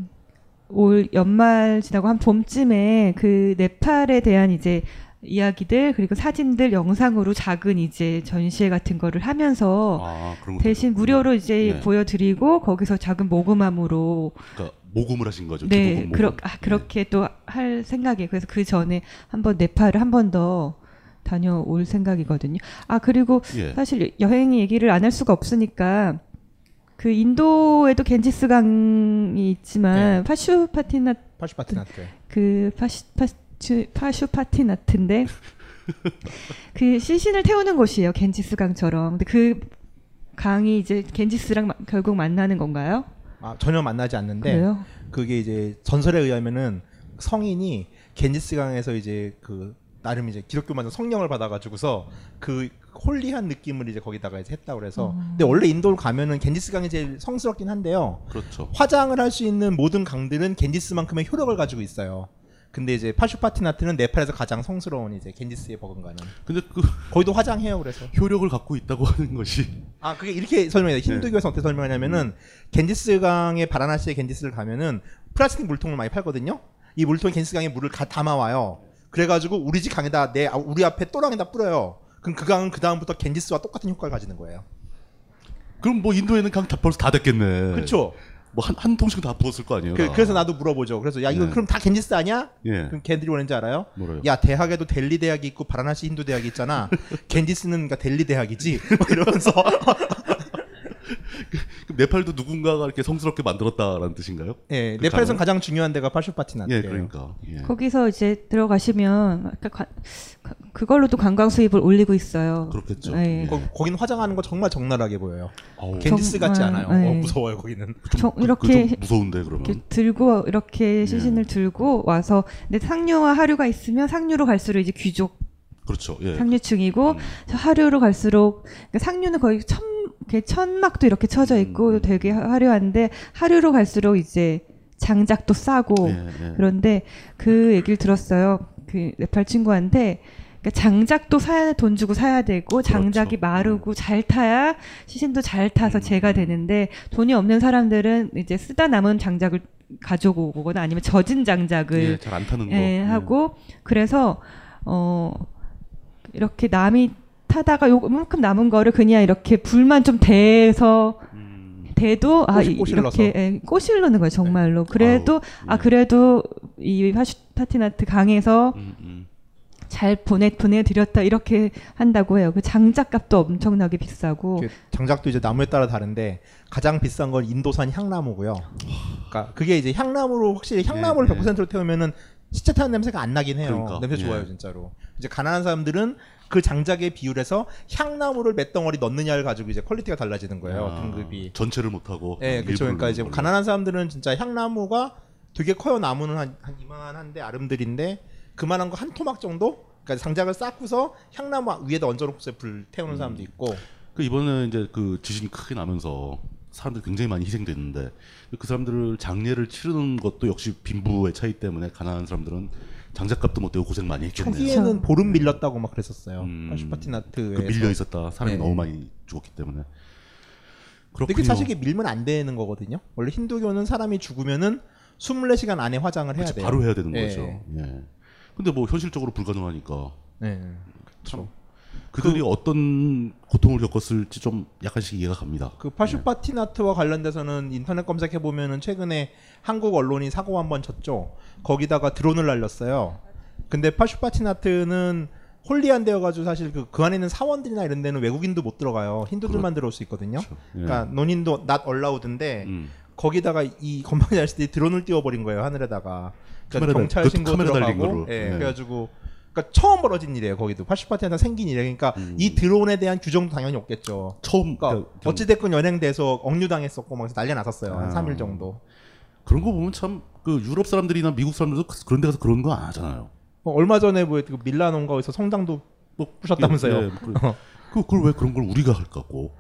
올 연말 지나고 한 봄쯤에 그 네팔에 대한 이제 이야기들 그리고 사진들 영상으로 작은 이제 전시회 같은 거를 하면서 아, 대신. 무료로 이제 네. 보여드리고 거기서 작은 모금함으로 그러니까 모금을 하신 거죠. 네, 기부금 그러, 모금. 아, 그렇게 또할 생각이에요. 그래서 그 전에 한번 네팔을 한 번 더 다녀올 생각이거든요. 아 그리고 예. 사실 여행 얘기를 안 할 수가 없으니까 그 인도에도 겐지스 강이 있지만 파슈파티나 파슈파티나트. 그 파슈 파슈 파슈 파티나트인데 그 시신을 태우는 곳이에요. 겐지스 강처럼. 근데 그 강이 이제 겐지스랑 마- 결국 만나는 건가요? 아, 전혀 만나지 않는데 그래요? 그게 이제 전설에 의하면은 성인이 겐지스 강에서 이제 그 나름 이제 기독교만 성령을 받아가지고서 그 홀리한 느낌을 이제 거기다가 이제 했다고 그래서 음. 근데 원래 인도를 가면은 겐지스 강이 제일 성스럽긴 한데요. 그렇죠. 화장을 할 수 있는 모든 강들은 겐지스만큼의 효력을 가지고 있어요. 근데 이제 파슈파티나트는 네팔에서 가장 성스러운 이제 겐지스에 버금가는. 근데 그 거기도 화장해요. 그래서 효력을 갖고 있다고 하는 것이 아 그게 이렇게 설명해요. 네. 힌두교에서 어떻게 설명하냐면은 겐지스강의 바라나시의 겐지스를 가면은 플라스틱 물통을 많이 팔거든요. 이 물통에 겐지스강에 물을 가, 담아와요. 그래가지고 우리 집 강에다 내 아, 우리 앞에 또랑에다 뿌려요. 그럼 그 강은 그 다음부터 겐지스와 똑같은 효과를 가지는 거예요. 그럼 뭐 인도에는 강 다 벌써 다 됐겠네. 그렇죠. 뭐한 한 통씩 다 부었을 거 아니에요. 그, 다. 래서 나도 물어보죠. 그래서 야 이거 네. 그럼 다 겐지스 아니야? 예. 그럼 걔들이 뭐는지 알아요? 뭐래요? 야 대학에도 델리 대학이 있고 바라나시 힌두 대학이 있잖아. 겐지스는 그러니까 델리 대학이지. 뭐 이러면서 네팔도 누군가가 이렇게 성스럽게 만들었다라는 뜻인가요? 예, 그 네팔에선 강을? 가장 중요한 데가 파슈파티나트예요. 예, 그러니까. 예. 거기서 이제 들어가시면 가- 그걸로도 관광 수입을 올리고 있어요. 그렇겠죠. 네. 거, 거긴 화장하는 거 정말 적나라하게 보여요. 어우. 겐지스 같지 않아요. 네. 어, 무서워요 거기는. 저- 그- 이렇게 그좀 무서운데 그러면. 이렇게 들고 이렇게 시신을 들고 와서 근데 상류와 하류가 있으면 상류로 갈수록 이제 귀족 그렇죠. 예. 상류층이고 저 하류로 갈수록 그러니까 상류는 거의 천 이렇게 천막도 이렇게 쳐져 있고 되게 화려한데 하류로 갈수록 이제 장작도 싸고 예, 예. 그런데 그 얘기를 들었어요. 그 네팔 친구한테 그러니까 장작도 사야 돈 주고 사야 되고 장작이 마르고 잘 타야 시신도 잘 타서 재가 되는데 돈이 없는 사람들은 이제 쓰다 남은 장작을 가지고 오거나 아니면 젖은 장작을 예, 잘안 타는 거. 예, 예. 하고 그래서 어 이렇게 남이 타다가 요만큼 남은 거를 그냥 이렇게 불만 좀 대서 대도 아 꽃을 이렇게. 예, 넣는 거예요 정말로 그래도 예. 아 그래도 이 파슈파티나트 강에서 음, 잘 보내 보내드렸다 이렇게 한다고 해요 그 장작값도 엄청나게 비싸고 그 장작도 이제 나무에 따라 다른데 가장 비싼 건 인도산 향나무고요. 그러니까 그게 이제 향나무로 확실히 향나무를 네, 100%로 태우면은 시체 타는 냄새가 안 나긴 해요. 그러니까, 냄새 예. 좋아요 진짜로. 이제 가난한 사람들은 그 장작에 비율해서 향나무를 몇 덩어리 넣느냐를 가지고 이제 quality가 달라지는 거예요 아, 등급이. 전체를 못 하고. 예, 그렇죠. 그러니까 이제 가난한 사람들은 진짜 향나무가 되게 커요. 나무는 한, 한 이만한데 아름드린데 그만한 거 한 토막 정도. 그러니까 장작을 쌓고서 향나무 위에다 얹어놓고서 불 태우는 사람도 있고. 그 이번에 이제 그 지진이 크게 나면서 사람들이 굉장히 많이 희생됐는데 그 사람들을 장례를 치르는 것도 역시 빈부의 차이 때문에 가난한 사람들은 장작값도 못 내고 고생 많이 했겠네요. 초기에는 보름 밀렸다고 막 그랬었어요. 파슈파티나트에 그 밀려 있었다. 사람이 네. 너무 많이 죽었기 때문에. 근데 그렇군요. 그 사실 이게 밀면 안 되는 거거든요. 원래 힌두교는 사람이 죽으면은 24시간 안에 화장을 해야 그치, 돼요. 바로 해야 되는 예. 거죠. 예. 근데 뭐 현실적으로 불가능하니까. 네. 참 그 들이 어떤 고통을 겪었을지 좀 약간씩 이해가 갑니다. 그 파슈파티나트와 관련돼서는 인터넷 검색해 보면은 최근에 한국 언론이 사고 한번 쳤죠. 거기다가 드론을 날렸어요. 근데 파슈파티나트는 홀리한 데여가지고 사실 그, 그 안에 있는 사원들이나 이런 데는 외국인도 못 들어가요. 힌두들만 들어올 수 있거든요. 예. 그러니까 논인도 not allowed인데 음. 거기다가 이 건방지 아저씨들이 드론을 띄워버린 거예요 하늘에다가. 그러니까 경찰 신고 들어가고. 예, 예. 그래가지고 그러니까 처음 벌어진 일이에요 거기도 파슈파티한테 생긴 일이에요. 그러니까 이 드론에 대한 규정도 당연히 없겠죠. 음. 처음 그러니까 그러니까 어찌됐건 연행돼서 억류당했었고 막 난리 났었어요 한 아. 3일 정도. 그런 거 보면 참 그 유럽 사람들이나 미국 사람들도 그런 데 가서 그런 거 안 하잖아요. 뭐 얼마 전에 뭐그 밀라노인가 에서 성당도 뭐 부셨다면서요. 예, 그, 그, 그걸 왜 그런 걸 우리가 할까고?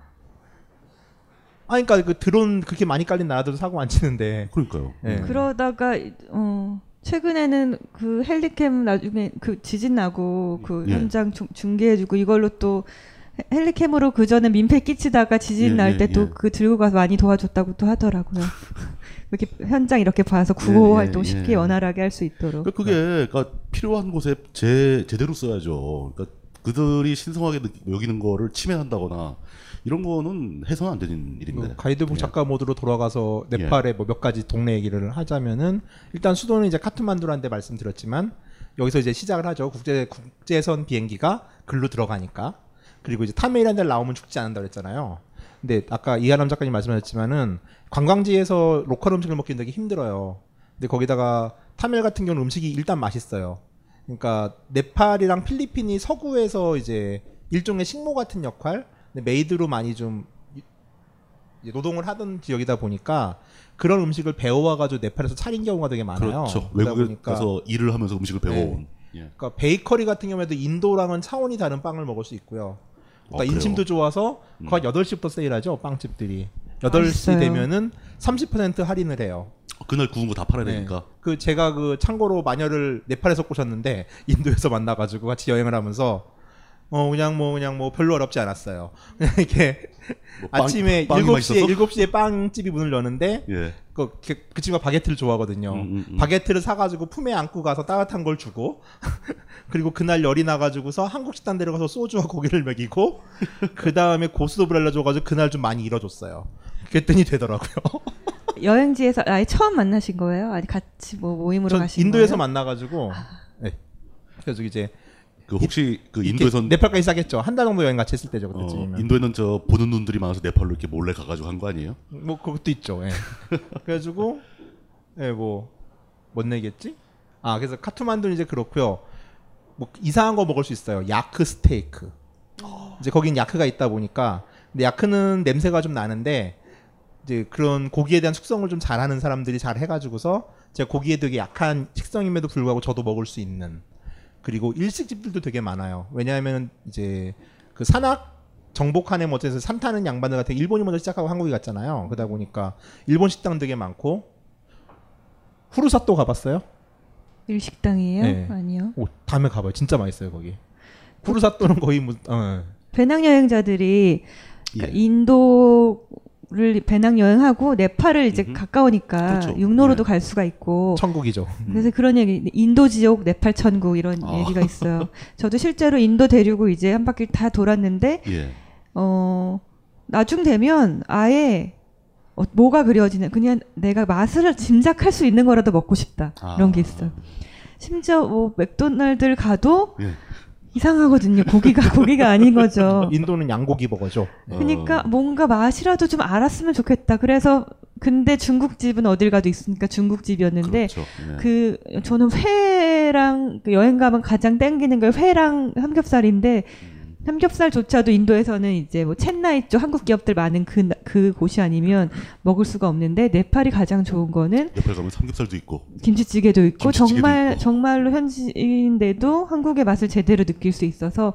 아, 그러니까 그 드론 그렇게 많이 깔린 나라들도 사고 안 치는데. 그러니까요. 예. 그러다가 어 최근에는 그 헬리캠 나중에 그 지진 나고 그 예. 현장 중- 중계해주고 이걸로 또 헬리캠으로 그 전에 민폐 끼치다가 지진 예, 날 예, 때또 예. 그 들고 가서 많이 도와줬다고 또 하더라고요. 이렇게 현장 이렇게 봐서 구호 예, 예, 활동 쉽게 예. 원활하게 할 수 있도록. 그러니까 그게 그러니까 필요한 곳에 제 제대로 써야죠. 그러니까 그들이 신성하게 느- 여기는 거를 침해한다거나 이런 거는 해서는 안 되는 일인데. 그 가이드북 작가 모드로 돌아가서 예. 네팔의 뭐몇 가지 동네 얘기를 하자면은 일단 수도는 이제 카트만두라는데 말씀드렸지만 여기서 이제 시작을 하죠. 국제 국제선 비행기가 글로 들어가니까 그리고 이제 타멜이라는 데를 나오면 죽지 않는다 그랬잖아요. 근데 아까 이하람 작가님 말씀하셨지만은 관광지에서 local 음식을 먹기는 되게 힘들어요. 근데 거기다가 타멜 같은 경우는 음식이 일단 맛있어요. 그러니까 네팔이랑 필리핀이 서구에서 이제 일종의 식모 같은 역할, 근데 maid로 많이 좀 노동을 하던 지역이다 보니까 그런 음식을 배워와가지고 네팔에서 차린 경우가 되게 많아요. 그렇죠. 외국에 보니까 가서 일을 하면서 음식을 배워온. 예. 그러니까 베이커리 같은 경우에도 인도랑은 차원이 다른 빵을 먹을 수 있고요. 그러니까 어, 그래요? 인심도 좋아서 음. 거의 8시부터 세일하죠, 빵집들이. 8시 맛있어요. 되면은 30% 할인을 해요. 그날 구운 거 다 팔아야 네. 되니까. 그 제가 그 참고로 마누라를 네팔에서 꼬셨는데 인도에서 만나가지고 같이 여행을 하면서 어 그냥 뭐 그냥 뭐 별로 어렵지 않았어요. 그냥 이렇게 뭐 빵- 아침에 빵이 7시에 맛있었어? 7시에 빵집이 문을 여는데 예. 그, 그, 그 친구가 바게트를 좋아하거든요. 음, 음. 바게트를 사가지고 품에 안고 가서 따뜻한 걸 주고, 그리고 그날 열이 나가지고서 한국 식당 데려가서 소주와 고기를 먹이고, 그 다음에 고수도브를 알려줘가지고 그날 좀 많이 잃어줬어요. 그랬더니 되더라고요. 여행지에서 아예 처음 만나신 거예요? 아니 같이 뭐 모임으로 전 가신 인도에서 거예요? 만나가지고, 네. 그래서 이제 그 혹시 그 이렇게 인도에선 네팔까지 싸겠죠. 한 달 정도 여행 같이 했을 때죠. 어, 그때쯤이면. 인도에는 저 보는 눈들이 많아서 네팔로 이렇게 몰래 가가지고 한 거 아니에요? 뭐 그것도 있죠. 예. 그래가지고 예, 뭐못 내겠지? 아 그래서 카투만두는 이제 그렇고요. 뭐 이상한 거 먹을 수 있어요. 야크 스테이크. 이제 거긴 야크가 있다 보니까 근데 야크는 냄새가 좀 나는데 이제 그런 고기에 대한 숙성을 좀 잘하는 사람들이 잘 해가지고서 제가 고기에 되게 약한 식성임에도 불구하고 저도 먹을 수 있는 그리고 일식집들도 되게 많아요. 왜냐하면 이제 그 산악 정복한의 뭐 어째서 산 타는 양반들 같은 일본이 먼저 시작하고 한국이 갔잖아요. 그러다 보니까 일본 식당 되게 많고 후루사또 가봤어요? 일식당이에요? 네. 아니요. 오, 다음에 가봐요. 진짜 맛있어요 거기. 후루사또는 거의 뭐 어. 배낭 여행자들이 예. 그러니까 인도 를 배낭 여행하고 네팔을 이제 가까우니까 그렇죠. 육로로도 갈 수가 있고 천국이죠. 그래서 그런 얘기 인도 지옥 네팔 천국 이런 아. 얘기가 있어요. 저도 실제로 인도 대륙을 이제 한 바퀴 다 돌았는데 예. 어 나중 되면 아예 어, 뭐가 그려지냐 그냥 내가 맛을 짐작할 수 있는 거라도 먹고 싶다 이런 게 있어요. 심지어 뭐 맥도날드를 가도 예. 이상하거든요. 고기가 고기가 아닌 거죠. 인도는 양고기 버거죠. 그러니까 뭔가 맛이라도 좀 알았으면 좋겠다. 그래서 근데 중국집은 어딜 가도 있으니까 중국집이었는데 그렇죠. 네. 그 저는 회랑 그 여행 가면 가장 땡기는 게 회랑 삼겹살인데 삼겹살조차도 인도에서는 이제 뭐 첸나이 쪽 한국 기업들 많은 그 그 곳이 아니면 먹을 수가 없는데 네팔이 가장 좋은 거는 네팔 가면 삼겹살도 있고. 김치찌개도 있고 김치찌개도 정말 있고. 정말로 현지인데도 한국의 맛을 제대로 느낄 수 있어서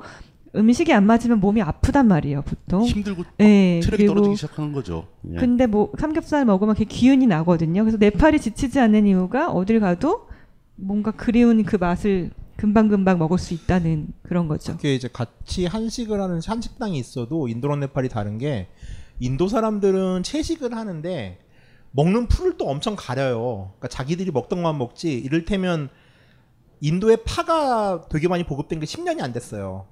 음식이 안 맞으면 몸이 아프단 말이에요 보통 힘들고 네, 체력이 그리고 떨어지기 시작하는 거죠. 예. 근데 뭐 삼겹살 먹으면 이렇게 기운이 나거든요 그래서 네팔이 지치지 않는 이유가 어딜 가도 뭔가 그리운 그 맛을 금방금방 먹을 수 있다는 그런 거죠 그게 이제 같이 한식을 하는 한식당이 있어도 인도랑 네팔이 다른 게 인도 사람들은 채식을 하는데 먹는 풀을 또 엄청 가려요. 그러니까 자기들이 먹던 것만 먹지. 이를테면 인도에 파가 되게 많이 보급된 게 10년이 안 됐어요.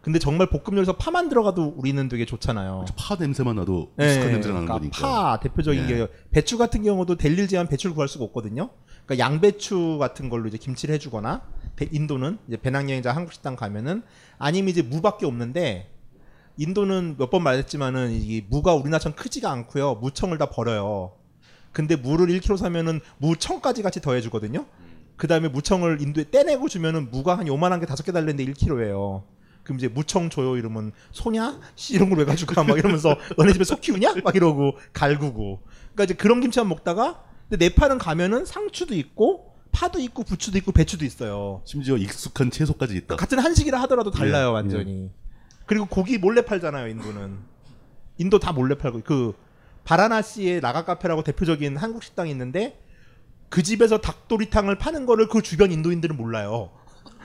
근데 정말 볶음 요리에서 파만 들어가도 우리는 되게 좋잖아요. 파 냄새만 나도 익숙한 냄새가 나는 그러니까 거니까. 파 대표적인 예. 게 배추 같은 경우도 델릴 제한 배추를 구할 수가 없거든요. 그러니까 양배추 같은 걸로 이제 김치를 해주거나 배- 인도는 이제 배낭여행자 한국 식당 가면은 아니면 이제 무밖에 없는데 인도는 몇 번 말했지만은 이 무가 우리나라처럼 크지가 않고요. 무청을 다 버려요. 근데 무를 1kg 사면은 무청까지 같이 더해 주거든요. 그 다음에 무청을 인도에 떼내고 주면은 무가 한 요만한 게 다섯 개 달렸는데 1kg예요. 그럼 이제 무청 줘요 이러면 소냐? 씨 이런 걸 왜 가지고 가? 막 이러면서 너네 집에 소 키우냐? 막 이러고 갈구고. 그러니까 이제 그런 김치만 먹다가 근데 네팔은 가면은 상추도 있고 파도 있고 부추도 있고 배추도 있어요. 심지어 익숙한 채소까지 있다. 같은 한식이라 하더라도 달라요 예, 완전히. 그리고 고기 몰래 팔잖아요 인도는. 인도 다 몰래 팔고 그 바라나시의 라가 카페라고 대표적인 한국 식당이 있는데 그 집에서 닭도리탕을 파는 거를 그 주변 인도인들은 몰라요.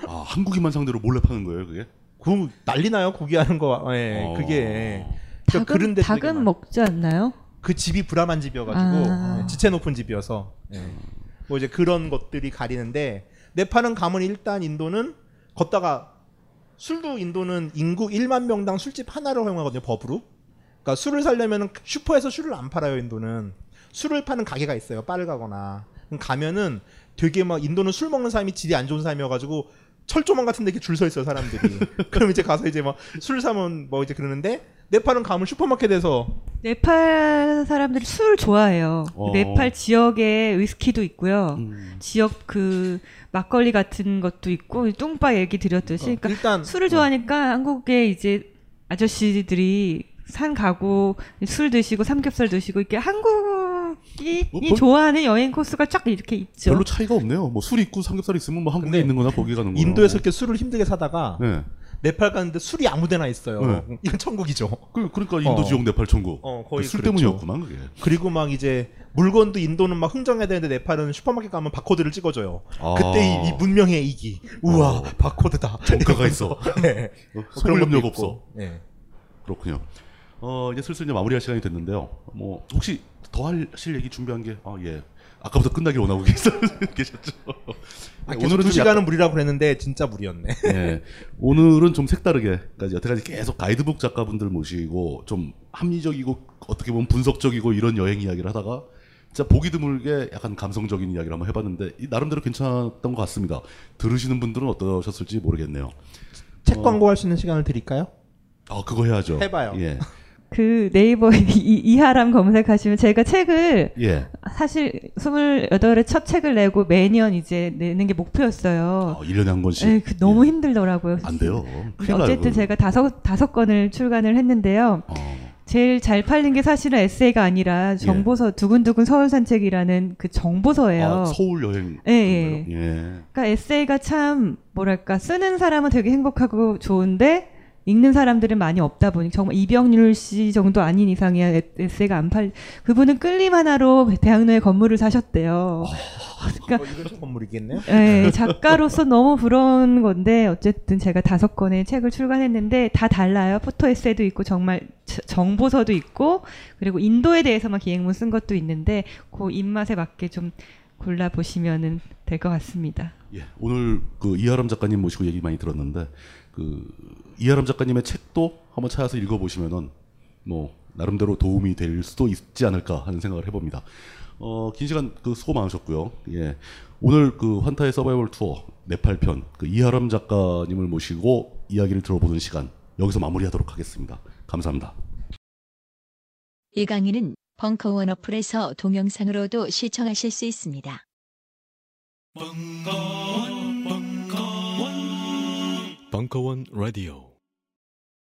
아, 한국인만 상대로 몰래 파는 거예요, 그게? 그 난리 나요 고기 하는 거. 예, 어. 그게 저 닭은, 그런 데 닭은 먹지 않나요? 그 집이 불암한 집이어가지고 아. 예, 지체 높은 집이어서 예. 뭐 이제 그런 것들이 가리는데 네팔은 가면 일단 인도는 걷다가 술도 인도는 인구 1만 명당 술집 하나를 허용하거든요 법으로. 그러니까 술을 살려면 슈퍼에서 술을 안 팔아요 인도는. 술을 파는 가게가 있어요 바를 가거나. 가면은 되게 막 인도는 술 먹는 사람이 질이 안 좋은 사람이어가지고 철조망 같은 데 이렇게 줄 서 있어요 사람들이. 그럼 이제 가서 이제 막 술 사면 뭐 이제 그러는데 네팔은 가면 슈퍼마켓에서 네팔 사람들이 술을 좋아해요. 어. 네팔 지역에 위스키도 있고요. 음. 지역 그 막걸리 같은 것도 있고 뚱바 얘기 드렸듯이 그러니까 일단 술을 좋아하니까 한국에 이제 아저씨들이 산 가고 술 드시고 삼겹살 드시고 이렇게 한국이 뭐 별- 좋아하는 여행 코스가 쫙 이렇게 있죠. 별로 차이가 없네요. 뭐 술 있고 삼겹살 있으면 뭐 한국에 있는 거나 거기 가는 거나. 인도에서 이렇게 술을 힘들게 사다가 네. 네팔 가는데 술이 아무데나 있어요. 네. 이건 천국이죠. 그, 그러니까 인도 지역 네팔 천국. 어, 거의 술 그렇죠. 때문이었구만 그게. 그리고 막 이제 물건도 인도는 막 흥정해야 되는데 네팔은 슈퍼마켓 가면 바코드를 찍어줘요. 아. 그때 이, 이 문명의 이기. 우와 어. 바코드다. 정가가. 있어. 네. 어, 뭐 속을 염려 것도 없어. 있고. 네. 그렇군요. 어, 이제 슬슬 이제 마무리할 시간이 됐는데요. 뭐 혹시 더 하실 얘기 준비한 게 아, 예. 아까부터 끝나길 원하고 계셨, 계셨죠. 아, 네, 계속 두좀 시간은 약간- 무리라고 그랬는데 진짜 무리였네. 예. 오늘은 좀 색다르게, 그러니까 여태까지 계속 가이드북 작가분들 모시고 좀 합리적이고 어떻게 보면 분석적이고 이런 여행 이야기를 하다가 진짜 보기 드물게 약간 감성적인 이야기를 한번 해봤는데 이 나름대로 괜찮았던 것 같습니다. 들으시는 분들은 어떠셨을지 모르겠네요. 책 어, 광고할 수 있는 시간을 드릴까요? 아 그거 해야죠. 해봐요. 예. 그 네이버 이, 이하람 검색하시면 제가 책을 예. 사실 28의 첫 책을 내고 매년 이제 내는 게 목표였어요. 어, 1년에 한 권씩. 네, 그 너무 힘들더라고요. 안 돼요. 어쨌든. 제가 다섯 다섯 권을 출간을 했는데요. 제일 잘 팔린 게 사실은 에세이가 아니라 정보서 두근두근 서울 산책이라는 그 정보서예요. 아, 서울 여행. 예, 예. 예. 그러니까 에세이가 참 뭐랄까 쓰는 사람은 되게 행복하고 좋은데 읽는 사람들은 많이 없다 보니 정말 이병률 씨 정도 아닌 이상이야 에- 에세이가 안 팔. 그분은 끌림 하나로 대학로에 건물을 사셨대요. 그러니까 어, 이건 건물이겠네요. 예, 작가로서 너무 부러운 건데 어쨌든 제가 다섯 권의 책을 출간했는데 다 달라요. 포토 에세이도 있고 정말 저- 정보서도 있고 그리고 인도에 대해서만 기획문 쓴 것도 있는데 그 입맛에 맞게 좀 골라 보시면은 될 것 같습니다. 예, 오늘 그 이하람 작가님 모시고 얘기 많이 들었는데 그 이하람 작가님의 책도 한번 찾아서 읽어보시면은 뭐 나름대로 도움이 될 수도 있지 않을까 하는 생각을 해봅니다. 어, 긴 시간 그 수고 많으셨고요. 예, 오늘 그 환타의 서바이벌 투어 네팔 편 그 이하람 작가님을 모시고 이야기를 들어보는 시간 여기서 마무리하도록 하겠습니다. 감사합니다. 이 강의는 벙커원 어플에서 동영상으로도 시청하실 수 있습니다. 벙커원 라디오